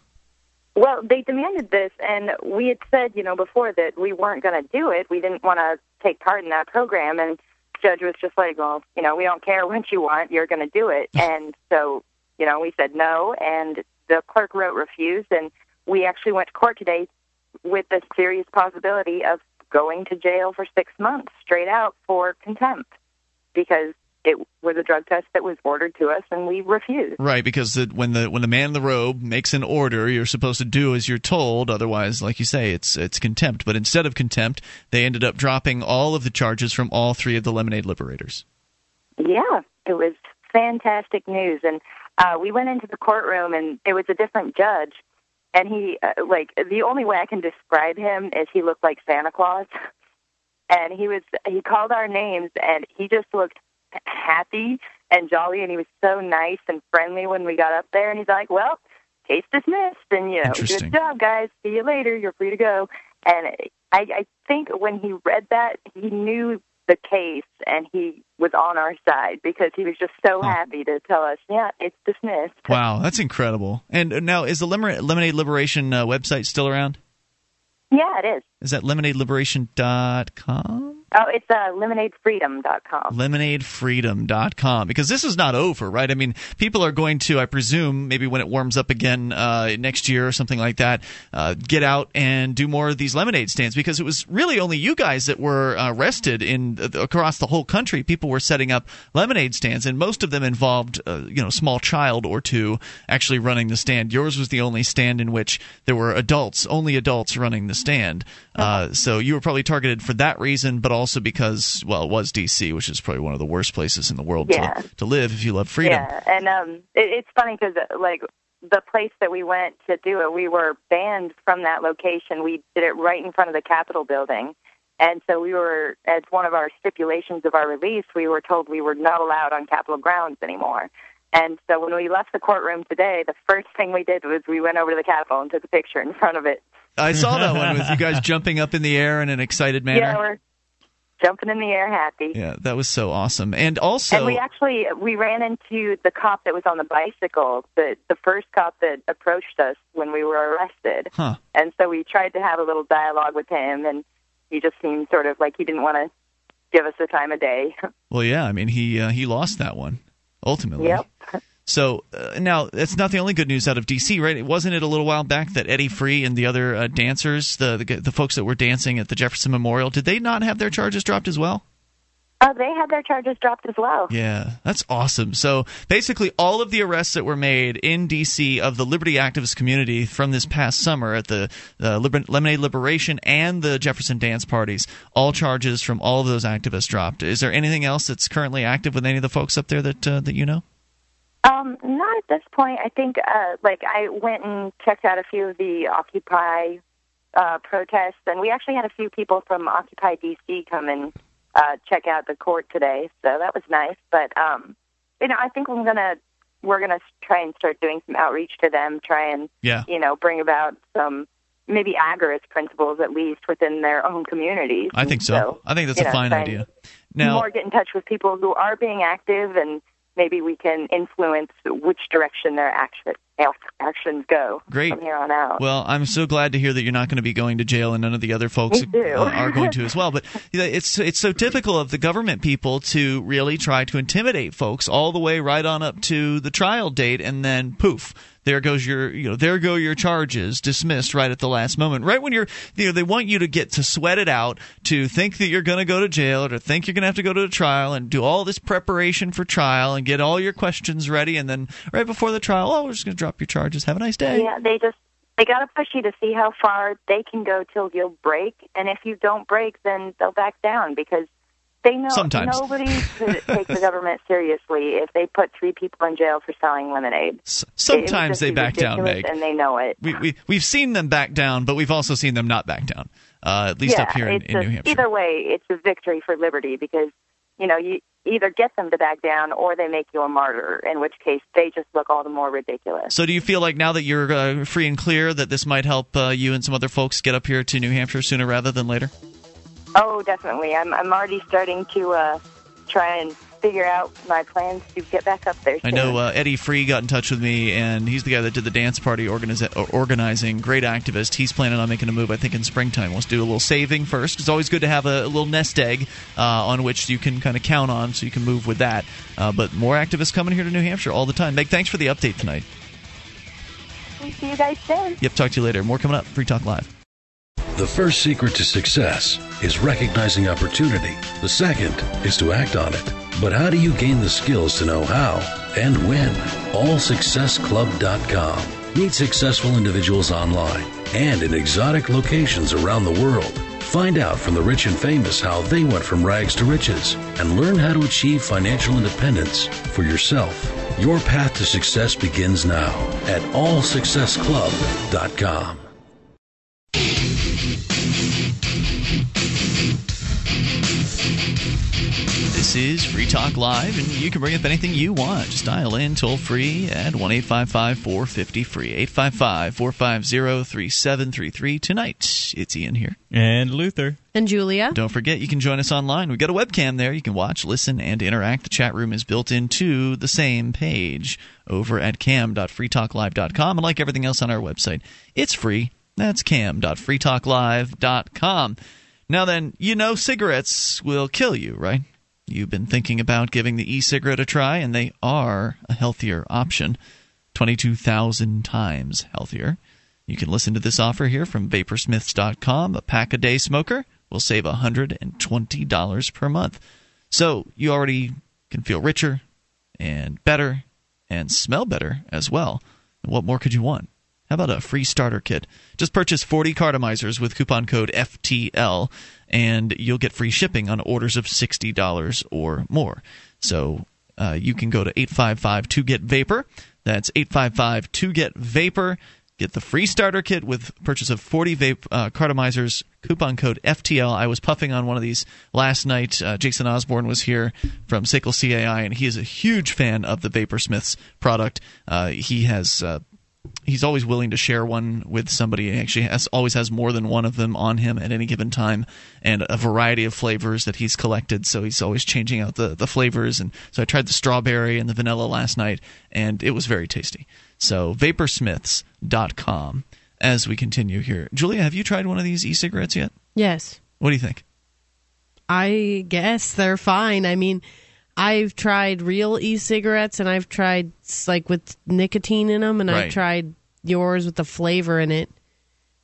S18: Well, they demanded this, and we had said, you know, before that we weren't going to do it. We didn't want to take part in that program, and judge was just like, well, you know, we don't care what you want, you're going to do it. and so you know, we said no, and the clerk wrote refused, and we actually went to court today with the serious possibility of going to jail for six months straight out for contempt because it was a drug test that was ordered to us and we refused.
S1: Right, because the, when the when the man in the robe makes an order, you're supposed to do as you're told. Otherwise, like you say, it's it's contempt. But instead of contempt, they ended up dropping all of the charges from all three of the Lemonade Liberators.
S18: Yeah, it was fantastic news, and uh, we went into the courtroom and it was a different judge. And he, uh, like, the only way I can describe him is he looked like Santa Claus. And he was, he called our names and he just looked happy and jolly and he was so nice and friendly when we got up there. And he's like, well, case dismissed. And, you know, good job, guys. See you later. You're free to go. And I, I think when he read that, he knew the case and he was on our side because he was just so happy to tell us, yeah, it's dismissed.
S1: Wow, that's incredible. And uh, now, is the Lemonade Liberation uh, website still around?
S18: Yeah, it is.
S1: Is that lemonadeliberation.com?
S18: Oh, it's uh, lemonadefreedom.com.
S1: Lemonadefreedom.com. Because this is not over, right? I mean, people are going to, I presume, maybe when it warms up again uh, next year or something like that, uh, get out and do more of these lemonade stands because it was really only you guys that were uh, arrested in uh, across the whole country. People were setting up lemonade stands, and most of them involved, uh, you know, a small child or two actually running the stand. Yours was the only stand in which there were adults, only adults running the stand. Uh, so you were probably targeted for that reason, but also because, well, it was D.C., which is probably one of the worst places in the world
S18: yeah.
S1: to, to live if you love freedom.
S18: Yeah, and um, it, it's funny because, like, the place that we went to do it, we were banned from that location. We did it right in front of the Capitol building. And so we were, as one of our stipulations of our release, we were told we were not allowed on Capitol grounds anymore. And so when we left the courtroom today, the first thing we did was we went over to the Capitol and took a picture in front of it.
S1: I saw that one with you guys jumping up in the air in an excited manner.
S18: Yeah, we're jumping in the air, happy.
S1: Yeah, that was so awesome. And also,
S18: and we actually we ran into the cop that was on the bicycle, the the first cop that approached us when we were arrested.
S1: Huh.
S18: And so we tried to have a little dialogue with him, and he just seemed sort of like he didn't want to give us the time of day.
S1: well, yeah, I mean he uh, he lost that one ultimately.
S18: Yep.
S1: So uh, now that's not the only good news out of DC, right? It Wasn't it a little while back that Eddie Free and the other uh, dancers, the, the the folks that were dancing at the Jefferson Memorial, did they not have their charges dropped as well?
S18: Uh, they had their charges dropped as well.
S1: Yeah, that's awesome. So basically, all of the arrests that were made in D.C. of the liberty activist community from this past summer at the uh, Liber- Lemonade Liberation and the Jefferson Dance parties, all charges from all of those activists dropped. Is there anything else that's currently active with any of the folks up there that uh, that you know?
S18: Um, not at this point. I think, uh, like, I went and checked out a few of the Occupy uh, protests, and we actually had a few people from Occupy DC come and uh, check out the court today, so that was nice. But, um, you know, I think we're gonna we're gonna try and start doing some outreach to them, try and
S1: yeah.
S18: you know bring about some maybe agorist principles at least within their own communities.
S1: I think so.
S18: so
S1: I think that's a
S18: know,
S1: fine idea. Now,
S18: more get in touch with people who are being active and maybe we can influence which direction their action actions go
S1: Great.
S18: from here on out.
S1: Well, I'm so glad to hear that you're not going to be going to jail, and none of the other folks are going to as well. But it's it's so typical of the government people to really try to intimidate folks all the way right on up to the trial date, and then poof. There goes your, you know, there go your charges dismissed right at the last moment. Right when you're, you know, they want you to get to sweat it out, to think that you're going to go to jail, or to think you're going to have to go to a trial, and do all this preparation for trial, and get all your questions ready, and then right before the trial, oh, we're just going to drop your charges. Have a nice day.
S18: Yeah, they just they got to push you to see how far they can go till you'll break, and if you don't break, then they'll back down because they know
S1: Sometimes.
S18: nobody could take the government seriously if they put three people in jail for selling lemonade.
S1: S- sometimes they
S18: would just be
S1: back down, Meg.
S18: and they know it.
S1: We, we, we've seen them back down, but we've also seen them not back down, uh, at least
S18: yeah,
S1: up here in, in
S18: just,
S1: New Hampshire.
S18: Either way, it's a victory for liberty because you know you either get them to back down or they make you a martyr. In which case, they just look all the more ridiculous.
S1: So, do you feel like now that you're uh, free and clear that this might help uh, you and some other folks get up here to New Hampshire sooner rather than later?
S18: Oh, definitely. I'm I'm already starting to uh, try and figure out my plans to get back up there.
S1: I know uh, Eddie Free got in touch with me, and he's the guy that did the dance party organiza- organizing. Great activist. He's planning on making a move, I think, in springtime. To do a little saving first. It's always good to have a, a little nest egg uh, on which you can kind of count on, so you can move with that. Uh, but more activists coming here to New Hampshire all the time. Meg, thanks for the update tonight.
S18: We see you guys soon.
S1: Yep, talk to you later. More coming up. Free Talk Live.
S8: The first secret to success is recognizing opportunity. The second is to act on it. But how do you gain the skills to know how and when? AllSuccessClub.com. Meet successful individuals online and in exotic locations around the world. Find out from the rich and famous how they went from rags to riches and learn how to achieve financial independence for yourself. Your path to success begins now at AllSuccessClub.com.
S1: This is Free Talk Live, and you can bring up anything you want. Just dial in toll free at 1 855 450 free. 855 450 3733. Tonight, it's Ian here.
S2: And Luther.
S3: And Julia.
S1: Don't forget, you can join us online. We've got a webcam there. You can watch, listen, and interact. The chat room is built into the same page over at cam.freetalklive.com. And like everything else on our website, it's free. That's cam.freetalklive.com. Now then, you know cigarettes will kill you, right? You've been thinking about giving the e cigarette a try, and they are a healthier option 22,000 times healthier. You can listen to this offer here from vaporsmiths.com. A pack a day smoker will save $120 per month. So you already can feel richer and better and smell better as well. What more could you want? How about a free starter kit? Just purchase 40 cartomizers with coupon code FTL, and you'll get free shipping on orders of $60 or more. So uh, you can go to 855 to get vapor. That's 855 to get vapor. Get the free starter kit with purchase of 40 vape uh, cartomizers. Coupon code FTL. I was puffing on one of these last night. Uh, Jason Osborne was here from SACL CAI, and he is a huge fan of the Vaporsmiths product. Uh, he has uh, he's always willing to share one with somebody. He actually has always has more than one of them on him at any given time, and a variety of flavors that he's collected. So he's always changing out the the flavors. And so I tried the strawberry and the vanilla last night, and it was very tasty. So vaporsmiths.com. As we continue here, Julia, have you tried one of these e-cigarettes yet?
S3: Yes.
S1: What do you think?
S3: I guess they're fine. I mean, I've tried real e-cigarettes and I've tried like with nicotine in them, and
S1: Right.
S3: I've tried yours with the flavor in it.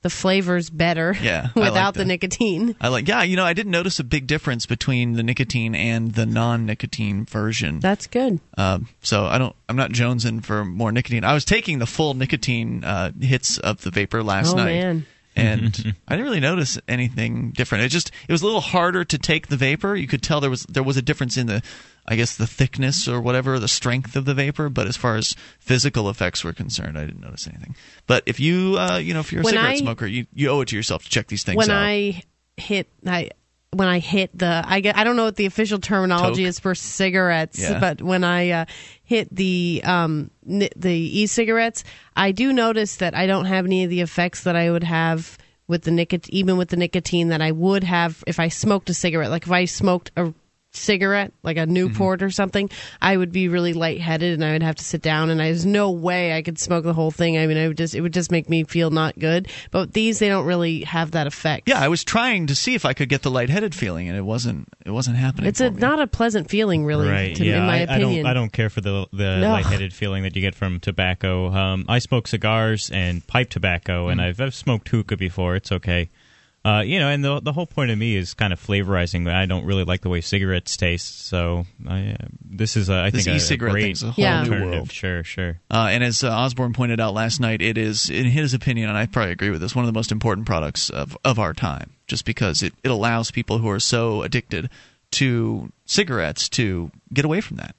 S3: The flavor's better
S1: Yeah, I like
S3: without the nicotine.
S1: I like, yeah, you know, I didn't notice a big difference between the nicotine and the non-nicotine version.
S3: That's good.
S1: Um, so I don't, I'm not jonesing for more nicotine. I was taking the full nicotine uh, hits of the vapor last
S3: oh
S1: night,
S3: man.
S1: And I didn't really notice anything different. It just, it was a little harder to take the vapor. You could tell there was there was a difference in the, I guess, the thickness or whatever, the strength of the vapor. But as far as physical effects were concerned, I didn't notice anything. But if you, uh, you know, if you're a
S3: When
S1: cigarette
S3: I-
S1: smoker, you you owe it to yourself to check these things
S3: when
S1: out.
S3: I hit I when I hit the I get I don't know what the official terminology
S1: Toke?
S3: is for cigarettes,
S1: Yeah.
S3: but when I uh, hit the um ni- the e-cigarettes, I do notice that I don't have any of the effects that I would have with the nicotine, even with the nicotine that I would have if I smoked a cigarette. Like if I smoked a cigarette, like a Newport or something, I would be really lightheaded and I would have to sit down and I, there's no way I could smoke the whole thing. I mean, I would just it would just make me feel not good. But these they don't really have that effect.
S1: yeah, I was trying to see if I could get the lightheaded feeling, and it wasn't it wasn't happening.
S3: It's a not a pleasant feeling, really,
S2: Right.
S3: to,
S2: yeah.
S3: in my
S2: I,
S3: opinion.
S2: I don't. I don't care for the the
S3: No.
S2: lightheaded feeling that you get from tobacco. Um, I smoke cigars and pipe tobacco, and
S1: Mm.
S2: I've, I've smoked hookah before. It's okay. Uh, you know, and the the whole point of me is kind of flavorizing. I don't really like the way cigarettes taste, so I, uh, this is, a, I
S1: This
S2: think, a- a,
S1: e-cigarette
S2: great
S1: a whole
S3: Yeah.
S1: new world.
S2: Sure, sure.
S1: Uh, and as uh, Osborne pointed out last night, it is, in his opinion, and I probably agree with this, one of the most important products of, of our time, just because it, it allows people who are so addicted to cigarettes to get away from that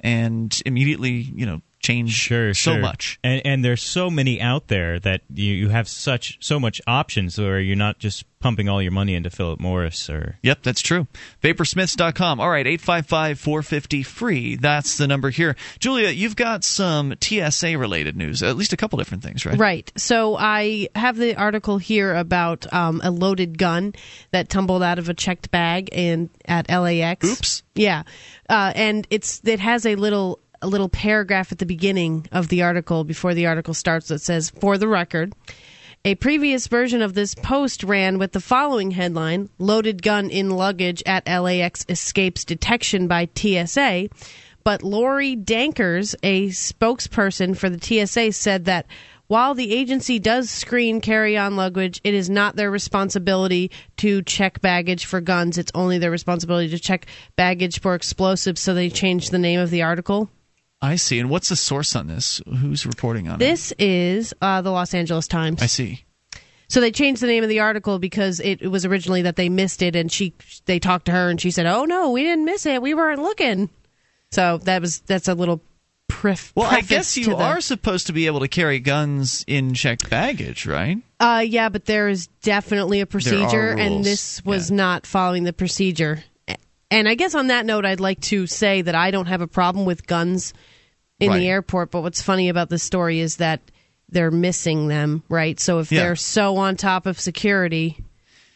S1: and immediately, you know, change
S2: Sure,
S1: so
S2: sure.
S1: much.
S2: and and there's so many out there that you, you have such so much options where you're not just pumping all your money into Philip Morris or
S1: Yep, that's true. Vaporsmiths.com. All right, 855 450 free. That's the number here. Julia, you've got some TSA related news, at least a couple different things, right?
S3: Right. So I have the article here about um, a loaded gun that tumbled out of a checked bag in at LAX.
S1: Oops.
S3: Yeah, uh, and it's it has a little a little paragraph at the beginning of the article before the article starts that says, "For the record." A previous version of this post ran with the following headline Loaded gun in luggage at LAX escapes detection by TSA. But Lorie Dankers, a spokesperson for the TSA, said that while the agency does screen carry on luggage, it is not their responsibility to check baggage for guns. It's only their responsibility to check baggage for explosives. So they changed the name of the article.
S1: I see. And what's the source on this? Who's reporting on it?
S3: This is uh, the Los Angeles Times.
S1: I see.
S3: So they changed the name of the article because it, it was originally that they missed it, and she they talked to her, and she said, "Oh no, we didn't miss it. We weren't looking." So that was that's a little pref-
S1: Well, I guess you are supposed to be able to carry guns in checked baggage, right?
S3: Uh, yeah, but there is definitely a procedure, and this was not following the procedure. And I guess on that note, I'd like to say that I don't have a problem with guns in
S1: Right.
S3: the airport. But what's funny about this story is that they're missing them, right? So if
S1: Yeah.
S3: they're so on top of security,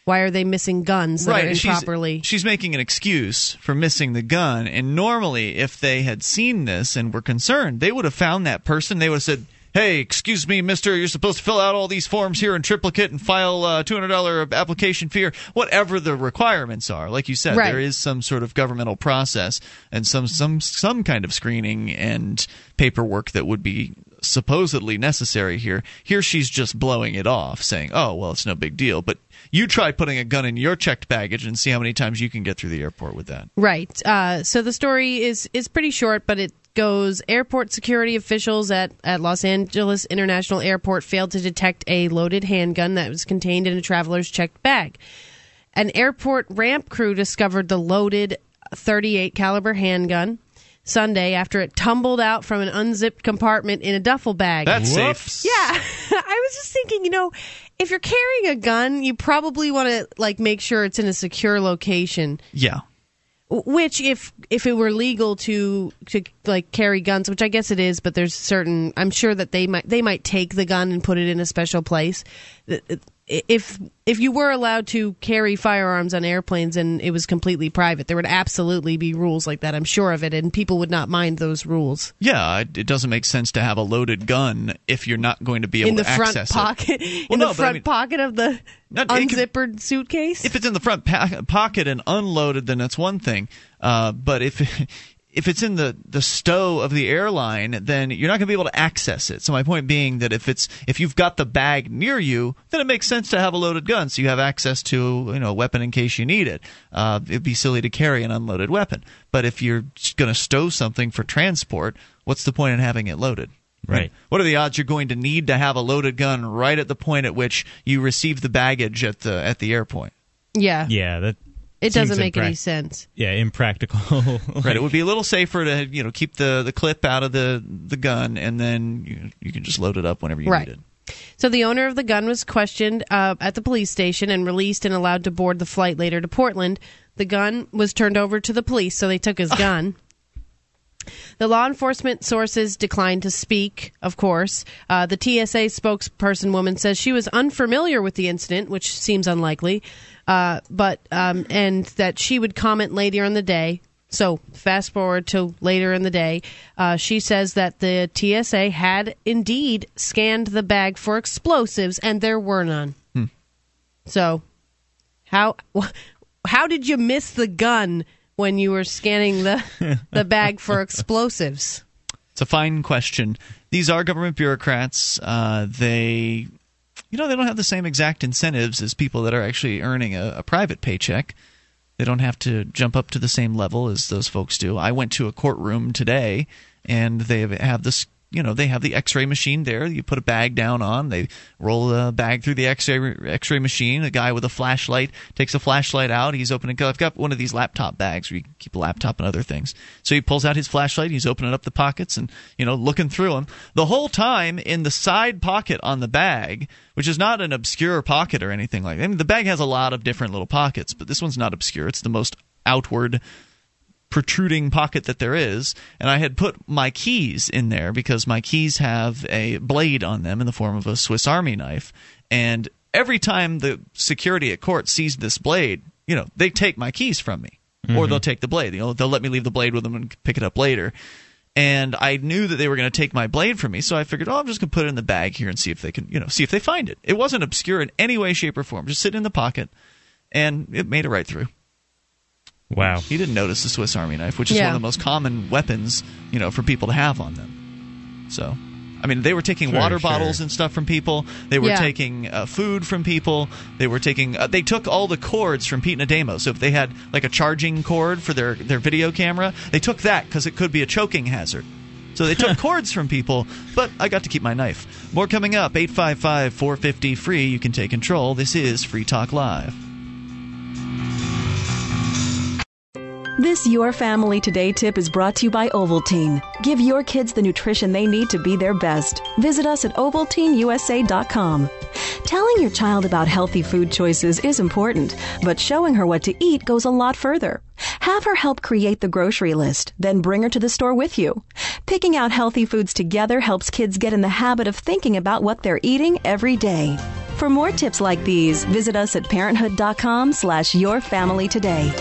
S3: why are they missing guns that
S1: right.
S3: are improperly?
S1: She's, she's making an excuse for missing the gun. And normally, if they had seen this and were concerned, they would have found that person. They would have said, Hey, excuse me, mister, you're supposed to fill out all these forms here in triplicate and file a $200 application fee or whatever the requirements are. Like you said,
S3: Right.
S1: there is some sort of governmental process and some, some, some kind of screening and paperwork that would be supposedly necessary here. Here she's just blowing it off, saying, "Oh, well, it's no big deal." But you try putting a gun in your checked baggage and see how many times you can get through the airport with that.
S3: Right. Uh, so the story is is pretty short, but it goes airport security officials at, at Los Angeles International Airport failed to detect a loaded handgun that was contained in a traveler's checked bag. An airport ramp crew discovered the loaded 38 caliber handgun Sunday after it tumbled out from an unzipped compartment in a duffel bag.
S1: That's safe.
S3: Yeah, I was just thinking, you know, if you're carrying a gun, you probably want to like make sure it's in a secure location.
S1: Yeah.
S3: Which if if it were legal to to like carry guns which i guess it is but there's certain i'm sure that they might they might take the gun and put it in a special place if if you were allowed to carry firearms on airplanes and it was completely private there would absolutely be rules like that i'm sure of it and people would not mind those rules
S1: yeah it doesn't make sense to have a loaded gun if you're not going to be able to do that.
S3: in the
S1: to
S3: front
S1: access
S3: pocket
S1: it.
S3: in
S1: no,
S3: the front
S1: I mean,
S3: pocket of the
S1: not,
S3: unzippered suitcase
S1: if it's in the front pa- pocket and unloaded then that's one thing uh, but if if it's in the the stow of the airline, then you're not going to be able to access it. So my point being that if it's if you've got the bag near you, then it makes sense to have a loaded gun, so you have access to you know a weapon in case you need it. Uh, it'd be silly to carry an unloaded weapon. But if you're going to stow something for transport, what's the point in having it loaded?
S2: Right.
S1: What are the odds you're going to need to have a loaded gun right at the point at which you receive the baggage at the at the airport?
S3: yeah
S2: Yeah, that
S3: it doesn't make any sense
S2: Yeah, impractical.
S1: right. It would be a little safer to you know keep the, the clip out of the, the gun, and then you, you can just load it up whenever you
S3: Right.
S1: need it.
S3: So the owner of the gun was questioned uh, at the police station and released and allowed to board the flight later to Portland. The gun was turned over to the police, so they took his gun. The law enforcement sources declined to speak, of course. Uh, the TSA spokesperson woman says she was unfamiliar with the incident, which seems unlikely, uh, but um, and that she would comment later in the day. So fast forward to later in the day, uh, she says that the TSA had indeed scanned the bag for explosives, and there were none.
S1: Hmm.
S3: So, how how did you miss the gun when you were scanning the the bag for explosives?
S1: It's a fine question. These are government bureaucrats. Uh, they, you know, they don't have the same exact incentives as people that are actually earning a, a private paycheck. They don't have to jump up to the same level as those folks do. I went to a courtroom today, and they have this. You know, they have the X-ray machine there. You put a bag down on. They roll a bag through the X-ray X-ray machine. A guy with a flashlight takes a flashlight out. He's opening. I've got one of these laptop bags where you keep a laptop and other things. So he pulls out his flashlight. He's opening up the pockets and you know looking through them. The whole time in the side pocket on the bag, which is not an obscure pocket or anything like that. I mean, the bag has a lot of different little pockets, but this one's not obscure. It's the most outward protruding pocket that there is, and I had put my keys in there because my keys have a blade on them in the form of a Swiss Army knife. And every time the security at court sees this blade, you know, they take my keys from me, or
S2: Mhm.
S1: they'll take the blade. You know, they'll let me leave the blade with them and pick it up later. And I knew that they were going to take my blade from me, so I figured, oh, I'm just going to put it in the bag here and see if they can, you know, see if they find it. It wasn't obscure in any way, shape, or form. Just sitting in the pocket, and it made it right through.
S2: Wow.
S1: He didn't notice the Swiss Army knife, which is
S3: Yeah.
S1: one of the most common weapons, you know, for people to have on them. So, I mean, they were taking
S2: Sure,
S1: water
S2: sure.
S1: bottles and stuff from people. They were
S3: Yeah.
S1: taking uh, food from people. They were taking. Uh, they took all the cords from Pete and Ademo. So if they had like a charging cord for their their video camera, they took that because it could be a choking hazard. So they took cords from people, but I got to keep my knife. More coming up. 855 450 free. You can take control. This is Free Talk Live.
S19: This Your Family Today tip is brought to you by Ovaltine. Give your kids the nutrition they need to be their best. Visit us at ovaltineusa.com. Telling your child about healthy food choices is important, but showing her what to eat goes a lot further. Have her help create the grocery list, then bring her to the store with you. Picking out healthy foods together helps kids get in the habit of thinking about what they're eating every day. For more tips like these, visit us at parenthood.com slash your family today.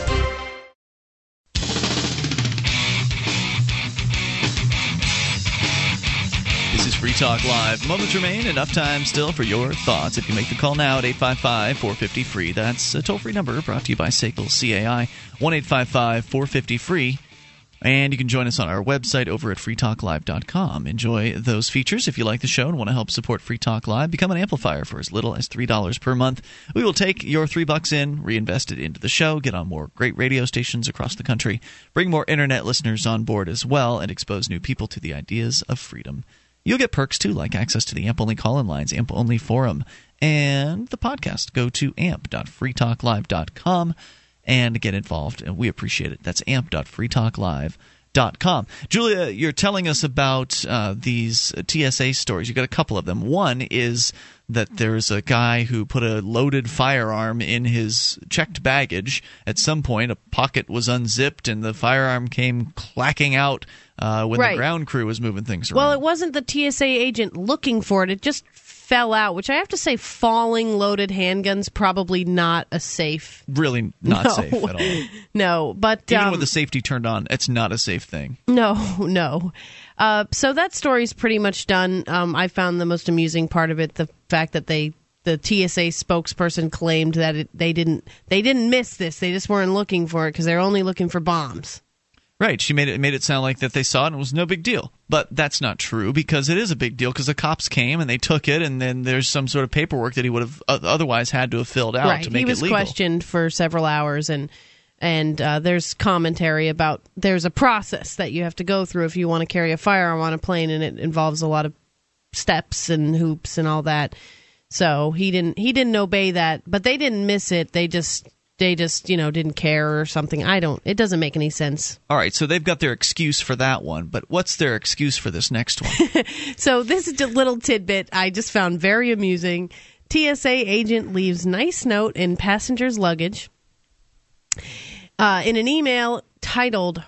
S1: Talk Live. Moments remain, enough time still for your thoughts. If you make the call now at 855 450 free, that's a toll free number brought to you by SACL CAI, 1 855 450 free. And you can join us on our website over at freetalklive.com. Enjoy those features. If you like the show and want to help support Free Talk Live, become an amplifier for as little as $3 per month. We will take your 3 bucks in, reinvest it into the show, get on more great radio stations across the country, bring more internet listeners on board as well, and expose new people to the ideas of freedom. You'll get perks too, like access to the AMP only call in lines, AMP only forum, and the podcast. Go to amp.freetalklive.com and get involved, and we appreciate it. That's amp.freetalklive.com. com. Julia, you're telling us about uh, these TSA stories. You got a couple of them. One is that there's a guy who put a loaded firearm in his checked baggage. At some point, a pocket was unzipped and the firearm came clacking out uh, when
S3: Right.
S1: the ground crew was moving things around.
S3: Well, it wasn't the TSA agent looking for it. It just fell out, which I have to say, falling loaded handguns probably not a safe.
S1: really not
S3: No.
S1: safe at all.
S3: No, but
S1: Even
S3: um,
S1: with the safety turned on, it's not a safe thing.
S3: No, no. Uh, so that story's pretty much done. Um, I found the most amusing part of it the fact that they the TSA spokesperson claimed that it, they didn't they didn't miss this. They just weren't looking for it because they're only looking for bombs.
S1: Right. She made it made it sound like that they saw it and it was no big deal. But that's not true because it is a big deal because the cops came and they took it and then there's some sort of paperwork that he would have otherwise had to have filled out
S3: right.
S1: to make it legal.
S3: he was questioned for several hours and and uh, there's commentary about there's a process that you have to go through if you want to carry a firearm on a plane and it involves a lot of steps and hoops and all that. So he didn't he didn't obey that, but they didn't miss it. They just they just you know didn't care or something. I don't. It doesn't make any sense.
S1: All right, so they've got their excuse for that one, but what's their excuse for this next one?
S3: So this is a little tidbit I just found very amusing. TSA agent leaves nice note in passenger's luggage. Uh, in an email titled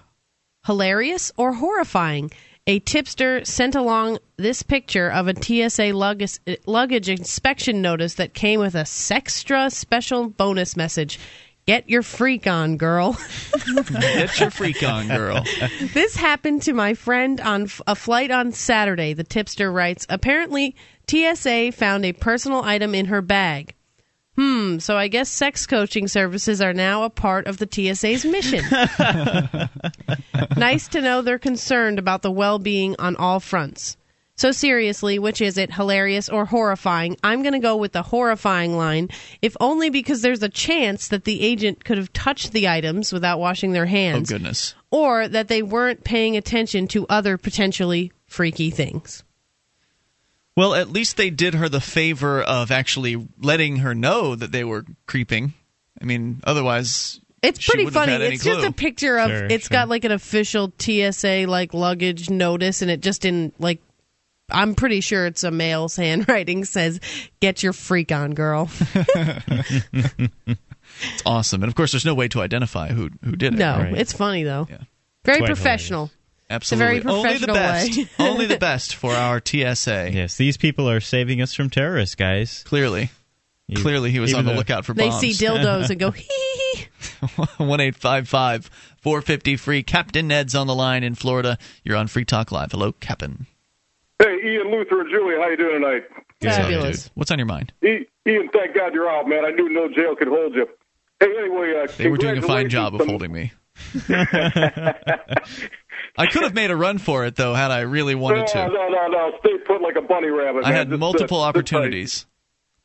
S3: "Hilarious or Horrifying," a tipster sent along this picture of a TSA luggage, luggage inspection notice that came with a sextra special bonus message. Get your freak on, girl.
S1: Get your freak on, girl.
S3: this happened to my friend on f- a flight on Saturday. The tipster writes Apparently, TSA found a personal item in her bag. Hmm, so I guess sex coaching services are now a part of the TSA's mission. nice to know they're concerned about the well being on all fronts. So, seriously, which is it, hilarious or horrifying? I'm going to go with the horrifying line, if only because there's a chance that the agent could have touched the items without washing their hands.
S1: Oh goodness.
S3: or that they weren't paying attention to other potentially freaky things.
S1: Well, at least they did her the favor of actually letting her know that they were creeping. I mean, otherwise
S3: It's pretty funny.
S1: had any
S3: It's just a picture of
S1: Sure,
S3: it's
S1: sure.
S3: got like an official TSA like luggage notice and it just didn't like I'm pretty sure it's a male's handwriting says get your freak on girl.
S1: It's awesome, and of course, there's no way to identify who who did it.
S3: no,
S1: right?
S3: it's funny though. Yeah. Very
S1: Quite
S3: professional.
S1: Absolutely.
S3: It's a very
S1: Only the best.
S3: way.
S1: Only the best for our TSA.
S2: Yes, these people are saving us from terrorists, guys.
S1: Clearly. Clearly, he was on the
S2: though-
S1: lookout for
S3: They
S1: bombs.
S3: see dildos and go hee hee. hee.
S1: One eight five five four fifty free. Captain Ned's on the line in Florida. You're on Free Talk Live. Hello, Captain.
S20: Hey, Ian Luther and Julie, how you doing tonight?
S3: Fabulous.
S1: What's on your mind?
S20: Ian, thank God you're out, man. I knew no jail could hold you. Hey, anyway, uh,
S1: They were doing a fine job of holding me. I could have made a run for it though, had I really wanted
S20: No,
S1: to.
S20: no, no, no. Stay put like a bunny rabbit.
S1: I
S20: man.
S1: had
S20: Just
S1: multiple
S20: sit- sit
S1: opportunities.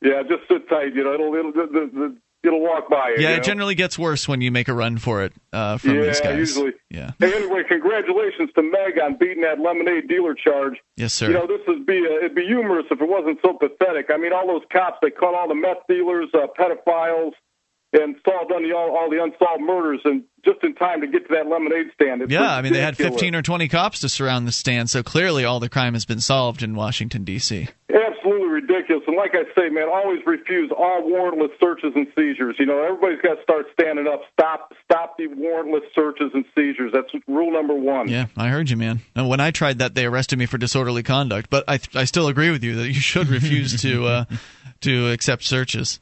S20: tight. Yeah, just sit tight. You know, it'll it'll the, it'll walk by you.
S1: Yeah,
S20: you
S1: it
S20: know?
S1: generally gets worse when you make a run for it uh, from
S20: yeah,
S1: these guys.
S20: usually.
S1: Yeah.
S20: Hey, anyway, congratulations to Meg on beating that lemonade dealer charge.
S1: Yes, sir.
S20: You know, this would be uh, it'd be humorous if it wasn't so pathetic. I mean, all those cops they caught all the meth dealers, uh, pedophiles, and solved on the, all, all the unsolved murders, and just in time to get to that lemonade stand. It's
S1: yeah, I mean they had 15 or 20 cops to surround the stand, so clearly all the crime has been solved in Washington D.C.
S20: Absolutely ridiculous. And like I say, man, always refuse all warrantless searches and seizures. You know, everybody's got to start standing up. Stop, stop the warrantless searches and seizures. That's rule number one.
S1: Yeah, I heard you, man. And when I tried that, they arrested me for disorderly conduct. But I, I still agree with you that you should refuse to uh, to accept searches.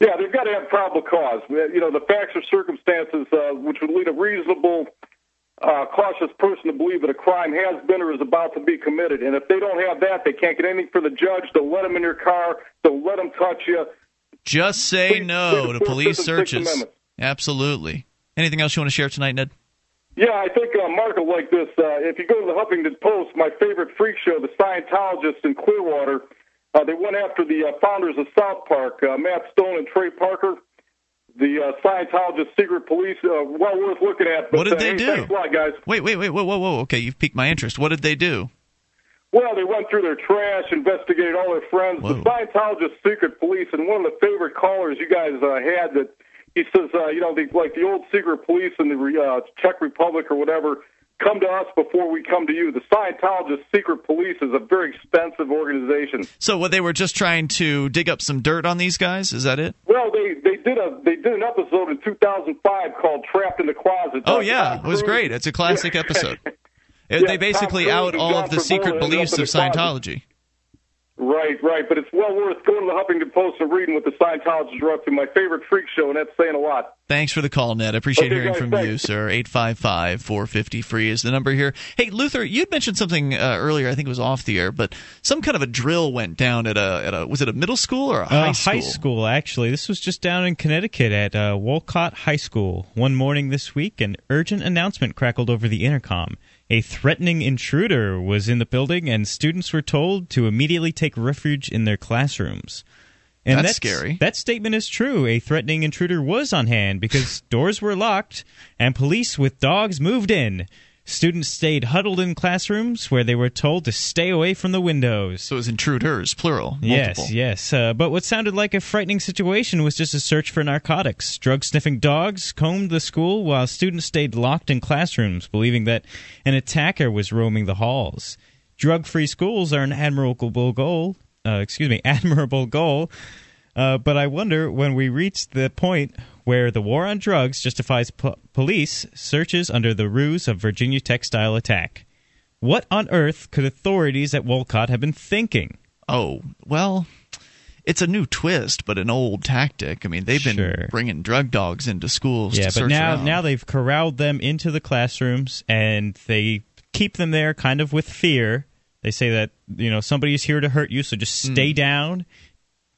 S20: Yeah, they've got to have probable cause. You know, the facts or circumstances uh, which would lead a reasonable, uh, cautious person to believe that a crime has been or is about to be committed. And if they don't have that, they can't get anything for the judge. They'll let them in your car. They'll let them touch you.
S1: Just say
S20: Please-
S1: no
S20: please
S1: to police
S20: Fifth and Sixth
S1: searches. Absolutely. Anything else you want to share tonight, Ned?
S20: Yeah, I think uh, Mark will like this. Uh, if you go to the Huffington Post, my favorite freak show, the Scientologists in Clearwater, uh, they went after the uh, founders of South Park, uh, Matt Stone and Trey Parker. The uh, Scientologist secret police, uh, well worth looking at. But,
S1: What did
S20: uh,
S1: they
S20: hey,
S1: do?
S20: Thanks a lot, guys.
S1: Wait, wait, wait, whoa, whoa, whoa. Okay, you've piqued my interest. What did they do?
S20: Well, they went through their trash, investigated all their friends. The Scientologist secret police, and one of the favorite callers you guys uh, had that he says, uh, you know, the, like the old secret police in the uh, Czech Republic or whatever, come to us before we come to you. The Scientologist secret police is a very expensive organization.
S1: So what they were just trying to dig up some dirt on these guys? Is that it?
S20: Well, they they did a they did an episode in 2005 called "Trapped in the Closet."
S1: Oh yeah, it was great. It's a classic episode.
S20: Yeah,
S1: they basically out all of the secret beliefs of. Scientology.
S20: Right, right. But it's well worth going to the Huffington Post and reading what the Scientologists are up to. My favorite freak show, and that's saying a lot.
S1: Thanks for the call, Ned. I appreciate
S20: Okay,
S1: hearing
S20: guys,
S1: from
S20: thanks.
S1: you, sir. 855 450 free is the number here. Hey, Luther, you'd mentioned something uh, earlier. I think it was off the air, but some kind of a drill went down at a, at a was it a middle school or a high
S2: Uh,
S1: school?
S2: high school, actually. This was just down in Connecticut at uh, Wolcott High School. One morning this week, an urgent announcement crackled over the intercom. A threatening intruder was in the building, and students were told to immediately take refuge in their classrooms. And
S1: That's scary.
S2: That statement is true. A threatening intruder was on hand because doors were locked and police with dogs moved in. Students stayed huddled in classrooms where they were told to stay away from the windows.
S1: So it was intruders, plural. Multiple.
S2: Yes, yes. Uh, but what sounded like a frightening situation was just a search for narcotics. Drug sniffing dogs combed the school while students stayed locked in classrooms, believing that an attacker was roaming the halls. Drug free schools are an admirable goal. Uh, excuse me, admirable goal. Uh, but I wonder when we reach the point where the war on drugs justifies po- police searches under the ruse of Virginia Tech style attack. What on earth could authorities at Wolcott have been thinking?
S1: Oh, well, it's a new twist, but an old tactic. I mean, they've been
S2: Sure.
S1: bringing drug dogs into schools
S2: Yeah,
S1: to
S2: but
S1: search
S2: now
S1: around.
S2: now they've corralled them into the classrooms and they keep them there kind of with fear. They say that you know somebody's here to hurt you, so just stay hmm. down.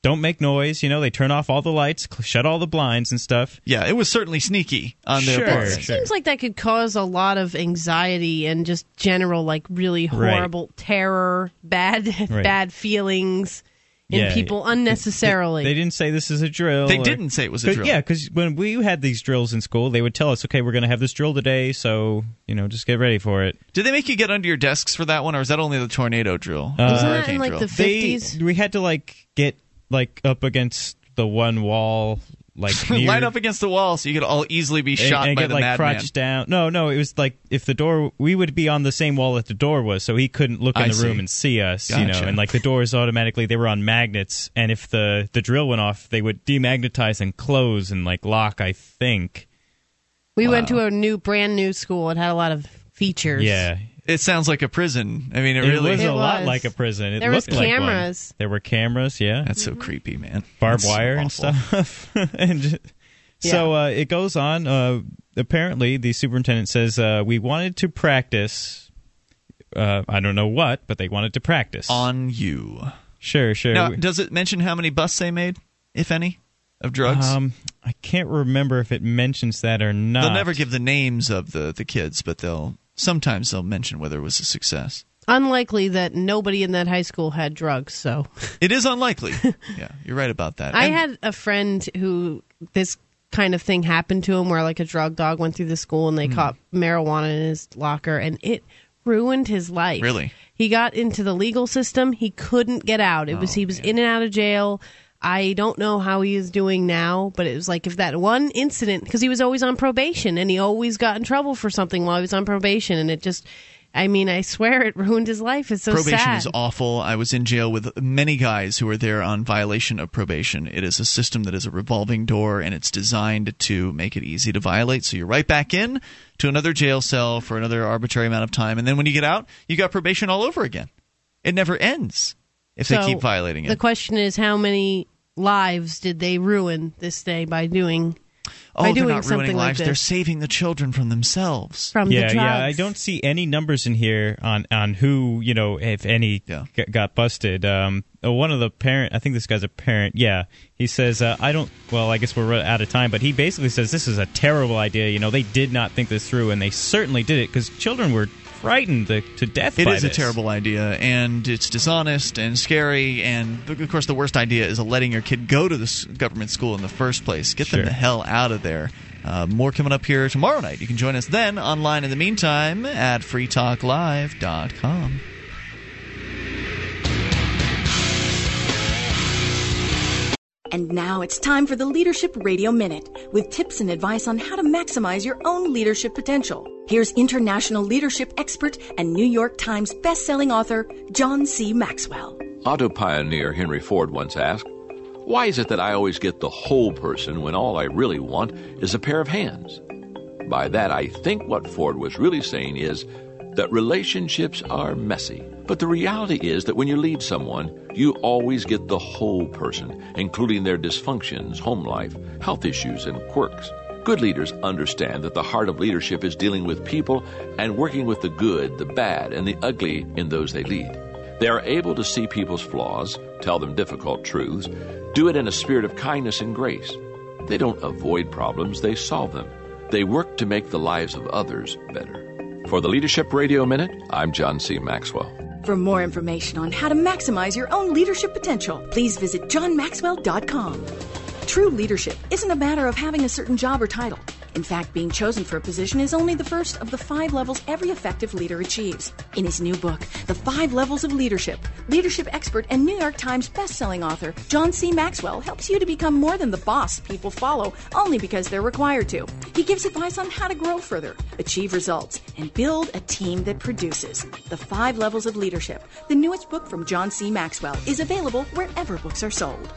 S2: Don't make noise. You know, they turn off all the lights, cl- shut all the blinds and stuff.
S1: yeah, it was certainly sneaky on their
S2: Sure,
S1: part.
S2: sure.
S3: Seems like that could cause a lot of anxiety and just general, like really
S2: Right.
S3: horrible terror, bad,
S2: Right.
S3: bad feelings in
S2: Yeah,
S3: people unnecessarily.
S2: They didn't say this is a drill.
S1: They
S2: or-
S1: didn't say it was a drill.
S2: Yeah, because when we had these drills in school, they would tell us, "Okay, we're going to have this drill today, so you know, just get ready for it."
S1: Did they make you get under your desks for that one, or is that only the tornado drill?
S2: Uh,
S1: The
S3: Wasn't that in like
S1: drill?
S3: the
S2: They-
S3: fifties?
S2: we had to like get like up against the one wall, like near,
S1: Line up against the wall so you could all easily be shot
S2: and,
S1: by
S2: get
S1: the
S2: like
S1: madman.
S2: crouched down. No, no, it was like if the door, we would be on the same wall that the door was, so he couldn't look in
S1: I
S2: the
S1: see.
S2: room and see us. You know, and like the doors automatically they were on magnets, and if the the drill went off, they would demagnetize and close and like lock. I think.
S3: we went to a new, brand new school. It had a lot of features.
S2: Yeah.
S1: It sounds like a prison. I mean, it,
S2: It,
S1: really
S2: was
S3: It
S2: a lot
S3: was.
S2: like a prison. It
S3: There was
S2: looked like one.
S3: cameras.
S2: There were cameras, yeah.
S1: That's so creepy, man.
S2: barbed
S1: That's
S2: wire and stuff. and ju- so uh, it goes on. Uh, apparently, the superintendent says uh, we wanted to practice. Uh, I don't know what, but they wanted to practice
S1: On you.
S2: Sure, sure.
S1: Now, does it mention how many busts they made, if any, of drugs?
S2: Um, I can't remember if it mentions that or not.
S1: They'll never give the names of the, the kids, but they'll sometimes they'll mention whether it was a success.
S3: Unlikely that nobody in that high school had drugs. So
S1: It is unlikely. yeah, you're right about that.
S3: I
S1: And-
S3: had a friend who this kind of thing happened to him, where like a drug dog went through the school and they
S1: Hmm.
S3: caught marijuana in his locker, and it ruined his life.
S1: Really?
S3: He got into the legal system. He couldn't get out. It
S1: Oh,
S3: was he was in and out of jail. I don't know how he is doing now, but it was like if that one incident because he was always on probation and he always got in trouble for something while he was on probation, and it just. I mean, I swear it ruined his life. It's so
S1: probation
S3: sad.
S1: is awful. I was in jail with many guys who were there on violation of probation. It is a system that is a revolving door and it's designed to make it easy to violate. So you're right back in to another jail cell for another arbitrary amount of time. And then when you get out, you got probation all over again. It never ends if they keep violating it.
S3: The question is, how many lives did they ruin this day by doing
S1: Oh,
S3: by
S1: they're not
S3: something
S1: ruining
S3: like
S1: lives.
S3: this?
S1: They're saving the children from themselves.
S3: From
S2: yeah,
S3: the drugs.
S2: yeah. I don't see any numbers in here on on who you know, if any, g- got busted. Um, uh, one of the parent, I think this guy's a parent. Yeah, he says, uh, I don't. Well, I guess we're out of time, but he basically says this is a terrible idea. You know, they did not think this through, and they certainly did it because children were frightened to, to death.
S1: It is a terrible idea, and it's dishonest and scary. And of course, the worst idea is letting your kid go to this government school in the first place. Get them the hell out of there. Uh, more coming up here tomorrow night. You can join us then online in the meantime at freetalklive.com.
S19: And now it's time for the Leadership Radio Minute with tips and advice on how to maximize your own leadership potential. Here's international leadership expert and New York Times bestselling author John C. Maxwell.
S21: Auto pioneer Henry Ford once asked, Why is it that I always get the whole person when all I really want is a pair of hands? By that, I think what Ford was really saying is that relationships are messy. But the reality is that when you lead someone, you always get the whole person, including their dysfunctions, home life, health issues, and quirks. Good leaders understand that the heart of leadership is dealing with people and working with the good, the bad, and the ugly in those they lead. They are able to see people's flaws, tell them difficult truths, do it in a spirit of kindness and grace. They don't avoid problems, they solve them. They work to make the lives of others better. For the Leadership Radio Minute, I'm John C. Maxwell.
S19: For more information on how to maximize your own leadership potential, please visit johnmaxwell.com. True leadership isn't a matter of having a certain job or title. In fact, being chosen for a position is only the first of the five levels every effective leader achieves. In his new book, The Five Levels of Leadership, leadership expert and New York Times bestselling author John C. Maxwell helps you to become more than the boss people follow only because they're required to. He gives advice on how to grow further, achieve results, and build a team that produces. The Five Levels of Leadership, the newest book from John C. Maxwell, is available wherever books are sold.